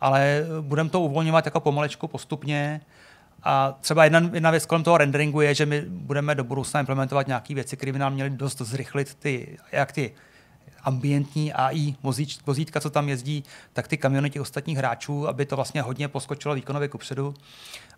Ale budeme to uvolňovat jako pomalečku, postupně. A třeba jedna, jedna věc kolem toho renderingu je, že my budeme do budoucna implementovat nějaké věci, které by nám měly dost zrychlit ty, jak ty ambientní AI vozítka, co tam jezdí, tak ty kamiony těch ostatních hráčů, aby to vlastně hodně poskočilo výkonově kupředu.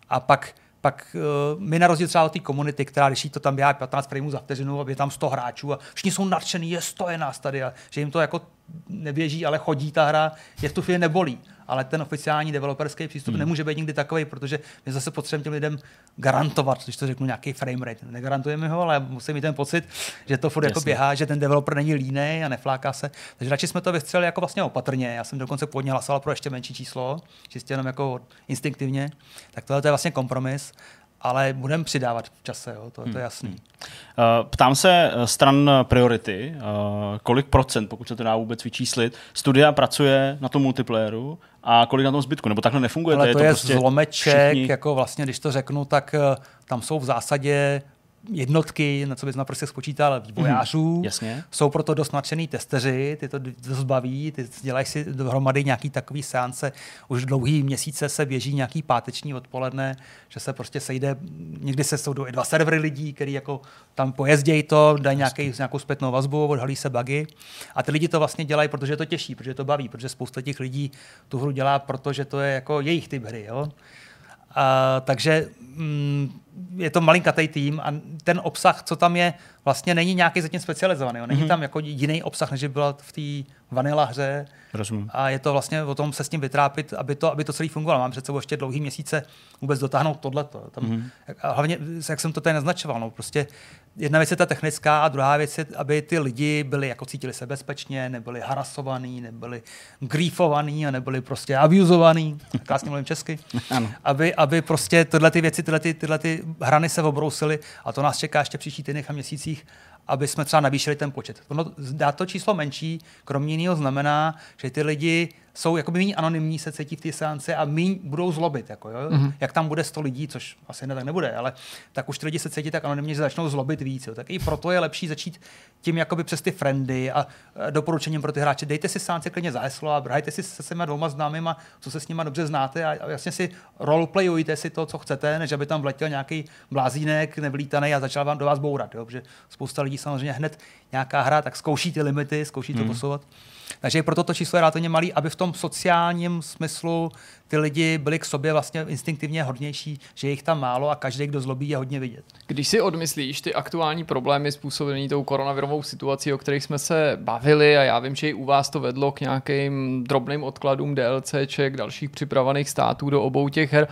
A pak pak uh, my na rozdíl třeba od té komunity, která když to tam běhá 15 frameů za vteřinu, aby tam 100 hráčů a všichni jsou nadšený, je 100 je nás tady a že jim to jako neběží, ale chodí ta hra, je v tu chvíli nebolí ale ten oficiální developerský přístup hmm. nemůže být nikdy takový, protože my zase potřebujeme těm lidem garantovat, když to řeknu, nějaký frame rate. Negarantujeme ho, ale musí mít ten pocit, že to furt jako běhá, že ten developer není líný a nefláká se. Takže radši jsme to vystřelili jako vlastně opatrně. Já jsem dokonce původně hlasoval pro ještě menší číslo, čistě jenom jako instinktivně. Tak tohle je vlastně kompromis ale budeme přidávat v čase, jo, to, to je hmm. jasný. Hmm. Ptám se eh, stran priority, eh, kolik procent, pokud se to dá vůbec vyčíslit, studia pracuje na tom multiplayeru a kolik na tom zbytku, nebo takhle nefunguje? Ale to je, to je prostě zlomeček, všichni... jako vlastně, když to řeknu, tak tam jsou v zásadě jednotky, na co bys prostě spočítal vývojářů. Mm, jasně. Jsou proto dost nadšený testeři, ty to dost baví, ty dělají si dohromady nějaký takový seance. Už dlouhý měsíce se běží nějaký páteční odpoledne, že se prostě sejde, někdy se soudou i dva servery lidí, který jako tam pojezdějí to, dají nějaký, nějakou zpětnou vazbu, odhalí se bugy. A ty lidi to vlastně dělají, protože je to těžší, protože to baví, protože spousta těch lidí tu hru dělá, protože to je jako jejich typ hry. Jo? A, takže mm, je to malinkatý tým a ten obsah, co tam je, vlastně není nějaký zatím specializovaný. Jo. Není mm-hmm. tam jako jiný obsah, než byla v té vanila hře. Rozumím. A je to vlastně o tom se s tím vytrápit, aby to, aby to celý fungovalo. Mám před sebou ještě dlouhý měsíce vůbec dotáhnout tohleto. Tam, mm-hmm. A hlavně, jak jsem to tady naznačoval, no, prostě jedna věc je ta technická a druhá věc je, aby ty lidi byli, jako cítili se bezpečně, nebyli harasovaný, nebyli griefovaný a nebyli prostě abuzovaný. Krásně mluvím česky. *laughs* ano. Aby, aby prostě tyhle ty věci, tyhle, ty, tyhle ty hrany se obrousily a to nás čeká ještě příští týdnech a měsících, aby jsme třeba navýšili ten počet. Ono, dá to číslo menší, kromě jiného znamená, že ty lidi jsou jakoby méně anonymní, se cítí v té seance a méně budou zlobit. Jako, jo? Mm-hmm. Jak tam bude 100 lidí, což asi ne, tak nebude, ale tak už ty lidi se cítí tak anonymně, že začnou zlobit víc. Jo? Tak i proto je lepší začít tím jakoby přes ty friendy a doporučením pro ty hráče. Dejte si seance klidně za heslo a hrajte si se svýma dvouma známýma, co se s nimi dobře znáte a, a jasně si roleplayujte si to, co chcete, než aby tam vletěl nějaký blázínek nevlítaný a začal vám do vás bourat. Jo? Protože spousta lidí samozřejmě hned nějaká hra, tak zkouší ty limity, zkouší to mm. posouvat. Takže proto to číslo je relativně malý, aby v tom sociálním smyslu ty lidi byli k sobě vlastně instinktivně hodnější, že jich tam málo a každý, kdo zlobí, je hodně vidět. Když si odmyslíš ty aktuální problémy způsobené tou koronavirovou situací, o kterých jsme se bavili a já vím, že i u vás to vedlo k nějakým drobným odkladům DLCček, dalších připravených států do obou těch her,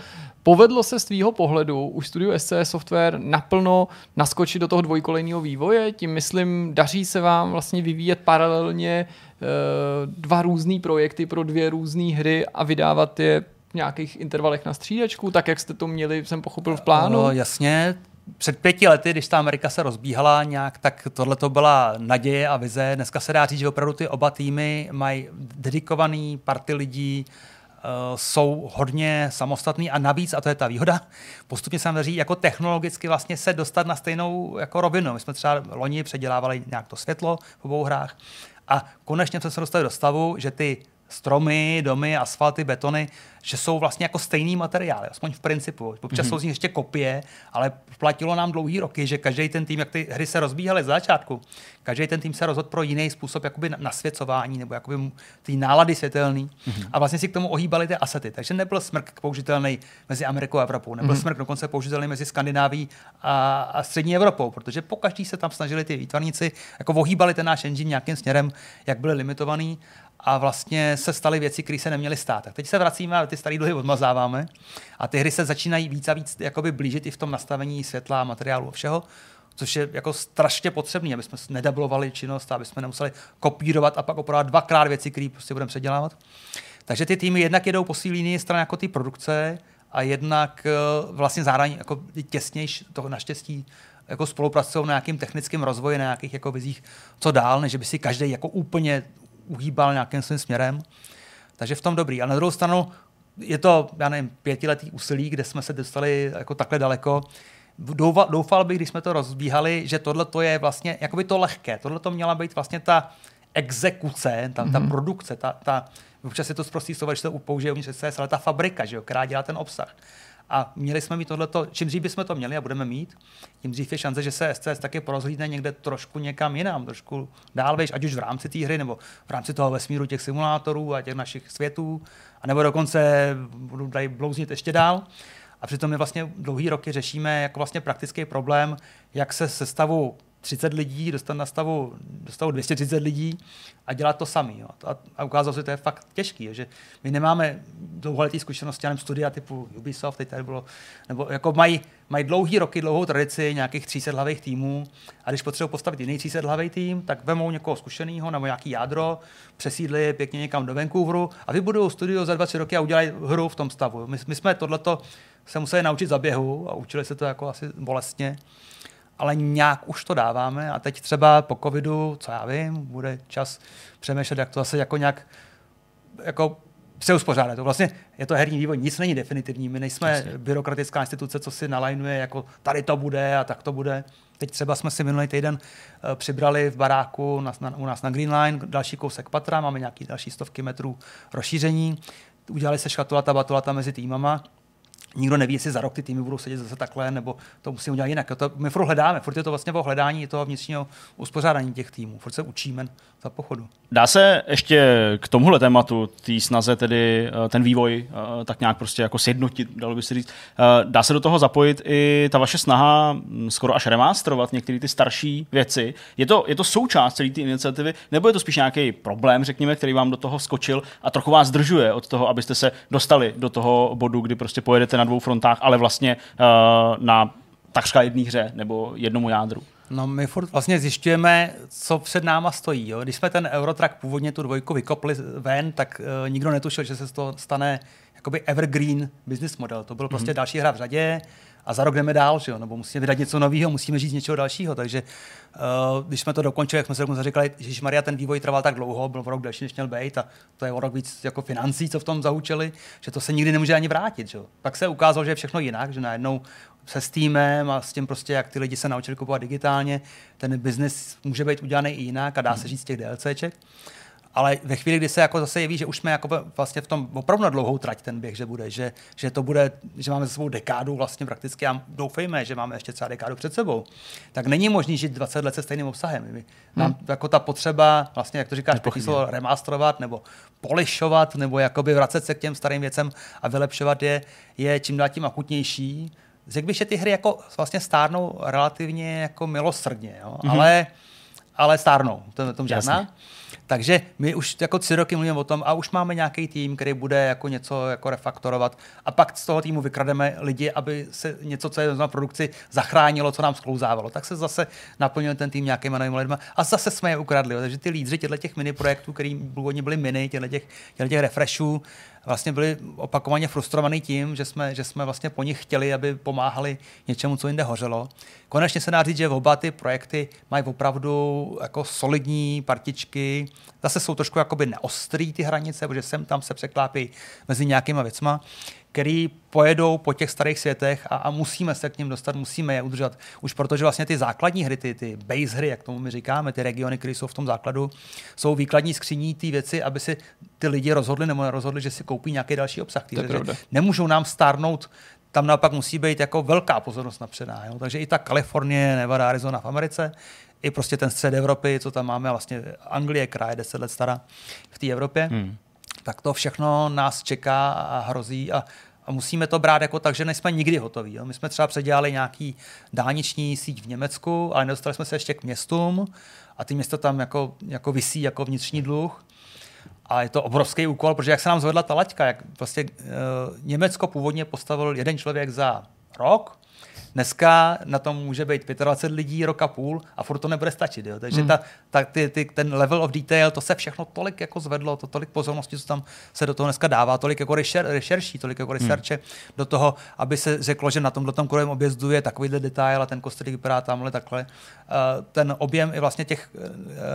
Povedlo se z tvýho pohledu už studiu SC Software naplno naskočit do toho dvojkolejního vývoje? Tím myslím, daří se vám vlastně vyvíjet paralelně Eh, dva různé projekty pro dvě různé hry a vydávat je nějakých intervalech na střídačku, tak jak jste to měli, jsem pochopil v plánu? No, jasně, před pěti lety, když ta Amerika se rozbíhala nějak, tak tohle to byla naděje a vize. Dneska se dá říct, že opravdu ty oba týmy mají dedikovaný party lidí, uh, jsou hodně samostatný a navíc, a to je ta výhoda, *laughs* postupně se nám daří jako technologicky vlastně se dostat na stejnou jako rovinu. My jsme třeba loni předělávali nějak to světlo v obou hrách a konečně jsme se dostali do stavu, že ty stromy, domy, asfalty, betony, že jsou vlastně jako stejný materiál, aspoň v principu. Občas mm-hmm. jsou z nich ještě kopie, ale platilo nám dlouhý roky, že každý ten tým, jak ty hry se rozbíhaly z začátku, každý ten tým se rozhodl pro jiný způsob jakoby nasvěcování nebo jakoby ty nálady světelný mm-hmm. a vlastně si k tomu ohýbali ty asety. Takže nebyl smrk použitelný mezi Amerikou a Evropou, nebyl mm-hmm. smrk dokonce použitelný mezi Skandináví a, a střední Evropou, protože po každý se tam snažili ty výtvarníci jako ohýbali ten náš engine nějakým směrem, jak byly limitovaný a vlastně se staly věci, které se neměly stát. Tak teď se vracíme a ty staré dluhy odmazáváme a ty hry se začínají víc a víc jakoby blížit i v tom nastavení světla, materiálu a všeho, což je jako strašně potřebné, aby jsme nedablovali činnost, aby jsme nemuseli kopírovat a pak opravovat dvakrát věci, které prostě budeme předělávat. Takže ty týmy jednak jedou po sílí strany jako ty produkce a jednak eh, vlastně zároveň jako těsnější, toho naštěstí jako spolupracují na nějakým technickým rozvoji, na nějakých jako vizích, co dál, než by si každý jako úplně uhýbal nějakým svým směrem. Takže v tom dobrý. A na druhou stranu je to, já nevím, pětiletý úsilí, kde jsme se dostali jako takhle daleko. Doufal bych, když jsme to rozbíhali, že tohle to je vlastně jakoby to lehké. Tohle to měla být vlastně ta exekuce, ta, mm-hmm. ta mhm. produkce, ta, ta, občas je to zprostý slovo, že to použije uvnitř ale ta fabrika, že jo, která dělá ten obsah. A měli jsme mít tohleto, čím dřív bychom to měli a budeme mít, tím dřív je šance, že se SCS taky porozhlídne někde trošku někam jinam, trošku dál, víš, ať už v rámci té hry, nebo v rámci toho vesmíru těch simulátorů a těch našich světů, a nebo dokonce budu tady blouznit ještě dál. A přitom my vlastně dlouhý roky řešíme jako vlastně praktický problém, jak se sestavu 30 lidí, dostat na stavu, stavu 230 lidí a dělat to sami. Jo. A, a ukázalo se, že to je fakt těžký, že my nemáme dlouholetý zkušenosti, jenom studia typu Ubisoft, teď tady bylo, nebo jako mají, mají dlouhý roky, dlouhou tradici nějakých 300 hlavých týmů a když potřebují postavit jiný 300 hlavý tým, tak vemou někoho zkušeného nebo nějaký jádro, přesídli je pěkně někam do Vancouveru a vybudují studio za 20 roky a udělají hru v tom stavu. My, my jsme tohleto se museli naučit za běhu a učili se to jako asi bolestně ale nějak už to dáváme a teď třeba po covidu, co já vím, bude čas přemýšlet, jak to zase jako nějak jako se uspořádat. To vlastně je to herní vývoj, nic není definitivní. My nejsme Přesně. byrokratická instituce, co si nalajnuje, jako tady to bude a tak to bude. Teď třeba jsme si minulý týden uh, přibrali v baráku na, na, u nás na Green Line další kousek patra, máme nějaký další stovky metrů rozšíření. Udělali se škatulata, batulata mezi týmama nikdo neví, jestli za rok ty týmy budou sedět zase takhle, nebo to musíme udělat jinak. To, my furt hledáme, furt je to vlastně o hledání toho vnitřního uspořádání těch týmů, furt se učíme za pochodu. Dá se ještě k tomuhle tématu, té snaze tedy eh, ten vývoj eh, tak nějak prostě jako sjednotit, dalo by se říct, eh, dá se do toho zapojit i ta vaše snaha hm, skoro až remasterovat některé ty starší věci. Je to, je to součást celé té iniciativy, nebo je to spíš nějaký problém, řekněme, který vám do toho skočil a trochu vás zdržuje od toho, abyste se dostali do toho bodu, kdy prostě pojedete na dvou frontách, ale vlastně na takřka jedné hře nebo jednomu jádru. No my furt vlastně zjišťujeme, co před náma stojí. Jo. Když jsme ten Eurotrack původně tu dvojku vykopli ven, tak uh, nikdo netušil, že se z toho stane jakoby evergreen business model. To byl prostě mm-hmm. další hra v řadě a za rok jdeme dál, že jo? nebo musíme vydat něco nového, musíme říct něco dalšího. Takže uh, když jsme to dokončili, jak jsme se dokonce říkali, že Maria ten vývoj trval tak dlouho, byl v rok další, než měl být, a to je o rok víc jako financí, co v tom zahučili, že to se nikdy nemůže ani vrátit. Že jo? Pak se ukázalo, že je všechno jinak, že najednou se Steamem a s tím prostě, jak ty lidi se naučili kupovat digitálně, ten biznis může být udělaný i jinak a dá se říct těch DLCček ale ve chvíli, kdy se jako zase jeví, že už jsme jako vlastně v tom opravdu na dlouhou trať ten běh, že bude, že, že to bude, že máme za sebou dekádu vlastně prakticky a doufejme, že máme ještě třeba dekádu před sebou, tak není možný žít 20 let se stejným obsahem. My, nám hmm. jako ta potřeba, vlastně, jak to říkáš, slovo remasterovat nebo polišovat nebo jakoby vracet se k těm starým věcem a vylepšovat je, je čím dál tím akutnější. Řekl bych, že ty hry jako vlastně stárnou relativně jako milosrdně, jo? Hmm. ale, ale stárnou, to, tom žádná. Jasně. Takže my už jako tři roky mluvíme o tom a už máme nějaký tým, který bude jako něco jako refaktorovat a pak z toho týmu vykrademe lidi, aby se něco, co je na produkci, zachránilo, co nám sklouzávalo. Tak se zase naplnil ten tým nějakými novými lidmi a zase jsme je ukradli. Takže ty lídři těchto těch mini projektů, který původně byly mini, těchto těch, těch refreshů, vlastně byli opakovaně frustrovaní tím, že jsme, že jsme vlastně po nich chtěli, aby pomáhali něčemu, co jinde hořelo. Konečně se dá říct, že oba ty projekty mají opravdu jako solidní partičky. Zase jsou trošku jakoby neostrý ty hranice, protože sem tam se překlápí mezi nějakýma věcma který pojedou po těch starých světech a, a musíme se k ním dostat, musíme je udržet. Už protože vlastně ty základní hry, ty, ty base hry, jak tomu my říkáme, ty regiony, které jsou v tom základu, jsou výkladní skříní ty věci, aby si ty lidi rozhodli nebo nerozhodli, že si koupí nějaký další obsah. Ty nemůžou nám stárnout tam naopak musí být jako velká pozornost napředá. Jo? Takže i ta Kalifornie, Nevada, Arizona v Americe, i prostě ten střed Evropy, co tam máme, vlastně Anglie, kraj 10 let stará v té Evropě, hmm. Tak to všechno nás čeká a hrozí a a musíme to brát jako tak, že nejsme nikdy hotoví. Jo. My jsme třeba předělali nějaký dálniční síť v Německu, ale nedostali jsme se ještě k městům a ty město tam jako, jako vysí jako vnitřní dluh. A je to obrovský úkol, protože jak se nám zvedla ta laťka, jak vlastně e, Německo původně postavil jeden člověk za rok, Dneska na tom může být 25 lidí, rok a půl a furt to nebude stačit. Jo? Takže hmm. ta, ta, ty, ty, ten level of detail, to se všechno tolik jako zvedlo, to tolik pozornosti, co tam se do toho dneska dává, tolik jako rešerší, tolik jako hmm. researche hmm. do toho, aby se řeklo, že na tomhle tom kolem objezdu je takovýhle detail a ten kostelík vypadá tamhle takhle. Uh, ten objem i vlastně těch uh,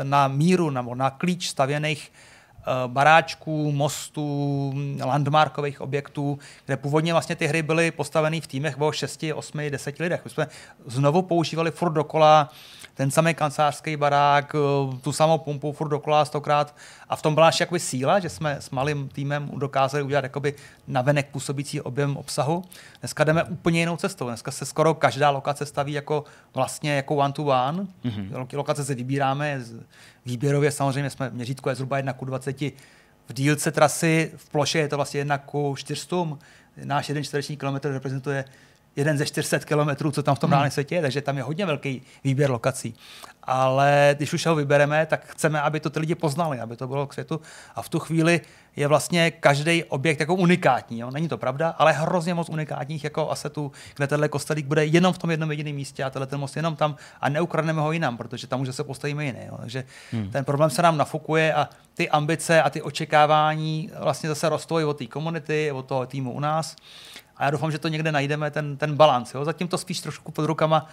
na míru nebo na klíč stavěných Eh, baráčků, mostů, landmarkových objektů, kde původně vlastně ty hry byly postaveny v týmech o 6, 8, 10 lidech. My jsme znovu používali furt dokola ten samý kancelářský barák, eh, tu samou pumpu furt dokola stokrát. A v tom byla naše jakoby síla, že jsme s malým týmem dokázali udělat jakoby navenek působící objem obsahu. Dneska jdeme úplně jinou cestou. Dneska se skoro každá lokace staví jako vlastně jako one to one. Mm-hmm. Lokace se vybíráme, výběrově samozřejmě jsme měřítko je zhruba 1 k 20 v dílce trasy, v ploše je to vlastně 1 k 400. Náš jeden čtvereční kilometr reprezentuje jeden ze 400 kilometrů, co tam v tom hmm. reálném světě je, takže tam je hodně velký výběr lokací. Ale když už ho vybereme, tak chceme, aby to ty lidi poznali, aby to bylo k světu. A v tu chvíli je vlastně každý objekt jako unikátní. Jo? Není to pravda, ale hrozně moc unikátních jako asetů, kde tenhle kostelík bude jenom v tom jednom jediném místě a tenhle ten most jenom tam a neukradneme ho jinam, protože tam už se postavíme jiný. Jo? Takže hmm. ten problém se nám nafukuje a ty ambice a ty očekávání vlastně zase rostou i od té komunity, od toho týmu u nás. A já doufám, že to někde najdeme, ten, ten balans. Zatím to spíš trošku pod rukama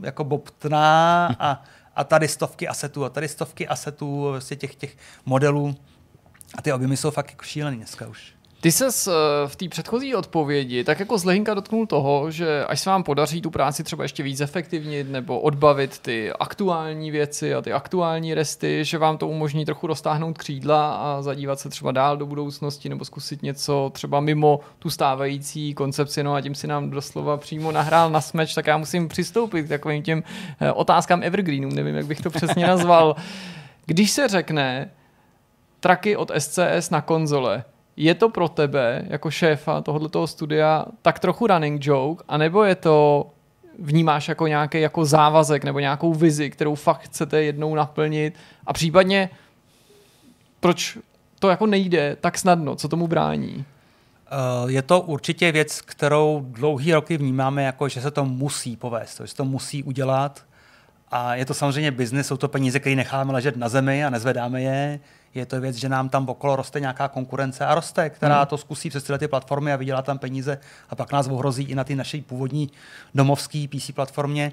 jako bobtná a, a tady stovky asetů a tady stovky asetů vlastně těch, těch modelů. A ty objemy jsou fakt jako šílený dneska už. Ty se eh, v té předchozí odpovědi tak jako zlehinka dotknul toho, že až se vám podaří tu práci třeba ještě víc efektivnit nebo odbavit ty aktuální věci a ty aktuální resty, že vám to umožní trochu roztáhnout křídla a zadívat se třeba dál do budoucnosti nebo zkusit něco třeba mimo tu stávající koncepci. No a tím si nám doslova přímo nahrál na smeč, tak já musím přistoupit k takovým těm eh, otázkám evergreenům, nevím, jak bych to přesně nazval. Když se řekne traky od SCS na konzole, je to pro tebe, jako šéfa tohoto studia, tak trochu running joke, anebo je to vnímáš jako nějaký jako závazek nebo nějakou vizi, kterou fakt chcete jednou naplnit a případně proč to jako nejde tak snadno, co tomu brání? Eh, je to určitě věc, kterou dlouhý roky vnímáme jako, že se to musí povést, že se to musí udělat. A je to samozřejmě biznis, jsou to peníze, které necháme ležet na zemi a nezvedáme je je to věc, že nám tam okolo roste nějaká konkurence a roste, která hmm. to zkusí přes tyhle ty platformy a vydělá tam peníze a pak nás ohrozí i na ty naší původní domovské PC platformě.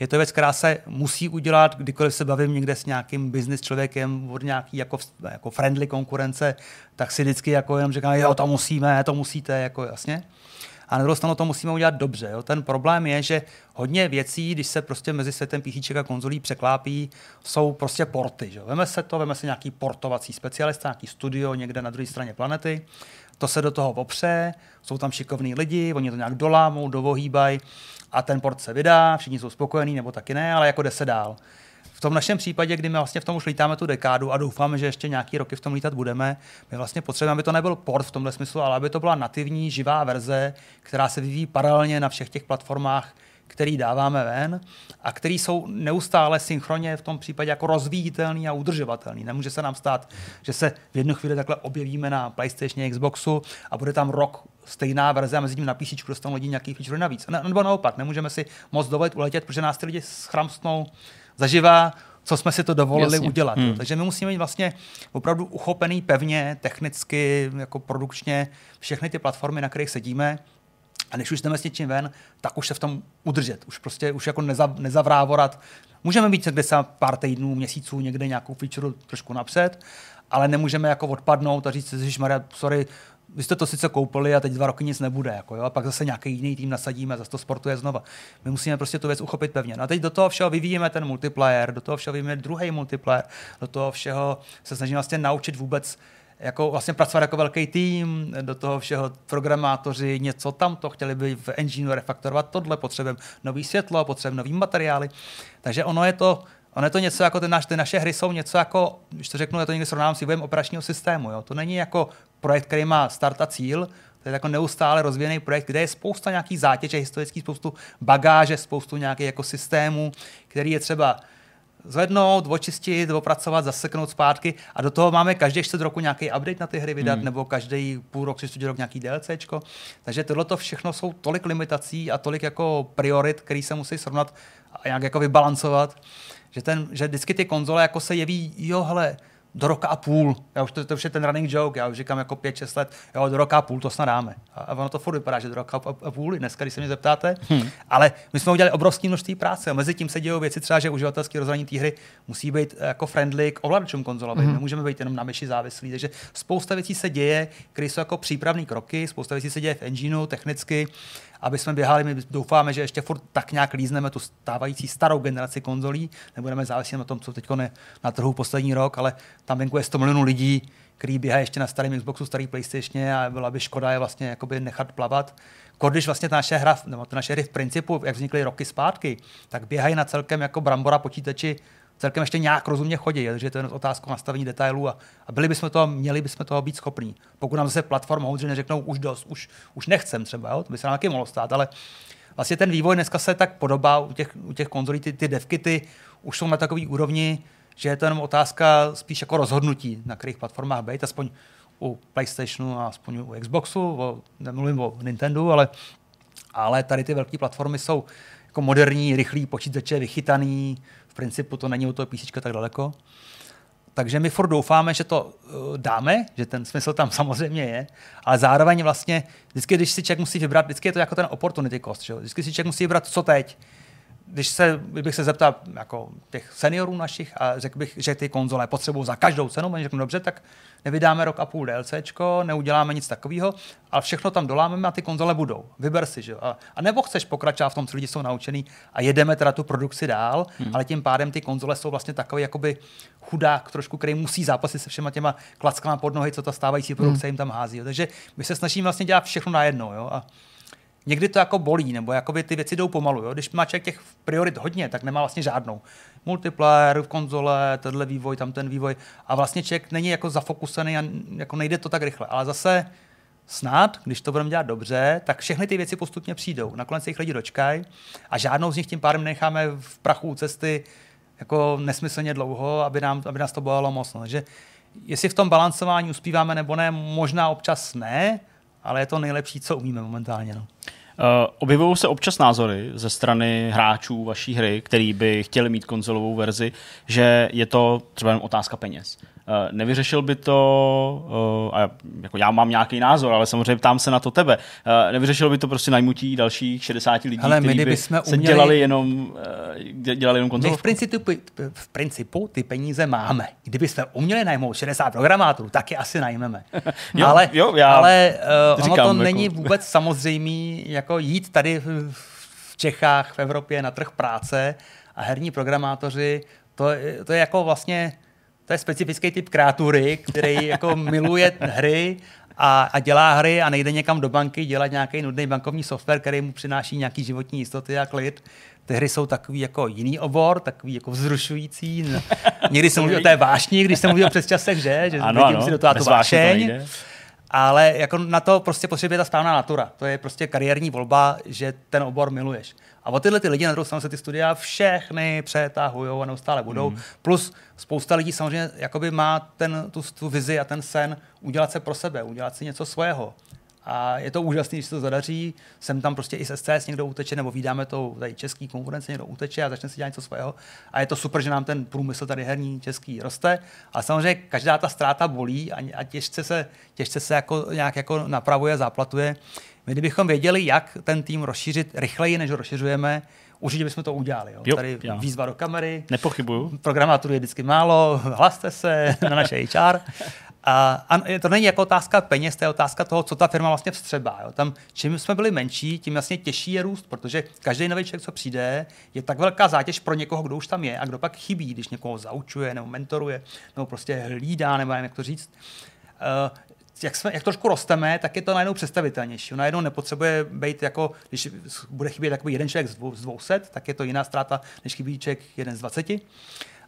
Je to věc, která se musí udělat, kdykoliv se bavím někde s nějakým business člověkem od nějaký jako, jako friendly konkurence, tak si vždycky jako jenom říkám, jo, to musíme, to musíte, jako jasně a na druhou stranu to musíme udělat dobře. Jo. Ten problém je, že hodně věcí, když se prostě mezi světem PC a konzolí překlápí, jsou prostě porty. Že? Veme se to, veme se nějaký portovací specialista, nějaký studio někde na druhé straně planety, to se do toho opře, jsou tam šikovní lidi, oni to nějak dolámou, dovohýbají a ten port se vydá, všichni jsou spokojení nebo taky ne, ale jako jde se dál. V tom našem případě, kdy my vlastně v tom už lítáme tu dekádu a doufáme, že ještě nějaký roky v tom lítat budeme, my vlastně potřebujeme, aby to nebyl port v tomhle smyslu, ale aby to byla nativní, živá verze, která se vyvíjí paralelně na všech těch platformách, který dáváme ven a který jsou neustále synchronně v tom případě jako rozvíjitelný a udržovatelný. Nemůže se nám stát, že se v jednu chvíli takhle objevíme na PlayStation, Xboxu a bude tam rok stejná verze a mezi tím na PC dostanou lidi nějaký feature navíc. Nebo naopak, nemůžeme si moc dovolit uletět, protože nás ty lidi schramstnou zaživá, co jsme si to dovolili Jasně. udělat. Hmm. Takže my musíme mít vlastně opravdu uchopený pevně, technicky, jako produkčně všechny ty platformy, na kterých sedíme. A než už jdeme s něčím ven, tak už se v tom udržet. Už prostě už jako neza, nezavrávorat. Můžeme být někde se pár týdnů, měsíců někde nějakou feature trošku napřed, ale nemůžeme jako odpadnout a říct, že Maria, sorry, vy jste to sice koupili a teď dva roky nic nebude. Jako, jo? A pak zase nějaký jiný tým nasadíme zase to sportuje znova. My musíme prostě tu věc uchopit pevně. No a teď do toho všeho vyvíjíme ten multiplayer, do toho všeho vyvíjíme druhý multiplayer, do toho všeho se snažíme vlastně naučit vůbec jako vlastně pracovat jako velký tým, do toho všeho programátoři něco tam to chtěli by v engineu refaktorovat tohle, potřebujeme nový světlo, potřebujeme nový materiály. Takže ono je to Ono je to něco jako ten naš, ty naše hry jsou něco jako, když to řeknu, já to někdy srovnám s vývojem operačního systému. Jo? To není jako projekt, který má start a cíl, to je jako neustále rozvíjený projekt, kde je spousta nějakých zátěže historických, spoustu bagáže, spoustu nějakých jako systémů, který je třeba zvednout, očistit, opracovat, zaseknout zpátky a do toho máme každý čtvrt roku nějaký update na ty hry vydat, hmm. nebo každý půl rok, čtvrt rok nějaký DLCčko. Takže tohle to všechno jsou tolik limitací a tolik jako priorit, který se musí srovnat a nějak jako vybalancovat, že, ten, že vždycky ty konzole jako se jeví, jo, hele, do roka a půl. Já už to, to už je ten running joke, já už říkám jako 5-6 let, jo, do roka a půl to snad dáme. A, a ono to furt vypadá, že do roka a, půl, dneska, když se mě zeptáte. Hmm. Ale my jsme udělali obrovské množství práce a mezi tím se dějí věci třeba, že uživatelský rozhraní té hry musí být jako friendly k ovladačům konzolovým. Hmm. Nemůžeme být jenom na myši závislí. Takže spousta věcí se děje, které jsou jako přípravné kroky, spousta věcí se děje v engineu technicky aby jsme běhali. My doufáme, že ještě furt tak nějak lízneme tu stávající starou generaci konzolí, nebudeme záviset na tom, co teď je na trhu poslední rok, ale tam venku je 100 milionů lidí, který běhají ještě na starém Xboxu, starý PlayStation a byla by škoda je vlastně jakoby nechat plavat. Když vlastně ta naše hra, nebo ta naše hry v principu, jak vznikly roky zpátky, tak běhají na celkem jako brambora počítači celkem ještě nějak rozumně chodí, takže to je otázka nastavení detailů a, a byli bychom toho, měli bychom toho být schopní. Pokud nám zase platforma houdři neřeknou už dost, už, už nechcem třeba, jo? to by se nám taky mohlo stát, ale vlastně ten vývoj dneska se tak podobá u těch, u těch konzolí, ty, ty devkity už jsou na takový úrovni, že je to jenom otázka spíš jako rozhodnutí, na kterých platformách být, aspoň u PlayStationu a aspoň u Xboxu, o, nemluvím o Nintendo, ale, ale tady ty velké platformy jsou jako moderní, rychlý počítače, vychytaný, principu to není u toho PC tak daleko. Takže my furt doufáme, že to uh, dáme, že ten smysl tam *laughs* samozřejmě je, ale zároveň vlastně, vždycky, když si člověk musí vybrat, vždycky je to jako ten opportunity cost, že? vždycky si člověk musí vybrat, co teď. Když se, kdybych se zeptal jako těch seniorů našich a řekl bych, že ty konzole potřebují za každou cenu, oni řeknu dobře, tak nevydáme rok a půl DLCčko, neuděláme nic takového, ale všechno tam dolámeme a ty konzole budou. Vyber si, že A, a nebo chceš pokračovat v tom, co lidi jsou naučený a jedeme teda tu produkci dál, hmm. ale tím pádem ty konzole jsou vlastně takový jakoby chudák trošku, který musí zápasit se všema těma klackama pod nohy, co ta stávající produkce hmm. jim tam hází. Jo. Takže my se snažíme vlastně dělat všechno najednou. Jo. A někdy to jako bolí, nebo jakoby ty věci jdou pomalu. Jo? Když má člověk těch priorit hodně, tak nemá vlastně žádnou. Multiplayer, v konzole, tenhle vývoj, tam ten vývoj. A vlastně člověk není jako zafokusovaný a jako nejde to tak rychle. Ale zase snad, když to budeme dělat dobře, tak všechny ty věci postupně přijdou. Nakonec se jich lidi dočkají a žádnou z nich tím pádem necháme v prachu cesty jako nesmyslně dlouho, aby, nám, aby nás to bolelo moc. No. Takže jestli v tom balancování uspíváme nebo ne, možná občas ne, ale je to nejlepší, co umíme momentálně. No. Uh, objevují se občas názory ze strany hráčů vaší hry, který by chtěli mít konzolovou verzi, že je to třeba jen otázka peněz. Eh, nevyřešil by to, eh, a jako já mám nějaký názor, ale samozřejmě ptám se na to tebe, eh, nevyřešil by to prostě najmutí dalších 60 lidí, Hele, kteří by se uměli... dělali jenom, dělali jenom konzolu? v principu, v principu ty peníze máme. Kdyby jsme uměli najmout 60 programátorů, tak je asi najmeme. *laughs* jo, ale jo, já ale uh, ono to jako... není vůbec samozřejmé jako jít tady v Čechách, v Evropě na trh práce a herní programátoři, to, to je jako vlastně to je specifický typ kreatury, který jako miluje hry a, a dělá hry a nejde někam do banky dělat nějaký nudný bankovní software, který mu přináší nějaký životní jistoty a klid. Ty hry jsou takový jako jiný obor, takový jako vzrušující. Někdy se mluví o té vášni, když jsem mluvil přes časech, že? že ano, ano, si do toho tu vášeň. Ale jako na to prostě potřebuje ta správná natura. To je prostě kariérní volba, že ten obor miluješ. A o tyhle ty lidi na druhou stranu se ty studia všechny přetahují a neustále budou. Mm. Plus spousta lidí samozřejmě jakoby má ten, tu, tu vizi a ten sen udělat se pro sebe, udělat si něco svého. A je to úžasné, když se to zadaří. Sem tam prostě i z SCS někdo uteče, nebo vydáme to tady český konkurence, někdo uteče a začne si dělat něco svého. A je to super, že nám ten průmysl tady herní český roste. A samozřejmě každá ta ztráta bolí a, a těžce se, těžce se jako, nějak jako napravuje, záplatuje. My kdybychom věděli, jak ten tým rozšířit rychleji, než ho rozšiřujeme, určitě bychom to udělali. Jo. Jo, Tady já. výzva do kamery. Nepochybuju. Programátorů je vždycky málo, hlaste se *laughs* na naše HR. A, a to není jako otázka peněz, to je otázka toho, co ta firma vlastně vstřebá. Jo. Tam, čím jsme byli menší, tím vlastně těžší je růst, protože každý nový člověk, co přijde, je tak velká zátěž pro někoho, kdo už tam je a kdo pak chybí, když někoho zaučuje nebo mentoruje, nebo prostě hlídá, nebo jak to říct. Uh, jak, jsme, jak trošku rosteme, tak je to najednou představitelnější. Najednou nepotřebuje být jako, když bude chybět takový jeden člověk z, z 200, tak je to jiná ztráta, než chybí člověk jeden z 20.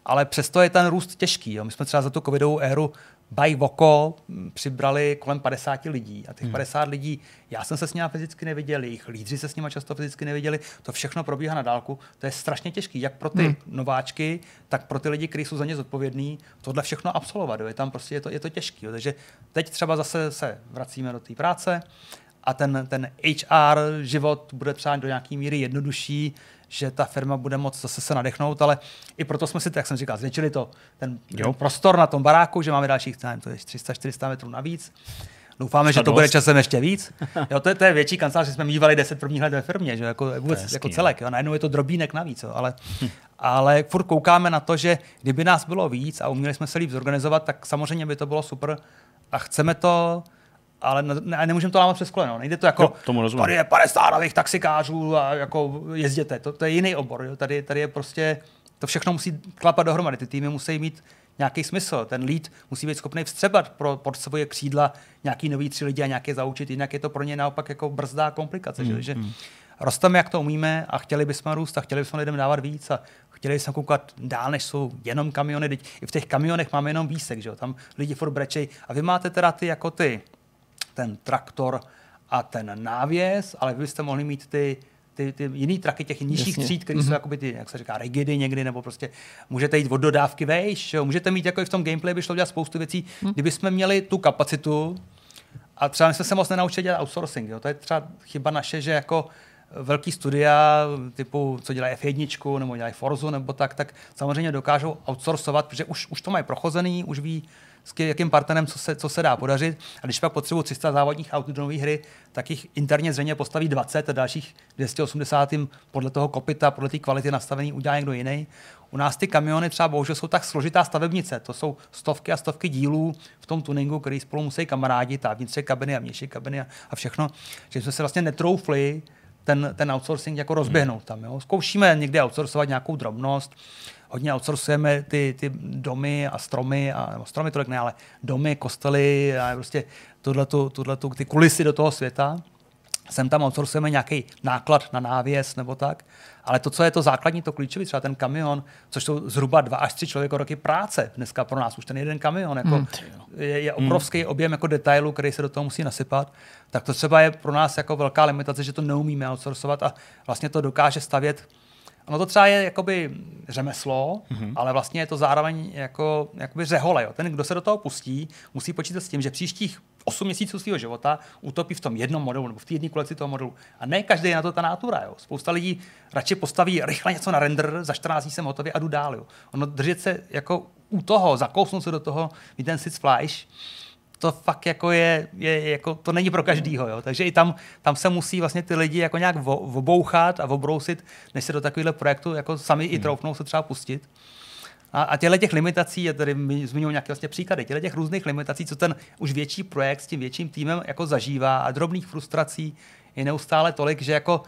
Ale přesto je ten růst těžký. Jo. My jsme třeba za tu covidovou éru by Voko přibrali kolem 50 lidí a těch hmm. 50 lidí, já jsem se s nimi fyzicky neviděl, jejich lídři se s nimi často fyzicky neviděli, to všechno probíhá na dálku, to je strašně těžké, jak pro ty hmm. nováčky, tak pro ty lidi, kteří jsou za ně zodpovědní, tohle všechno absolvovat, jo. je tam prostě, je to, je to těžké, takže teď třeba zase se vracíme do té práce a ten, ten HR život bude třeba do nějaké míry jednodušší, že ta firma bude moct zase se nadechnout, ale i proto jsme si, jak jsem říkal, zvětšili to ten jo. prostor na tom baráku, že máme dalších nevím, to je 300-400 metrů navíc. Doufáme, že to bude časem ještě víc. *laughs* Jo, to, je, to je větší kancelář, že jsme mývali 10 prvních let ve firmě, že jako, vůbec, jako celek. Jo. Najednou je to drobínek navíc, jo. Ale, ale furt koukáme na to, že kdyby nás bylo víc a uměli jsme se líp zorganizovat, tak samozřejmě by to bylo super a chceme to ale ne, nemůžeme to lámat přes koleno. Nejde to jako, jo, tomu rozumím. tady je 50 nových taxikářů a jako jezděte. To, to je jiný obor. Jo. Tady, tady je prostě, to všechno musí klapat dohromady. Ty týmy musí mít nějaký smysl. Ten lead musí být schopný vstřebat pro, pod svoje křídla nějaký nový tři lidi a nějaké zaučit, jinak je to pro ně naopak jako brzdá komplikace. Mm, že? Mm. rosteme, jak to umíme a chtěli bychom růst a chtěli bychom lidem dávat víc a chtěli bychom koukat dál, než jsou jenom kamiony. Teď I v těch kamionech máme jenom výsek, že jo? tam lidi furt brečej. A vy máte teda ty jako ty ten traktor a ten návěs, ale vy byste mohli mít ty, ty, ty jiný traky těch nižších Jasně. tříd, které mm-hmm. jsou mhm. jakoby ty, jak se říká, rigidy někdy, nebo prostě můžete jít od dodávky vejš, jo? můžete mít jako i v tom gameplay, by šlo dělat spoustu věcí, mm. kdybychom měli tu kapacitu a třeba my jsme se moc nenaučili dělat outsourcing, jo? to je třeba chyba naše, že jako velký studia, typu, co dělají F1 nebo dělají Forzu nebo tak, tak samozřejmě dokážou outsourcovat, protože už, už to mají prochozený, už ví, s jakým partnerem, co se, co se dá podařit. A když pak potřebují 300 závodních aut do nové hry, tak jich interně zřejmě postaví 20 a dalších 280 jim podle toho kopita, podle té kvality nastavený udělá někdo jiný. U nás ty kamiony třeba bohužel jsou tak složitá stavebnice. To jsou stovky a stovky dílů v tom tuningu, který spolu musí kamarádit a vnitřní kabiny a vnější kabiny a, a všechno, že jsme se vlastně netroufli ten, ten outsourcing jako rozběhnout tam. Jo. Zkoušíme někde outsourcovat nějakou drobnost, hodně outsourcujeme ty, ty domy a stromy, a, nebo stromy tolik ne, ale domy, kostely a prostě tuhletu, tuhletu, ty kulisy do toho světa. Sem tam outsourcujeme nějaký náklad na návěs nebo tak. Ale to, co je to základní, to klíčové, třeba ten kamion, což jsou zhruba dva až tři člověko roky práce dneska pro nás, už ten jeden kamion, jako hmm. je, je obrovský hmm. objem jako detailu, který se do toho musí nasypat, tak to třeba je pro nás jako velká limitace, že to neumíme outsourcovat a vlastně to dokáže stavět Ono to třeba je jakoby řemeslo, mm-hmm. ale vlastně je to zároveň jako, jakoby řehole. Jo. Ten, kdo se do toho pustí, musí počítat s tím, že příštích 8 měsíců svého života utopí v tom jednom modelu nebo v té jedné kolekci toho modelu. A ne každý je na to ta nátura. Jo. Spousta lidí radši postaví rychle něco na render, za 14 dní jsem hotový a jdu dál. Jo. Ono držet se jako u toho, zakousnout se do toho, mít ten sitz flash, to fakt jako je, je jako, to není pro každýho, jo. Takže i tam, tam se musí vlastně ty lidi jako nějak obouchat a obrousit, než se do takového projektu jako sami hmm. i troufnou se třeba pustit. A, a těchto těch limitací, je tady zmiňuji nějaké vlastně příklady, těchto těch různých limitací, co ten už větší projekt s tím větším týmem jako zažívá a drobných frustrací je neustále tolik, že jako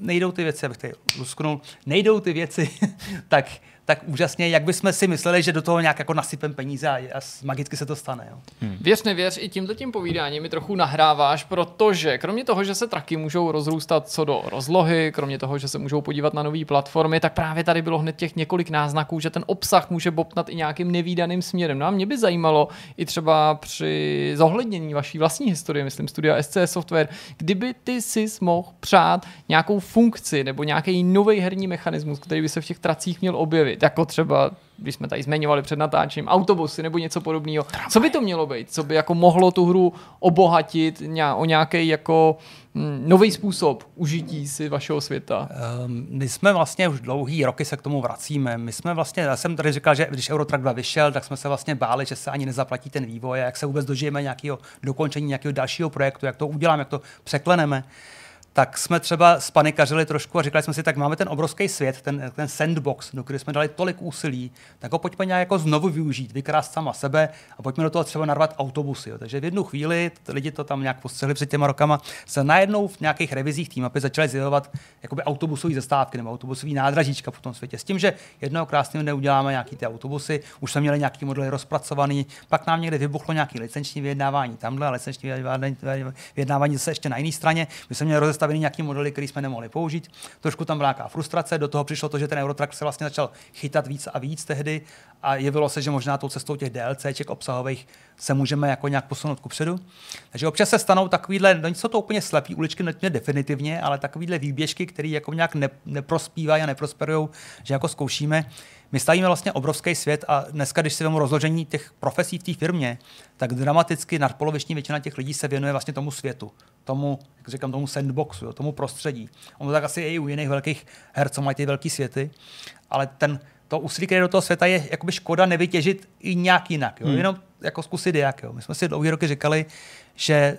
nejdou ty věci, abych tady lusknul, nejdou ty věci *laughs* tak, tak úžasně, jak bychom si mysleli, že do toho nějak jako nasypem peníze a, a magicky se to stane. Jo. Hmm. Věř, nevěř, i tímto tím povídáním mi trochu nahráváš, protože kromě toho, že se traky můžou rozrůstat co do rozlohy, kromě toho, že se můžou podívat na nové platformy, tak právě tady bylo hned těch několik náznaků, že ten obsah může bobtnat i nějakým nevýdaným směrem. No a mě by zajímalo i třeba při zohlednění vaší vlastní historie, myslím studia SC Software, kdyby ty si mohl přát nějakou funkci nebo nějaký nový herní mechanismus, který by se v těch tracích měl objevit, jako třeba když jsme tady zmiňovali před natáčením, autobusy nebo něco podobného. Co by to mělo být? Co by jako mohlo tu hru obohatit o nějaký jako hm, nový způsob užití si vašeho světa? Um, my jsme vlastně už dlouhý roky se k tomu vracíme. My jsme vlastně, já jsem tady říkal, že když Eurotrack 2 vyšel, tak jsme se vlastně báli, že se ani nezaplatí ten vývoj a jak se vůbec dožijeme nějakého dokončení nějakého dalšího projektu, jak to uděláme, jak to překleneme tak jsme třeba spanikařili trošku a říkali jsme si, tak máme ten obrovský svět, ten, ten sandbox, do který jsme dali tolik úsilí, tak ho pojďme nějak jako znovu využít, vykrást sama sebe a pojďme do toho třeba narvat autobusy. Jo. Takže v jednu chvíli, lidi to tam nějak postřehli před těma rokama, se najednou v nějakých revizích tým mapy začaly zjevovat jakoby autobusové zastávky nebo autobusové nádražíčka po tom světě. S tím, že jednou krásným dne uděláme nějaký ty autobusy, už jsme měli nějaký modely rozpracovaný, pak nám někde vybuchlo nějaký licenční vyjednávání tamhle, licenční vyjednávání zase ještě na jiné straně. My jsme měli nastaveny nějaký modely, které jsme nemohli použít. Trošku tam byla nějaká frustrace, do toho přišlo to, že ten Eurotrack se vlastně začal chytat víc a víc tehdy a jevilo se, že možná tou cestou těch DLCček obsahových se můžeme jako nějak posunout kupředu. Takže občas se stanou takovýhle, no něco to úplně slepý uličky, ne definitivně, ale takovýhle výběžky, které jako nějak ne, neprospívají a neprosperují, že jako zkoušíme. My stavíme vlastně obrovský svět a dneska, když si vezmu rozložení těch profesí v té firmě, tak dramaticky nadpoloviční většina těch lidí se věnuje vlastně tomu světu, tomu, jak říkám, tomu sandboxu, jo, tomu prostředí. Ono tak asi je i u jiných velkých her, co mají ty velké světy, ale ten, to úsilí, které do toho světa je jakoby škoda nevytěžit i nějak jinak. Jo? Hmm. Jenom jako zkusit jak. Jo? My jsme si dlouhé roky říkali, že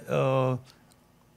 uh,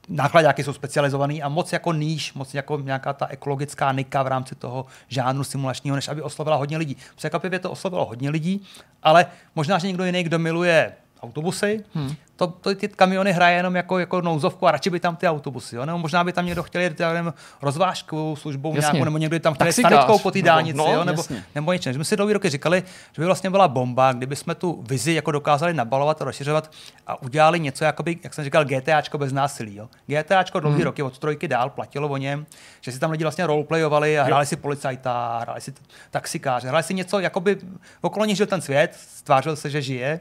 nákladňáky jsou specializovaný a moc jako níž, moc jako nějaká ta ekologická nika v rámci toho žánru simulačního, než aby oslovila hodně lidí. Překvapivě to oslovilo hodně lidí, ale možná, že někdo jiný, kdo miluje autobusy, hmm to, to, ty kamiony hraje jenom jako, jako nouzovku a radši by tam ty autobusy. Jo? Nebo možná by tam někdo chtěl jít nevím, rozvážkovou službou jasně. nějakou, nebo někdo by tam chtěl sanitkou po té dálnici, no, jo? Nebo, nebo něco. My si dlouhý roky říkali, že by vlastně byla bomba, kdyby jsme tu vizi jako dokázali nabalovat a rozšiřovat a udělali něco, jakoby, jak jsem říkal, GTAčko bez násilí. Jo? GTAčko dlouhý hmm. roky od trojky dál platilo o něm, že si tam lidi vlastně roleplayovali a hráli jo. si policajta, hráli si taxikáře, hráli si něco, jakoby okolo nich žil ten svět, stvářil se, že žije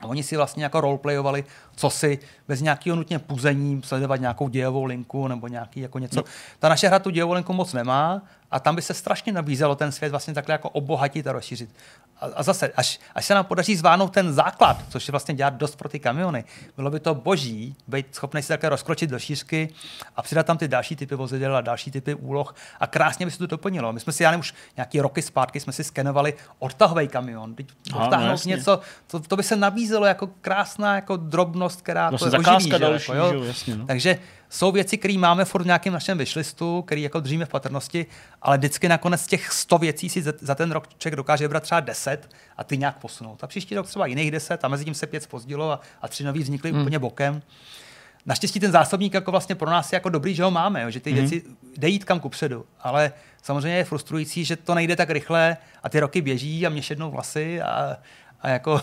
a oni si vlastně jako roleplayovali, co si bez nějakého nutně puzení, sledovat nějakou dějovou linku nebo nějaký jako něco. No. Ta naše hra tu dějovou linku moc nemá a tam by se strašně nabízelo ten svět vlastně takhle jako obohatit a rozšířit. a, a zase, až, až se nám podaří zvládnout ten základ, což je vlastně dělat dost pro ty kamiony, bylo by to boží být schopný si také rozkročit do šířky a přidat tam ty další typy vozidel a další typy úloh a krásně by se to doplnilo. My jsme si, já nevím, už nějaký roky zpátky jsme si skenovali odtahový kamion. Teď odtáhnout no, něco, to, to, by se nabízelo jako krásná jako drobnost, která to, to oživí, další, jako, jo? Jasně, no. Takže jsou věci, které máme furt v nějakém našem vyšlistu, který jako držíme v patrnosti, ale vždycky nakonec těch 100 věcí si za, za ten rok člověk dokáže vybrat třeba 10 a ty nějak posunout. A příští rok třeba jiných 10 a mezi tím se pět spozdilo a, a tři nový vznikly hmm. úplně bokem. Naštěstí ten zásobník jako vlastně pro nás je jako dobrý, že ho máme, jo, že ty hmm. věci jde jít kam kupředu, ale samozřejmě je frustrující, že to nejde tak rychle a ty roky běží a mě šednou vlasy a, a jako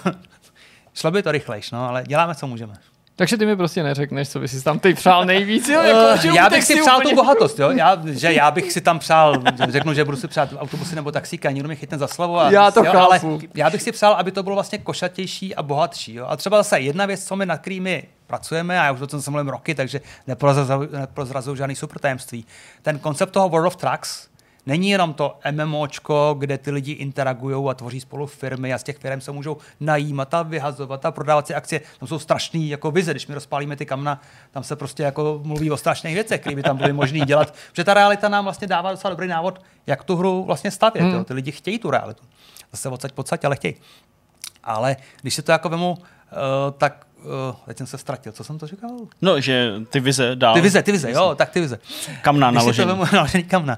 šlo by to rychlejš, no, ale děláme, co můžeme. Takže ty mi prostě neřekneš, co bys si tam teď přál nejvíc, jo? Jako, uh, já bych si přál úplně... tu bohatost, jo? Já, že já bych si tam přál, řeknu, že budu si přát autobusy nebo taxíka, nikdo mi chytne za slovo. A, já to jo. Ale já bych si přál, aby to bylo vlastně košatější a bohatší. Jo? A třeba zase jedna věc, co my na kterými pracujeme, a já už o tom jsem mluvím roky, takže neprozrazuju žádný super tajemství. Ten koncept toho World of Trucks, Není jenom to MMOčko, kde ty lidi interagují a tvoří spolu firmy a z těch firm se můžou najímat a vyhazovat a prodávat si akcie. Tam jsou strašný jako vize, když my rozpálíme ty kamna, tam se prostě jako mluví o strašných věcech, které by tam byly možné dělat. Protože ta realita nám vlastně dává docela dobrý návod, jak tu hru vlastně stavět. Hmm. Jo. Ty lidi chtějí tu realitu. Zase odsaď podsaď, ale chtějí. Ale když se to jako vemu, uh, tak uh, teď jsem se ztratil, co jsem to říkal? No, že ty vize dál. Ty vize, ty vize, jo, tak ty vize. Kamna naložený. To naložený *laughs* kamna.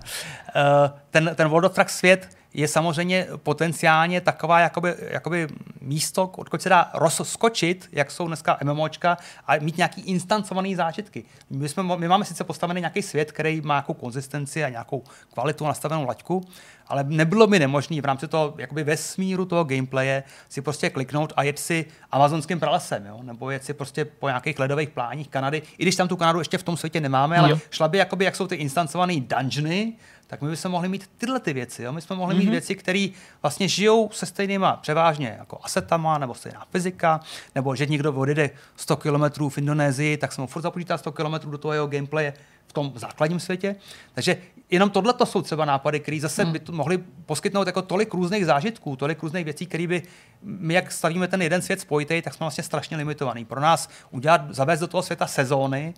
Uh, ten, ten World of Trucks svět je samozřejmě potenciálně taková jakoby, jakoby místo, odkud se dá rozskočit, jak jsou dneska MMOčka, a mít nějaký instancovaný zážitky. My, jsme, my máme sice postavený nějaký svět, který má nějakou konzistenci a nějakou kvalitu nastavenou laťku, ale nebylo by nemožné v rámci toho jakoby vesmíru toho gameplaye si prostě kliknout a jet si amazonským pralesem, jo? nebo jet si prostě po nějakých ledových pláních Kanady, i když tam tu Kanadu ještě v tom světě nemáme, ale jo. šla by, jakoby, jak jsou ty instancované dungeony, tak my bychom mohli mít tyhle ty věci. Jo? My jsme mohli mm-hmm. mít mhm. věci, které vlastně žijou se stejnýma převážně jako asetama, nebo stejná fyzika, nebo že někdo odjede 100 km v Indonésii, tak se mu furt započítá 100 km do toho jeho gameplaye v tom základním světě. Takže jenom tohle to jsou třeba nápady, které zase hmm. by to mohly poskytnout jako tolik různých zážitků, tolik různých věcí, které by my, jak stavíme ten jeden svět spojitý, tak jsme vlastně strašně limitovaný. Pro nás udělat, zavést do toho světa sezóny,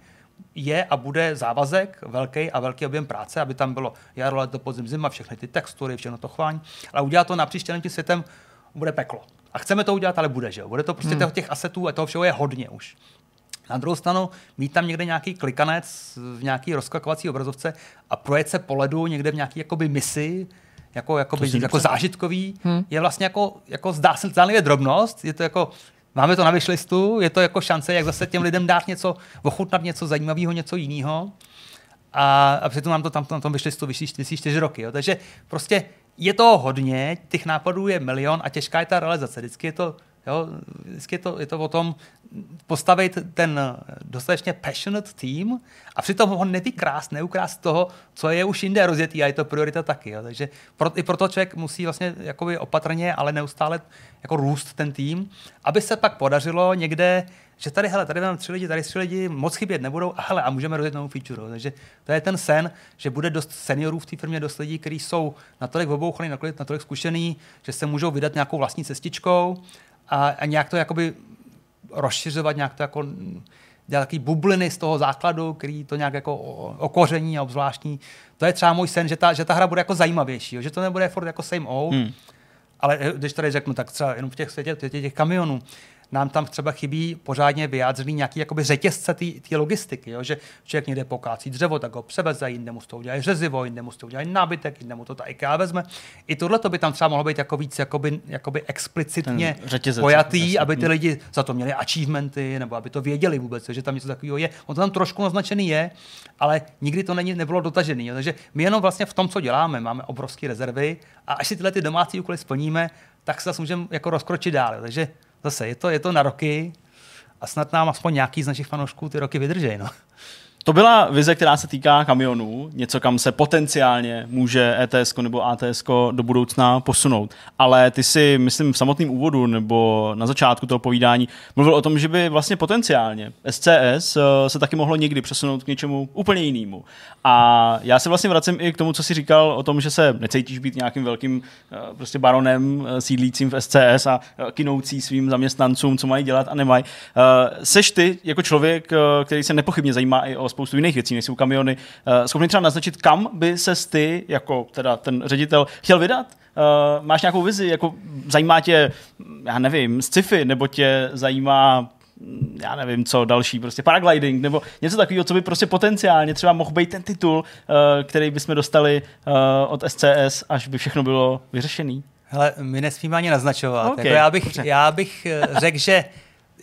je a bude závazek velký a velký objem práce, aby tam bylo jaro, leto, podzim, zima, všechny ty textury, všechno to chování, ale udělat to napříč tím světem bude peklo. A chceme to udělat, ale bude, že jo? Bude to prostě hmm. těch asetů a toho všeho je hodně už. Na druhou stranu mít tam někde nějaký klikanec v nějaký rozklakovací obrazovce a projet se po ledu někde v nějaký jakoby misi, jako, jakoby, jako zážitkový, hmm. je vlastně jako, jako zdá se zdánlivě drobnost, je to jako Máme to na vyšlistu, je to jako šance, jak zase těm lidem dát něco, ochutnat něco zajímavého, něco jiného. A, a přitom nám to tam na tom vyšlistu vyšší čtyři roky. Jo. Takže prostě je to hodně, těch nápadů je milion a těžká je ta realizace. Vždycky je to Jo, vždycky je to, je to o tom postavit ten dostatečně passionate tým a přitom ho nevykrást, neukrást toho, co je už jinde rozjetý a je to priorita taky. Jo. Takže pro, i proto člověk musí vlastně jakoby opatrně, ale neustále jako růst ten tým, aby se pak podařilo někde že tady, hele, tady máme tři lidi, tady tři lidi, moc chybět nebudou a hele, a můžeme rozjet novou feature. Takže to je ten sen, že bude dost seniorů v té firmě, dost lidí, kteří jsou natolik obouchaný, natolik, natolik zkušený, že se můžou vydat nějakou vlastní cestičkou a, a nějak to jakoby rozšiřovat, nějak to jako dělat takový bubliny z toho základu, který to nějak jako okoření a obzvláštní. To je třeba můj sen, že ta, že ta hra bude jako zajímavější, jo? že to nebude furt jako same old, hmm. ale když tady řeknu, tak třeba jenom v těch světě těch, těch kamionů, nám tam třeba chybí pořádně vyjádřený nějaký jakoby řetězce té logistiky, jo? že člověk někde pokácí dřevo, tak ho převeze, jinde mu z toho udělají řezivo, jinde mu z toho udělají nábytek, jinde mu to ta IKEA vezme. I tohle to by tam třeba mohlo být jako víc jakoby, jakoby explicitně pojatý, jasný. aby ty hmm. lidi za to měli achievementy, nebo aby to věděli vůbec, že tam něco takového je. On to tam trošku naznačený je, ale nikdy to není, nebylo dotažený. Jo? Takže my jenom vlastně v tom, co děláme, máme obrovské rezervy a až si tyhle ty domácí úkoly splníme, tak se zase můžeme jako rozkročit dál. Jo? Takže Zase je to, je to na roky a snad nám aspoň nějaký z našich fanoušků ty roky vydržej. No. To byla vize, která se týká kamionů, něco, kam se potenciálně může ETS nebo ATS do budoucna posunout. Ale ty si, myslím, v samotném úvodu nebo na začátku toho povídání mluvil o tom, že by vlastně potenciálně SCS eh, se taky mohlo někdy přesunout k něčemu úplně jinému. A já se vlastně vracím i k tomu, co jsi říkal o tom, že se necítíš být nějakým velkým eh, prostě baronem eh, sídlícím v SCS a kinoucí svým zaměstnancům, co mají dělat a nemají. Seš ty jako člověk, který se nepochybně zajímá i o spoustu jiných věcí, než jsou kamiony, schopný třeba naznačit, kam by se ty, jako teda ten ředitel, chtěl vydat? Uh, máš nějakou vizi, jako zajímá tě, já nevím, sci-fi, nebo tě zajímá já nevím, co další, prostě paragliding, nebo něco takového, co by prostě potenciálně třeba mohl být ten titul, uh, který bychom dostali od SCS, až by všechno bylo vyřešený. Hele, my nesmíme ani naznačovat. Okay, jako já bych, já bych řekl, že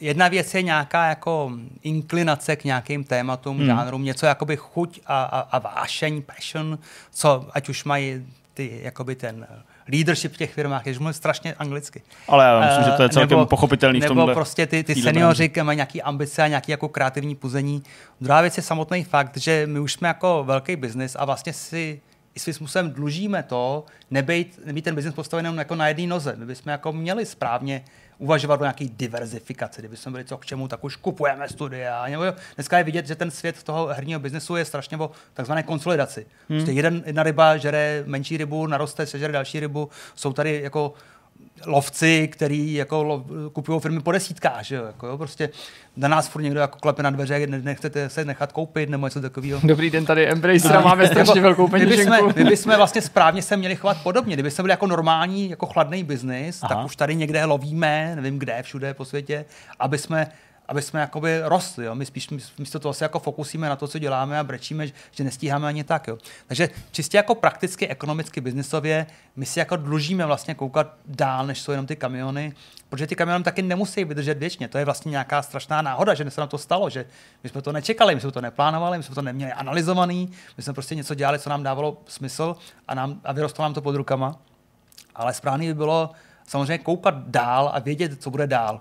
jedna věc je nějaká jako inklinace k nějakým tématům, hmm. žánrům, něco jakoby chuť a, a, a vášeň, passion, co ať už mají ty, jakoby ten leadership v těch firmách, jež mluví strašně anglicky. Ale já myslím, uh, že to je celkem nebo, pochopitelný v tomhle. Nebo prostě ty, ty seniori mají nějaký ambice a nějaký jako kreativní puzení. Druhá věc je samotný fakt, že my už jsme jako velký biznis a vlastně si i svým způsobem dlužíme to, nebejt, nebýt ten biznis postavený jako na jedné noze. My bychom jako měli správně uvažovat o nějaké diverzifikaci. Kdyby jsme byli co k čemu, tak už kupujeme studia. Nebo dneska je vidět, že ten svět toho herního biznesu je strašně o takzvané konsolidaci. Hmm. Prostě jeden, jedna ryba žere menší rybu, naroste, sežere další rybu. Jsou tady jako lovci, který jako kupují firmy po desítkách, že jo, jako jo, prostě na nás furt někdo jako klepe na dveře, nechcete se nechat koupit nebo něco takového. Dobrý den, tady Embracer, máme strašně velkou peněženku. My bychom, my bychom vlastně správně se měli chovat podobně. Kdyby jsme byli jako normální, jako chladný biznis, tak už tady někde lovíme, nevím kde, všude po světě, aby jsme aby jsme jakoby rostli. Jo. My spíš místo toho se jako fokusíme na to, co děláme a brečíme, že nestíháme ani tak. Jo. Takže čistě jako prakticky, ekonomicky, biznisově, my si jako dlužíme vlastně koukat dál, než jsou jenom ty kamiony, protože ty kamiony taky nemusí vydržet věčně. To je vlastně nějaká strašná náhoda, že se nám to stalo, že my jsme to nečekali, my jsme to neplánovali, my jsme to neměli analyzovaný, my jsme prostě něco dělali, co nám dávalo smysl a, nám, a vyrostlo nám to pod rukama. Ale správně by bylo samozřejmě koukat dál a vědět, co bude dál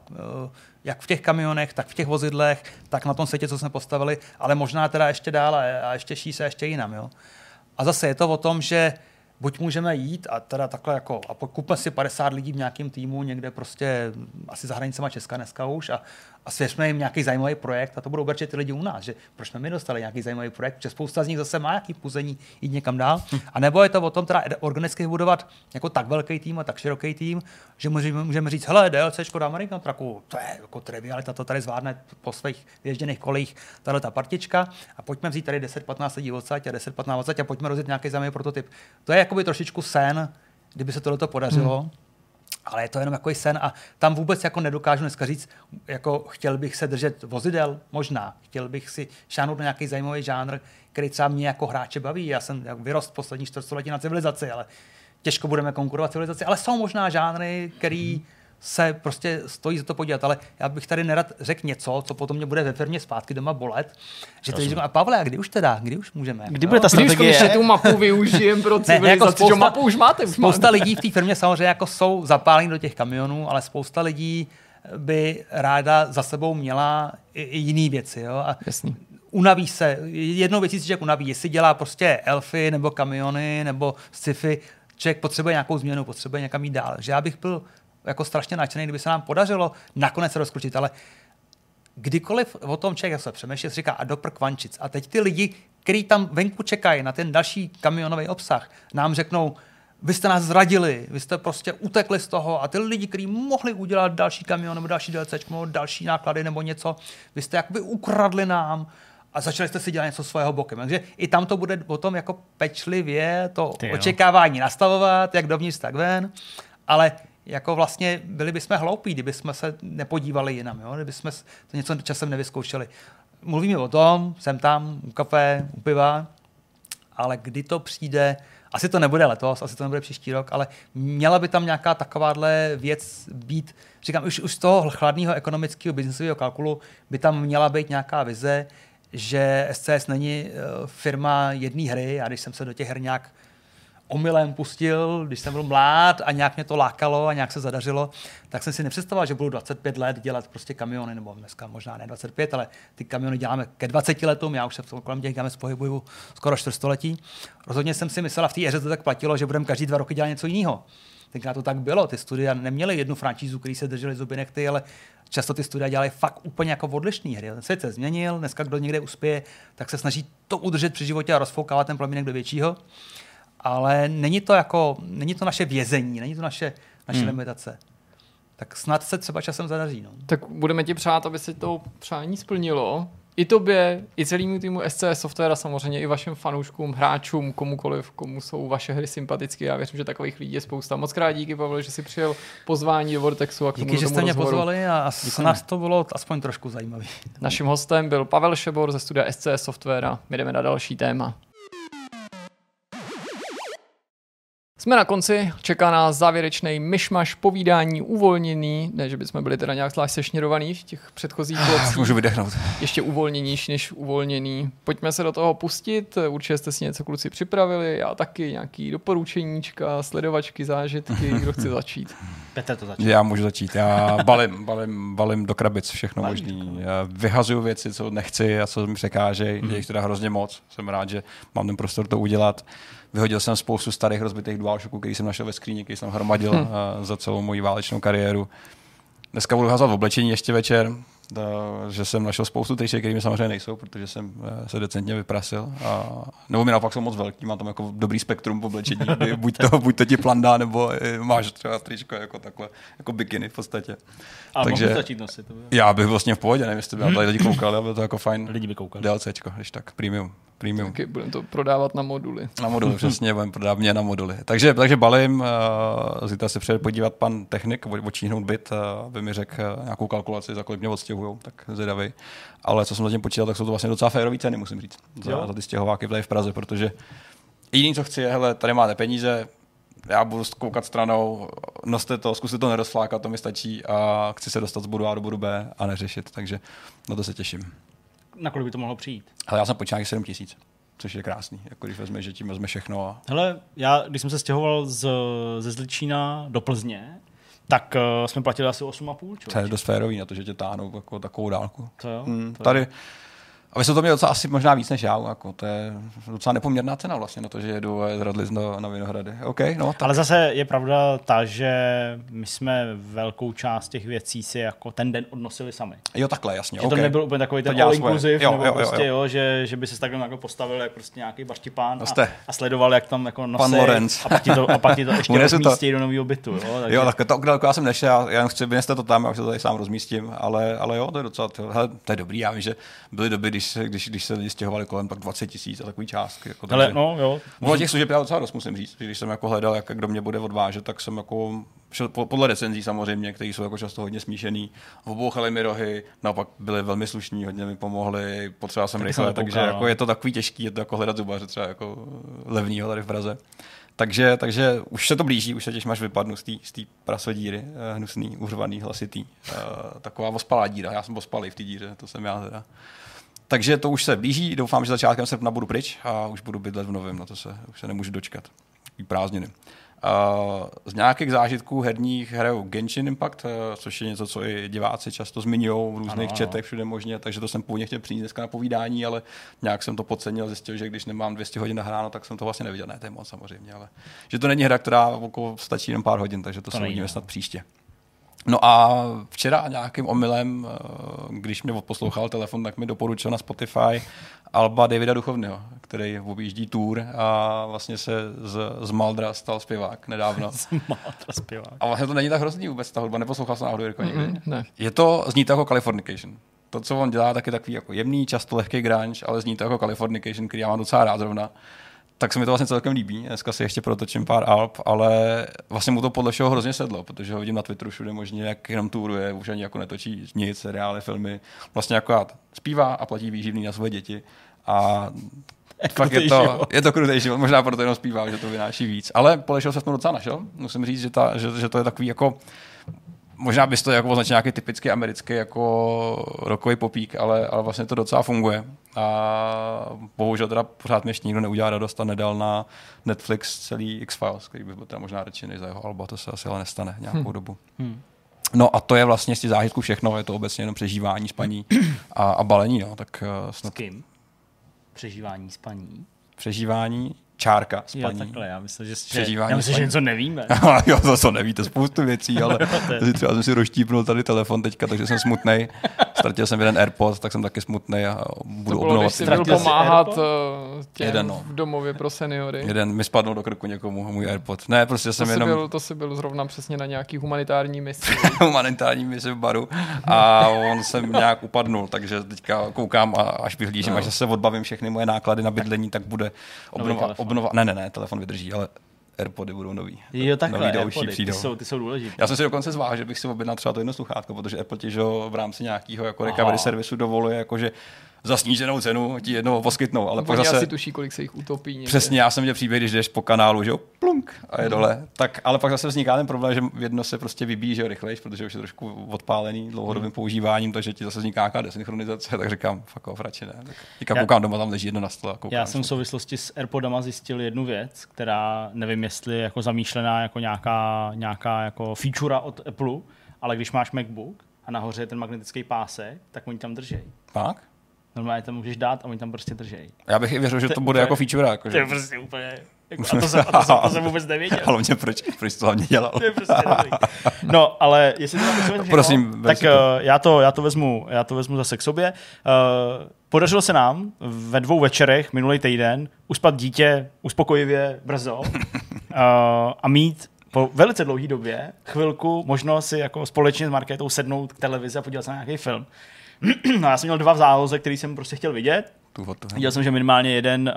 jak v těch kamionech, tak v těch vozidlech, tak na tom světě, co jsme postavili, ale možná teda ještě dál a ještě šíř se ještě jinam. Jo. A zase je to o tom, že buď můžeme jít a teda takhle jako, a kupme si 50 lidí v nějakém týmu někde prostě asi za hranicema Česka dneska už a, a svěřme jim nějaký zajímavý projekt a to budou určitě ty lidi u nás, že proč jsme my dostali nějaký zajímavý projekt, že spousta z nich zase má nějaký puzení jít někam dál. Hm. A nebo je to o tom teda organicky budovat jako tak velký tým a tak široký tým, že můžeme, můžeme říct, hele, DLC dá American Trucku, to je jako trivialita, to tady zvládne po svých věžděných kolích tahle ta partička a pojďme vzít tady 10-15 lidí odsaď a 10-15 odsaď a pojďme rozjet nějaký zajímavý prototyp. To je jakoby trošičku sen, kdyby se tohle podařilo. Hmm ale je to jenom jako sen a tam vůbec jako nedokážu dneska říct, jako chtěl bych se držet vozidel, možná, chtěl bych si šáhnout na nějaký zajímavý žánr, který třeba mě jako hráče baví. Já jsem vyrost poslední čtvrtstoletí na civilizaci, ale těžko budeme konkurovat civilizaci, ale jsou možná žánry, který hmm se prostě stojí za to podívat, ale já bych tady nerad řekl něco, co potom mě bude ve firmě zpátky doma bolet. Že teď říkám, a Pavle, a kdy už teda, kdy už můžeme? Kdy bude ta strategie? Když tu mapu využijem pro civilizaci, *laughs* ne, jako spousta, mapu už máte. Už spousta máte. lidí v té firmě samozřejmě jako jsou zapálení do těch kamionů, ale spousta lidí by ráda za sebou měla i, i jiné věci. Jo? A Jasný unaví se. Jednou věcí si člověk unaví, jestli dělá prostě elfy nebo kamiony nebo sci-fi, člověk potřebuje nějakou změnu, potřebuje někam jít dál. Že já bych byl jako strašně nadšený, kdyby se nám podařilo nakonec se rozkrutit, ale kdykoliv o tom člověk se přemýšlí, říká a dopr kvančic. A teď ty lidi, kteří tam venku čekají na ten další kamionový obsah, nám řeknou, vy jste nás zradili, vy jste prostě utekli z toho a ty lidi, kteří mohli udělat další kamion nebo další DLC, nebo další náklady nebo něco, vy jste jakoby ukradli nám a začali jste si dělat něco svého bokem. Takže i tam to bude potom jako pečlivě to očekávání nastavovat, jak dovnitř, tak ven, ale jako vlastně byli bychom hloupí, kdyby jsme se nepodívali jinam, jo? kdyby jsme to něco časem nevyzkoušeli. Mluvíme o tom, jsem tam, u kafe, u piva, ale kdy to přijde, asi to nebude letos, asi to nebude příští rok, ale měla by tam nějaká takováhle věc být, říkám, už, už z toho chladného ekonomického biznesového kalkulu by tam měla být nějaká vize, že SCS není uh, firma jedné hry a když jsem se do těch her nějak omylem pustil, když jsem byl mlád a nějak mě to lákalo a nějak se zadařilo, tak jsem si nepředstavoval, že budu 25 let dělat prostě kamiony, nebo dneska možná ne 25, ale ty kamiony děláme ke 20 letům, já už se v tom kolem těch kámec pohybuju skoro čtvrtstoletí. Rozhodně jsem si myslel, a v té éře to tak platilo, že budeme každý dva roky dělat něco jiného. Tenkrát to tak bylo, ty studia neměly jednu franšízu, který se drželi zuby nechty, ale často ty studia dělají fakt úplně jako odlišné hry. Ten svět se změnil, dneska kdo někde uspěje, tak se snaží to udržet při životě a rozfoukávat ten plamínek do většího. Ale není to jako, není to naše vězení, není to naše, naše hmm. limitace. Tak snad se třeba časem zadaří. No. Tak budeme ti přát, aby se to přání splnilo i tobě, i celému týmu SC Software a samozřejmě i vašim fanouškům, hráčům, komukoliv, komu jsou vaše hry sympatické. Já věřím, že takových lidí je spousta. Moc krát díky, Pavel, že jsi přijel pozvání do Vortexu. A k tomu díky, že jste mě pozvali a snad to bylo aspoň trošku zajímavé. Naším hostem byl Pavel Šebor ze studia SC Software a my jdeme na další téma. Jsme na konci, čeká nás závěrečný myšmaš, povídání, uvolněný, ne, že bychom byli teda nějak zvlášť sešněrovaný v těch předchozích ah, blocích. Můžu vydechnout. Ještě uvolněnější než uvolněný. Pojďme se do toho pustit, určitě jste si něco kluci připravili, já taky, nějaký doporučeníčka, sledovačky, zážitky, kdo chce *laughs* začít. Petr to začít. Já můžu začít, já balím, balím, balím do krabic všechno možný. Já vyhazuju věci, co nechci a co mi překážejí, mm. je jich teda hrozně moc. Jsem rád, že mám ten prostor to udělat. Vyhodil jsem spoustu starých rozbitých DualShocků, který jsem našel ve skříni, který jsem hromadil hmm. za celou moji válečnou kariéru. Dneska budu hazovat v oblečení ještě večer, že jsem našel spoustu triček, které mi samozřejmě nejsou, protože jsem eh, se decentně vyprasil. A, nebo mi naopak jsou moc velký, mám tam jako dobrý spektrum v oblečení. *laughs* buď, to, buď to ti plandá, nebo máš třeba tričko jako takhle, jako bikiny v podstatě. A Takže začít nosit? To já bych vlastně v pohodě, nevím, jestli by hmm. tady lidi koukali, ale to jako fajn. Lidi by koukali. DLCčko, když tak, premium. Premium. Taky budeme to prodávat na moduly. Na moduly, *laughs* přesně, budeme prodávat mě na moduly. Takže, takže balím, uh, zítra se přijde podívat pan technik, očíhnout byt, uh, aby mi řekl uh, nějakou kalkulaci, za kolik mě odstěhují, tak zvědavý. Ale co jsem zatím počítal, tak jsou to vlastně docela férové ceny, musím říct, za, za ty stěhováky tady v Praze, protože jediné, co chci, je, hele, tady máte peníze, já budu koukat stranou, noste to, zkuste to nerozflákat, to mi stačí a chci se dostat z bodu A do bodu B a neřešit, takže na to se těším. Na kolik by to mohlo přijít? Ale já jsem počítal 7 tisíc což je krásný, jako když vezme, že tím vezme všechno. A... Hele, já, když jsem se stěhoval z, ze Zličína do Plzně, tak uh, jsme platili asi 8,5. To je dost férový na to, že tě táhnou jako takovou dálku. To jo? Hmm, to tady, je a vy jste to měli docela asi možná víc než já, jako to je docela nepoměrná cena vlastně na to, že jedu z Radlic na, na Vinohrady. Okay, no, tak. Ale zase je pravda ta, že my jsme velkou část těch věcí si jako ten den odnosili sami. Jo, takhle, jasně. Že okay. to nebyl úplně takový ten all inclusive, jo, nebo jo, prostě, jo, jo. že, že by se takhle jako postavil jak prostě nějaký baštipán a, a, sledoval, jak tam jako nosí. Pan Lorenz. A pak ti to, a pak ti to *laughs* ještě rozmístí do nového bytu. Jo, takže... jo tak to, daleko já jsem nešel, já, já chci, vyneste to tam, já už se to tady sám rozmístím, ale, ale jo, to je docela, to, hele, to je dobrý, já vím, že byly doby, když, když, když se lidi stěhovali kolem tak 20 tisíc a takový částky. Jako, takže, Ale, no, jo. Ono těch služeb já docela dost musím říct. Když jsem jako hledal, jak, kdo mě bude odvážet, tak jsem jako šel podle recenzí samozřejmě, které jsou jako často hodně smíšený. Obouchali mi rohy, naopak byli velmi slušní, hodně mi pomohli, potřeboval jsem rychle, takže jako no. je to takový těžký, je to jako hledat zubaře třeba jako levnýho tady v Praze. Takže, takže už se to blíží, už se těž máš vypadnu z té prasodíry, eh, hnusný, uhřvaný, hlasitý. Uh, taková ospalá díra, já jsem ospalý v té díře, to jsem já teda. Takže to už se blíží, doufám, že začátkem srpna budu pryč a už budu bydlet v novém, na to se, už se nemůžu dočkat. Takový prázdniny. Uh, z nějakých zážitků herních hraju Genshin Impact, uh, což je něco, co i diváci často zmiňují v různých ano, četech, všude možně, takže to jsem původně chtěl přijít dneska na povídání, ale nějak jsem to podcenil, zjistil, že když nemám 200 hodin nahráno, tak jsem to vlastně neviděl. Ne, to je moc samozřejmě, ale že to není hra, která stačí jenom pár hodin, takže to, to se uvidíme snad příště. No a včera nějakým omylem, eh, když mě poslouchal telefon, tak mi doporučil na Spotify Alba Davida Duchovného, který objíždí tour a vlastně se z, z Maldra stal zpěvák nedávno. *laughs* z Maldra zpěvák. A vlastně to není tak hrozný vůbec ta hudba, neposlouchal jsem náhodou Jirko někdy. Mm, ne. Je to, zní to jako Californication. To, co on dělá, tak je takový jako jemný, často lehký grunge, ale zní to jako Californication, který já mám docela rád zrovna tak se mi to vlastně celkem líbí. Dneska si ještě protočím pár alb, ale vlastně mu to podle všeho hrozně sedlo, protože ho vidím na Twitteru všude možně, jak jenom touruje, už ani jako netočí nic, seriály, filmy. Vlastně jako zpívá a platí výživný na své děti. A fakt *laughs* je to, je to krutý život, možná proto jenom zpívá, že to vynáší víc. Ale Polešel se to docela našel. Musím říct, že, ta, že, že to je takový jako možná bys to jako označil nějaký typický americký jako rokový popík, ale, ale vlastně to docela funguje. A bohužel teda pořád mě ještě nikdo neudělá radost a nedal na Netflix celý X-Files, který by byl teda možná radši než za jeho alba, to se asi ale nestane nějakou hmm. dobu. Hmm. No a to je vlastně z těch zážitků všechno, je to obecně jenom přežívání, spaní a, a balení. No. Tak, uh, snad... S kým? Přežívání, spaní? Přežívání, čárka spaní. Jo, takhle, já myslím, že, Přežívání já myslím, že něco nevíme. *laughs* jo, to, to nevíte, spoustu věcí, *laughs* ale třeba jsem si rozštípnul tady telefon teďka, takže jsem smutný. Ztratil jsem jeden AirPod, tak jsem taky smutný a budu to bylo, obnovovat. Když byl pomáhat eh, těm jeden, no. v domově pro seniory. Jeden mi spadl do krku někomu, můj AirPod. Ne, prostě to jsem jenom... Byl, to si byl zrovna přesně na nějaký humanitární misi. *laughs* humanitární misi v baru a on jsem nějak upadnul, takže teďka koukám a až vyhlížím, no. až se odbavím všechny moje náklady na bydlení, tak bude obnova, obnova ne, ne, ne, telefon vydrží, ale AirPody budou nový. Jo, takhle, nový AirPody, přijdou. Ty jsou, ty jsou důležité. Já jsem si dokonce zvážil, že bych si objednal třeba to jedno sluchátko, protože Apple ti v rámci nějakého jako recovery servisu dovoluje, jakože za sníženou cenu ti jednou poskytnou. Ale pak zase, asi tuší, kolik se jich utopí. Někde. Přesně, já jsem měl příběh, když jdeš po kanálu, že jo, plunk a je dole. Tak, ale pak zase vzniká ten problém, že jedno se prostě vybíjí, že jo, rychlejš, protože už je trošku odpálený dlouhodobým hmm. používáním, takže ti zase vzniká nějaká desynchronizace, tak říkám, fuck off, radši ne. Tak teďka koukám doma, tam leží jedno na stole. Koukám, já jsem v souvislosti s AirPodama zjistil jednu věc, která nevím, jestli je jako zamýšlená jako nějaká, nějaká jako feature od Apple, ale když máš MacBook a nahoře je ten magnetický pásek, tak oni tam drží. Fakt? Normálně tam můžeš dát a oni tam prostě drží. Já bych i věřil, že to, to bude jako feature. Jako, že... To je prostě úplně... *laughs* Jako, a, to jsem, a to, jsem, to jsem vůbec nevěděl. *laughs* Ale mě proč, proč to hlavně dělal? to je prostě no, ale jestli to tam Prosím, tak to. Uh, já, to, já, to vezmu, já to vezmu zase k sobě. Uh, podařilo se nám ve dvou večerech minulý týden uspat dítě uspokojivě brzo uh, *laughs* a mít po velice dlouhé době chvilku možno si jako společně s Markétou sednout k televizi a podívat se na nějaký film. No já jsem měl dva v záloze, který jsem prostě chtěl vidět. Viděl jsem, že minimálně jeden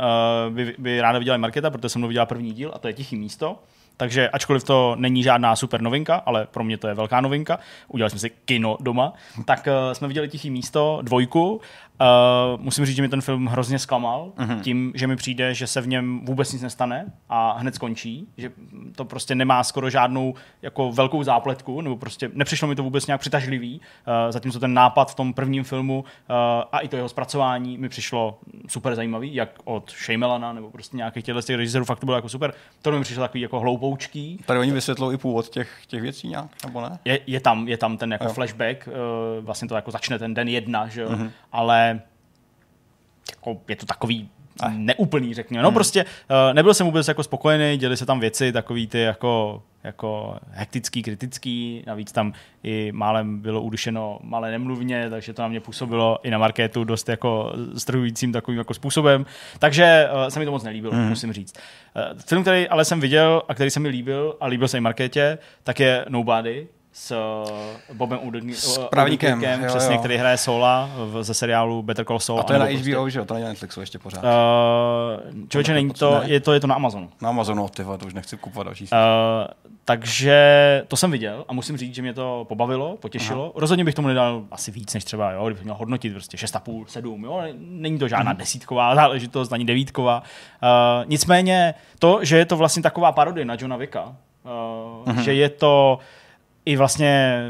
uh, by, by ráda viděla Marketa, protože jsem mnou viděla první díl a to je Tichý místo. Takže ačkoliv to není žádná super novinka, ale pro mě to je velká novinka, udělali jsme si kino doma, tak uh, jsme viděli Tichý místo, dvojku Uh, musím říct, že mi ten film hrozně zklamal uh-huh. tím, že mi přijde, že se v něm vůbec nic nestane a hned skončí, že to prostě nemá skoro žádnou jako velkou zápletku, nebo prostě nepřišlo mi to vůbec nějak přitažlivý, uh, zatímco ten nápad v tom prvním filmu uh, a i to jeho zpracování mi přišlo super zajímavý, jak od Shyamalana nebo prostě nějakých těchto těch režisérů, fakt to bylo jako super. To mi přišlo takový jako hloupoučký. Tady oni vysvětlou i původ těch, těch věcí nějak, nebo ne? Je, je, tam, je tam ten jako jo. flashback, uh, vlastně to jako začne ten den jedna, že jo, uh-huh. ale jako je to takový neúplný, řekněme. No hmm. prostě uh, nebyl jsem vůbec jako spokojený, děli se tam věci takový ty jako, jako hektický, kritický, navíc tam i málem bylo udušeno malé nemluvně, takže to na mě působilo i na marketu dost jako strhujícím takovým jako způsobem. Takže uh, se mi to moc nelíbilo, hmm. musím říct. Uh, film, který ale jsem viděl a který se mi líbil a líbil se i marketě, tak je Nobody, s eh, Bobem Udrníkem, přesně, jo. který hraje Sola v, ze seriálu Better Call Saul. A to je na HBO, prostě... že jo? To není na Netflixu ještě pořád. Uh, člověče, není to, je to, je to na Amazonu. Na Amazonu, ty to už nechci kupovat další. Uh, takže to jsem viděl a musím říct, že mě to pobavilo, potěšilo. Aha. Rozhodně bych tomu nedal asi víc než třeba, jo, kdybych měl hodnotit prostě 6,5, 7, jo, není to žádná hmm. desítková záležitost, ani devítková. Uh, nicméně to, že je to vlastně taková parodie na Johna Vicka, uh, hmm. že je to i vlastně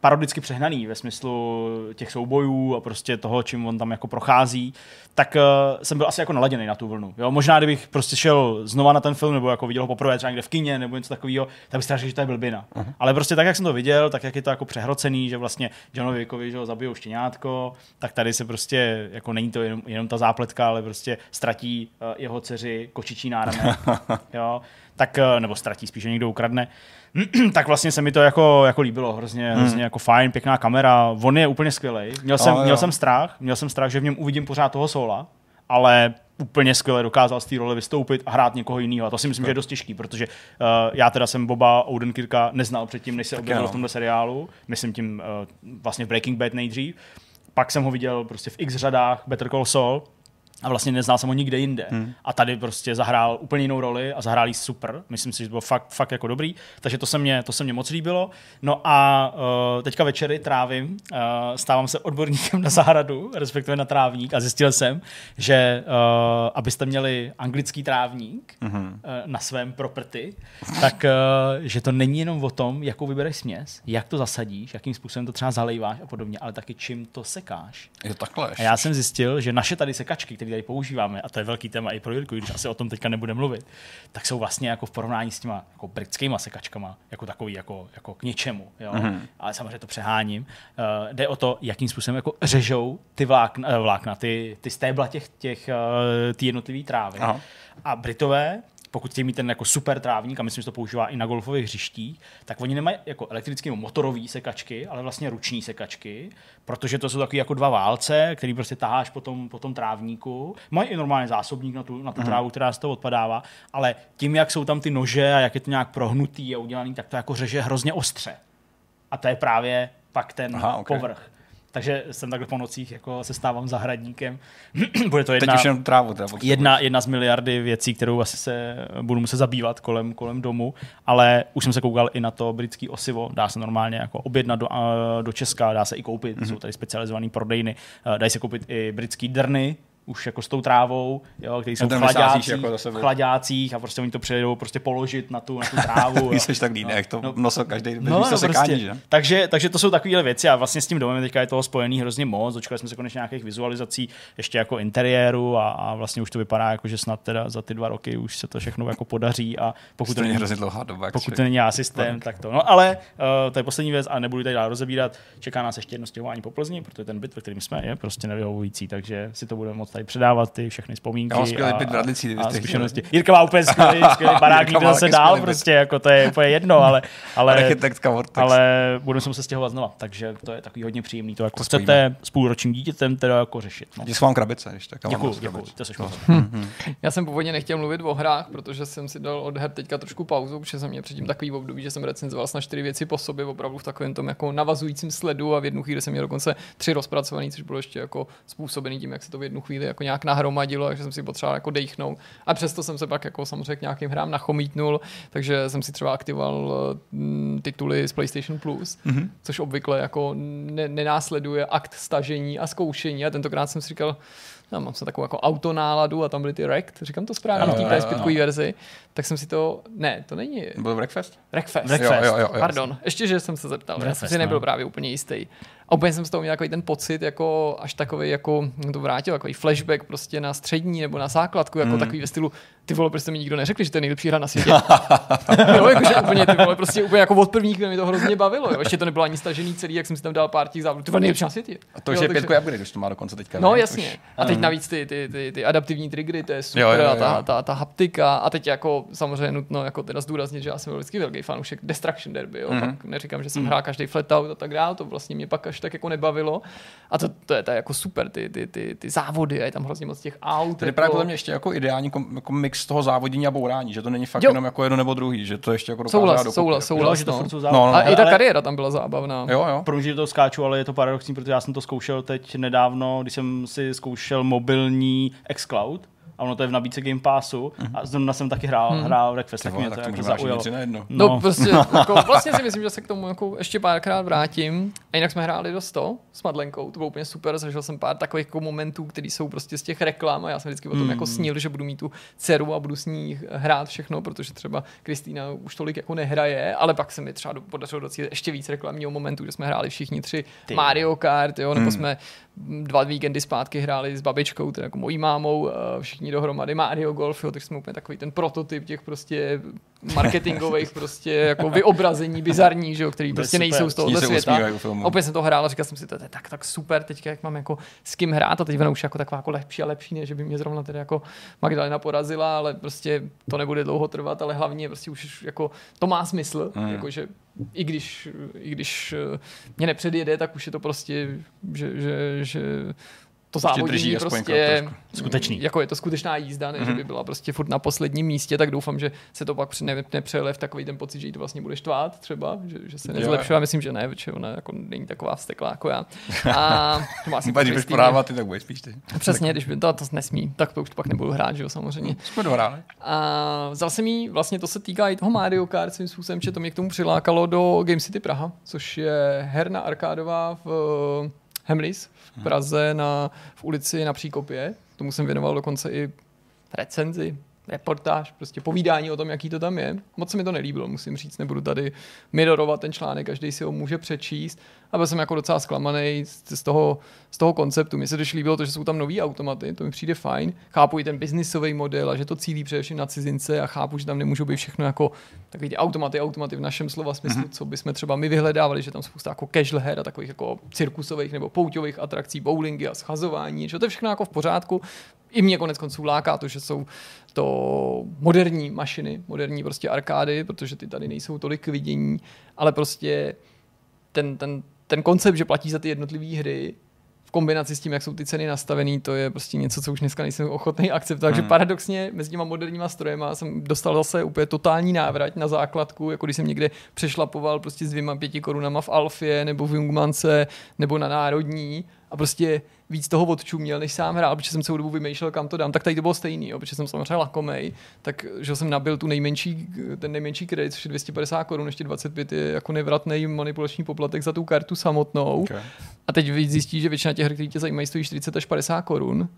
parodicky přehnaný ve smyslu těch soubojů a prostě toho, čím on tam jako prochází, tak uh, jsem byl asi jako naladěný na tu vlnu. Jo? Možná, kdybych prostě šel znova na ten film, nebo jako viděl ho poprvé třeba někde v kině, nebo něco takového, tak bych řekl, že to je blbina. Uh-huh. Ale prostě tak, jak jsem to viděl, tak jak je to jako přehrocený, že vlastně Johnovi Vickovi, že ho zabijou štěňátko, tak tady se prostě, jako není to jenom, jenom ta zápletka, ale prostě ztratí uh, jeho dceři kočičí náramek. *laughs* jo? Tak, uh, nebo ztratí, spíše někdo ukradne. *clears throat* tak vlastně se mi to jako, jako líbilo, hrozně, hmm. hrozně jako fajn, pěkná kamera, on je úplně skvělý. Měl, jsem, měl jsem strach, měl jsem strach, že v něm uvidím pořád toho Sola, ale úplně skvěle dokázal z té role vystoupit a hrát někoho jiného. A to si myslím, že je dost těžký, protože uh, já teda jsem Boba Odenkirka neznal předtím, než se objevil v tomhle seriálu. Myslím tím uh, vlastně v Breaking Bad nejdřív. Pak jsem ho viděl prostě v x řadách Better Call Saul a vlastně neznal jsem ho nikde jinde. Hmm. A tady prostě zahrál úplně jinou roli a zahrál super. Myslím si, že to bylo fakt, fakt jako dobrý. Takže to se mě, to se mě moc líbilo. No a uh, teďka večery trávím, uh, stávám se odborníkem na zahradu, respektive na trávník a zjistil jsem, že uh, abyste měli anglický trávník hmm. uh, na svém property, tak uh, že to není jenom o tom, jakou vybereš směs, jak to zasadíš, jakým způsobem to třeba zalejváš a podobně, ale taky čím to sekáš. Je to takhle. A já jsem zjistil, že naše tady sekačky, které tady používáme, a to je velký téma i pro Jirku, když asi o tom teďka nebude mluvit, tak jsou vlastně jako v porovnání s těma jako britskýma sekačkama jako takový jako, jako k něčemu. Jo? Mm-hmm. Ale samozřejmě to přeháním. Uh, jde o to, jakým způsobem jako řežou ty vlákna, uh, vlákna ty, ty stébla těch, těch uh, ty jednotlivý trávy. Aha. A Britové pokud chtějí mít ten jako super trávník, a myslím, že to používá i na golfových hřištích, tak oni nemají jako elektrické nebo motorové sekačky, ale vlastně ruční sekačky, protože to jsou takové jako dva válce, který prostě taháš po tom, po tom trávníku. Mají i normálně zásobník na tu, na tu mm. trávu, která z toho odpadává, ale tím, jak jsou tam ty nože a jak je to nějak prohnutý a udělaný, tak to jako řeže hrozně ostře. A to je právě pak ten Aha, okay. povrch takže jsem takhle po nocích jako se stávám zahradníkem. *clears throat* Bude to jedna, Teď už jenom trávu jedna, jedna z miliardy věcí, kterou asi se budu muset zabývat kolem, kolem domu, ale už jsem se koukal i na to britský osivo, dá se normálně jako objednat do, do Česka, dá se i koupit, mm-hmm. jsou tady specializované prodejny, dají se koupit i britský drny, už jako s tou trávou, jo, který jsou v chladácích, jako v chladácích a prostě oni to přijedou prostě položit na tu, na tu trávu. *laughs* Ty jsi tak líný, no, jak to no, nosil každý no, no, sekání, prostě. že? Takže, takže to jsou takové věci a vlastně s tím domem teďka je toho spojený hrozně moc. Dočkali jsme se konečně nějakých vizualizací ještě jako interiéru a, a, vlastně už to vypadá jako, že snad teda za ty dva roky už se to všechno jako podaří a pokud to, není hrozně dlouhá doba. Pokud to není systém, tak to. No ale uh, to je poslední věc a nebudu tady dál rozebírat. Čeká nás ještě jedno stěhování po Plzni, protože ten byt, ve kterém jsme, je prostě nevyhovující, takže si to budeme moc tady předávat ty všechny vzpomínky. Já mám skvělý byt v Radlici, a zkušenosti. Jirka má úplně skvělý, *laughs* skvělý barák, to zase dál, prostě, jako to je úplně jedno, *laughs* ale, ale, ale budeme se muset stěhovat znova, takže to je takový hodně příjemný. To jako to chcete s půlročním dítětem teda jako řešit. No. Děkuji vám krabice, když tak. Děkuji, děkuji, to hm. *laughs* Já jsem původně nechtěl mluvit o hrách, protože jsem si dal od her teďka trošku pauzu, protože jsem měl předtím takový období, že jsem recenzoval na čtyři věci po sobě, opravdu v takovém tom jako navazujícím sledu a v jednu chvíli jsem měl dokonce tři rozpracovaný, což bylo ještě jako způsobený tím, jak se to v jednu chvíli jako nějak nahromadilo, takže jsem si potřeboval jako dejchnout. A přesto jsem se pak jako samozřejmě k nějakým hrám nachomítnul, takže jsem si třeba aktivoval uh, tituly z PlayStation Plus, mm-hmm. což obvykle jako ne- nenásleduje akt stažení a zkoušení. A tentokrát jsem si říkal, já mám se takovou jako autonáladu a tam byly ty Rect, říkám to správně, v té ps verzi, tak jsem si to, ne, to není. Byl Breakfast? Breakfast. Breakfast. Jo, jo, jo, jo, Pardon, ještě, že jsem se zeptal, Breakfast, já jsem si nebyl no. právě úplně jistý. A úplně jsem z toho měl takový ten pocit, jako až takový, jako to vrátil, takový flashback prostě na střední nebo na základku, jako mm. takový ve stylu, ty vole, prostě mi nikdo neřekl, že to je nejlepší hra na světě. *laughs* jo, jakože úplně, ty vole, prostě úplně jako od prvních mi to hrozně bavilo. Jo. Ještě to nebylo ani stažený celý, jak jsem si tam dal pár těch závodů. Ty vole, nejlepší na světě. A to už jo, je pětko upgrade, když to má dokonce teďka. No, ne? jasně. Už. A teď navíc ty, ty, ty, ty adaptivní triggery, to je super, jo, jo, jo. a ta, ta, ta, haptika. A teď jako samozřejmě nutno jako teda zdůraznit, že já jsem vždycky velký fanoušek Destruction Derby. Jo. Mm-hmm. Tak neříkám, že jsem mm-hmm. hrál každý flatout a tak dále, to vlastně mě pak až tak jako nebavilo. A to, to je to je jako super, ty, ty, ty, ty závody, a je tam hrozně moc těch aut. Tady právě jako... podle mě ještě jako ideální kom, jako mix toho závodění a bourání, že to není fakt jo. jenom jako jedno nebo druhý, že to ještě jako souhlas, souhlas, souhlas, souhlas, no. to no. No, no. A i ta kariéra tam byla zábavná. Jo, jo. Pro mě to skáču, ale je to paradoxní, protože já jsem to zkoušel teď nedávno, když jsem si zkoušel mobilní xCloud, a ono to je v nabídce Game Passu mm-hmm. a zrovna jsem taky hrál, mm-hmm. hrál Breakfast, tak, tak mě to, to jako zaujalo. No. no, prostě, *laughs* jako, vlastně si myslím, že se k tomu jako ještě párkrát vrátím. A jinak jsme hráli do 100 s Madlenkou, to bylo úplně super, zažil jsem pár takových jako momentů, které jsou prostě z těch reklam a já jsem vždycky o tom mm. jako snil, že budu mít tu dceru a budu s ní hrát všechno, protože třeba Kristýna už tolik jako nehraje, ale pak se mi třeba podařilo docílit ještě víc reklamního momentů, že jsme hráli všichni tři Ty. Mario Kart, jo, nebo mm. jsme dva víkendy zpátky hráli s babičkou, teda jako mojí mámou, všichni dohromady. Mario Golf, jo, takže jsme úplně takový ten prototyp těch prostě marketingových prostě jako vyobrazení bizarní, že jo, který prostě nejsou z tohohle světa. Opět jsem to hrál a říkal jsem si, to je tak, tak super, teďka jak mám jako s kým hrát a teď už jako taková jako lepší a lepší, ne, že by mě zrovna tedy jako Magdalena porazila, ale prostě to nebude dlouho trvat, ale hlavně prostě už jako to má smysl, mm. jako že i když, i když mě nepředjede, tak už je to prostě, že, že, že to závodění prostě skutečný. Jako je to skutečná jízda, ne, mm-hmm. že by byla prostě furt na posledním místě, tak doufám, že se to pak ne, nepřele v takový ten pocit, že jí to vlastně bude štvát třeba, že, že se nezlepšuje. Myslím, že ne, protože ona jako není taková vzteklá jako já. A *laughs* to má si když podávat, ty tak budeš spíš ty. Přesně, když by to, to nesmí, tak to už pak nebudu hrát, že jo, samozřejmě. Jsme dohráli. A vzal jsem jí, vlastně to se týká i toho Mario Kart svým způsobem, že to mě k tomu přilákalo do Game City Praha, což je herna arkádová v Hemlis Praze na, v ulici na Příkopě. Tomu jsem věnoval dokonce i recenzi, reportáž, prostě povídání o tom, jaký to tam je. Moc se mi to nelíbilo, musím říct, nebudu tady mirorovat ten článek, každý si ho může přečíst. A byl jsem jako docela zklamaný z toho, z toho konceptu. Mně se totiž líbilo to, že jsou tam nový automaty, to mi přijde fajn. Chápu i ten biznisový model a že to cílí především na cizince a chápu, že tam nemůžou být všechno jako takový ty automaty, automaty v našem slova smyslu, mm-hmm. co bychom třeba my vyhledávali, že tam spousta jako casual her a takových jako cirkusových nebo pouťových atrakcí, bowlingy a schazování, že to je všechno jako v pořádku. I mě konec konců láká to, že jsou to moderní mašiny, moderní prostě arkády, protože ty tady nejsou tolik k vidění, ale prostě ten, ten, ten koncept, že platí za ty jednotlivé hry, v kombinaci s tím, jak jsou ty ceny nastavené, to je prostě něco, co už dneska nejsem ochotný akceptovat. Takže hmm. paradoxně mezi těma moderníma strojema jsem dostal zase úplně totální návrat na základku, jako když jsem někde přešlapoval prostě s dvěma pěti korunama v Alfě nebo v Jungmance nebo na Národní a prostě víc toho odčuměl, než sám hrál, protože jsem celou dobu vymýšlel, kam to dám. Tak tady to bylo stejný, jo, protože jsem samozřejmě lakomej, tak že jsem nabil tu nejmenší, ten nejmenší kredit, což je 250 korun, ještě 25 je jako nevratný manipulační poplatek za tu kartu samotnou. Okay. A teď zjistíš, že většina těch her, které tě zajímají, stojí 40 až 50 korun.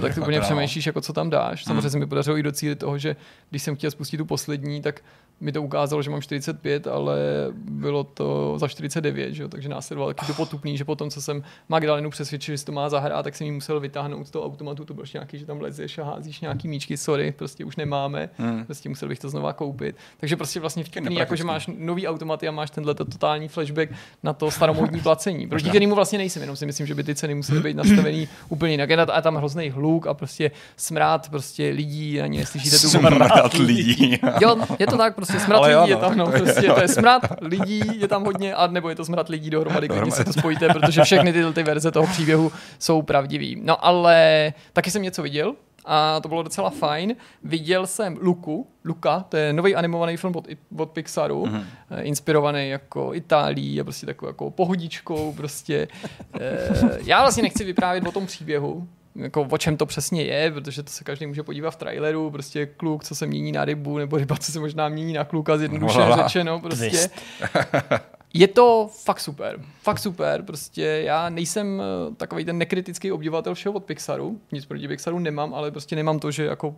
Ty, tak ty úplně přemýšlíš, jako co tam dáš. Samozřejmě hmm. se mi podařilo i docílit toho, že když jsem chtěl spustit tu poslední, tak mi to ukázalo, že mám 45, ale bylo to za 49, že jo? takže následoval taky to potupný, že potom, co jsem Magdalenu přesvědčil, že to má zahrát, tak jsem jí musel vytáhnout z toho automatu, to bylo nějaký, že tam lezeš a házíš nějaký míčky, sorry, prostě už nemáme, hmm. prostě musel bych to znova koupit. Takže prostě vlastně vtipný, jako že máš nový automaty a máš tenhle totální flashback na to staromodní placení, proti kterému vlastně nejsem, jenom si myslím, že by ty ceny musely být nastavený úplně jinak. A tam hrozný hluk a prostě smrát prostě lidí, ani neslyšíte tu smrát lidí. jo, je to tak, prostě smrát lidí jo, no, je tam, no, to, prostě, je, to je smrad lidí, je tam hodně, a nebo je to smrad lidí dohromady, když se to spojíte, protože všechny tyhle ty verze toho příběhu jsou pravdivý. No ale taky jsem něco viděl, a to bylo docela fajn. Viděl jsem Luku, Luka, to je nový animovaný film od, od Pixaru, mm-hmm. inspirovaný jako Itálií a prostě takovou jako pohodičkou, prostě. Eh, já vlastně nechci vyprávět o tom příběhu, jako o čem to přesně je, protože to se každý může podívat v traileru, prostě kluk, co se mění na rybu, nebo ryba, co se možná mění na kluka, zjednoduše Vola. řečeno, prostě. Je to fakt super, fakt super, prostě já nejsem eh, takový ten nekritický obdivatel všeho od Pixaru, nic proti Pixaru nemám, ale prostě nemám to, že jako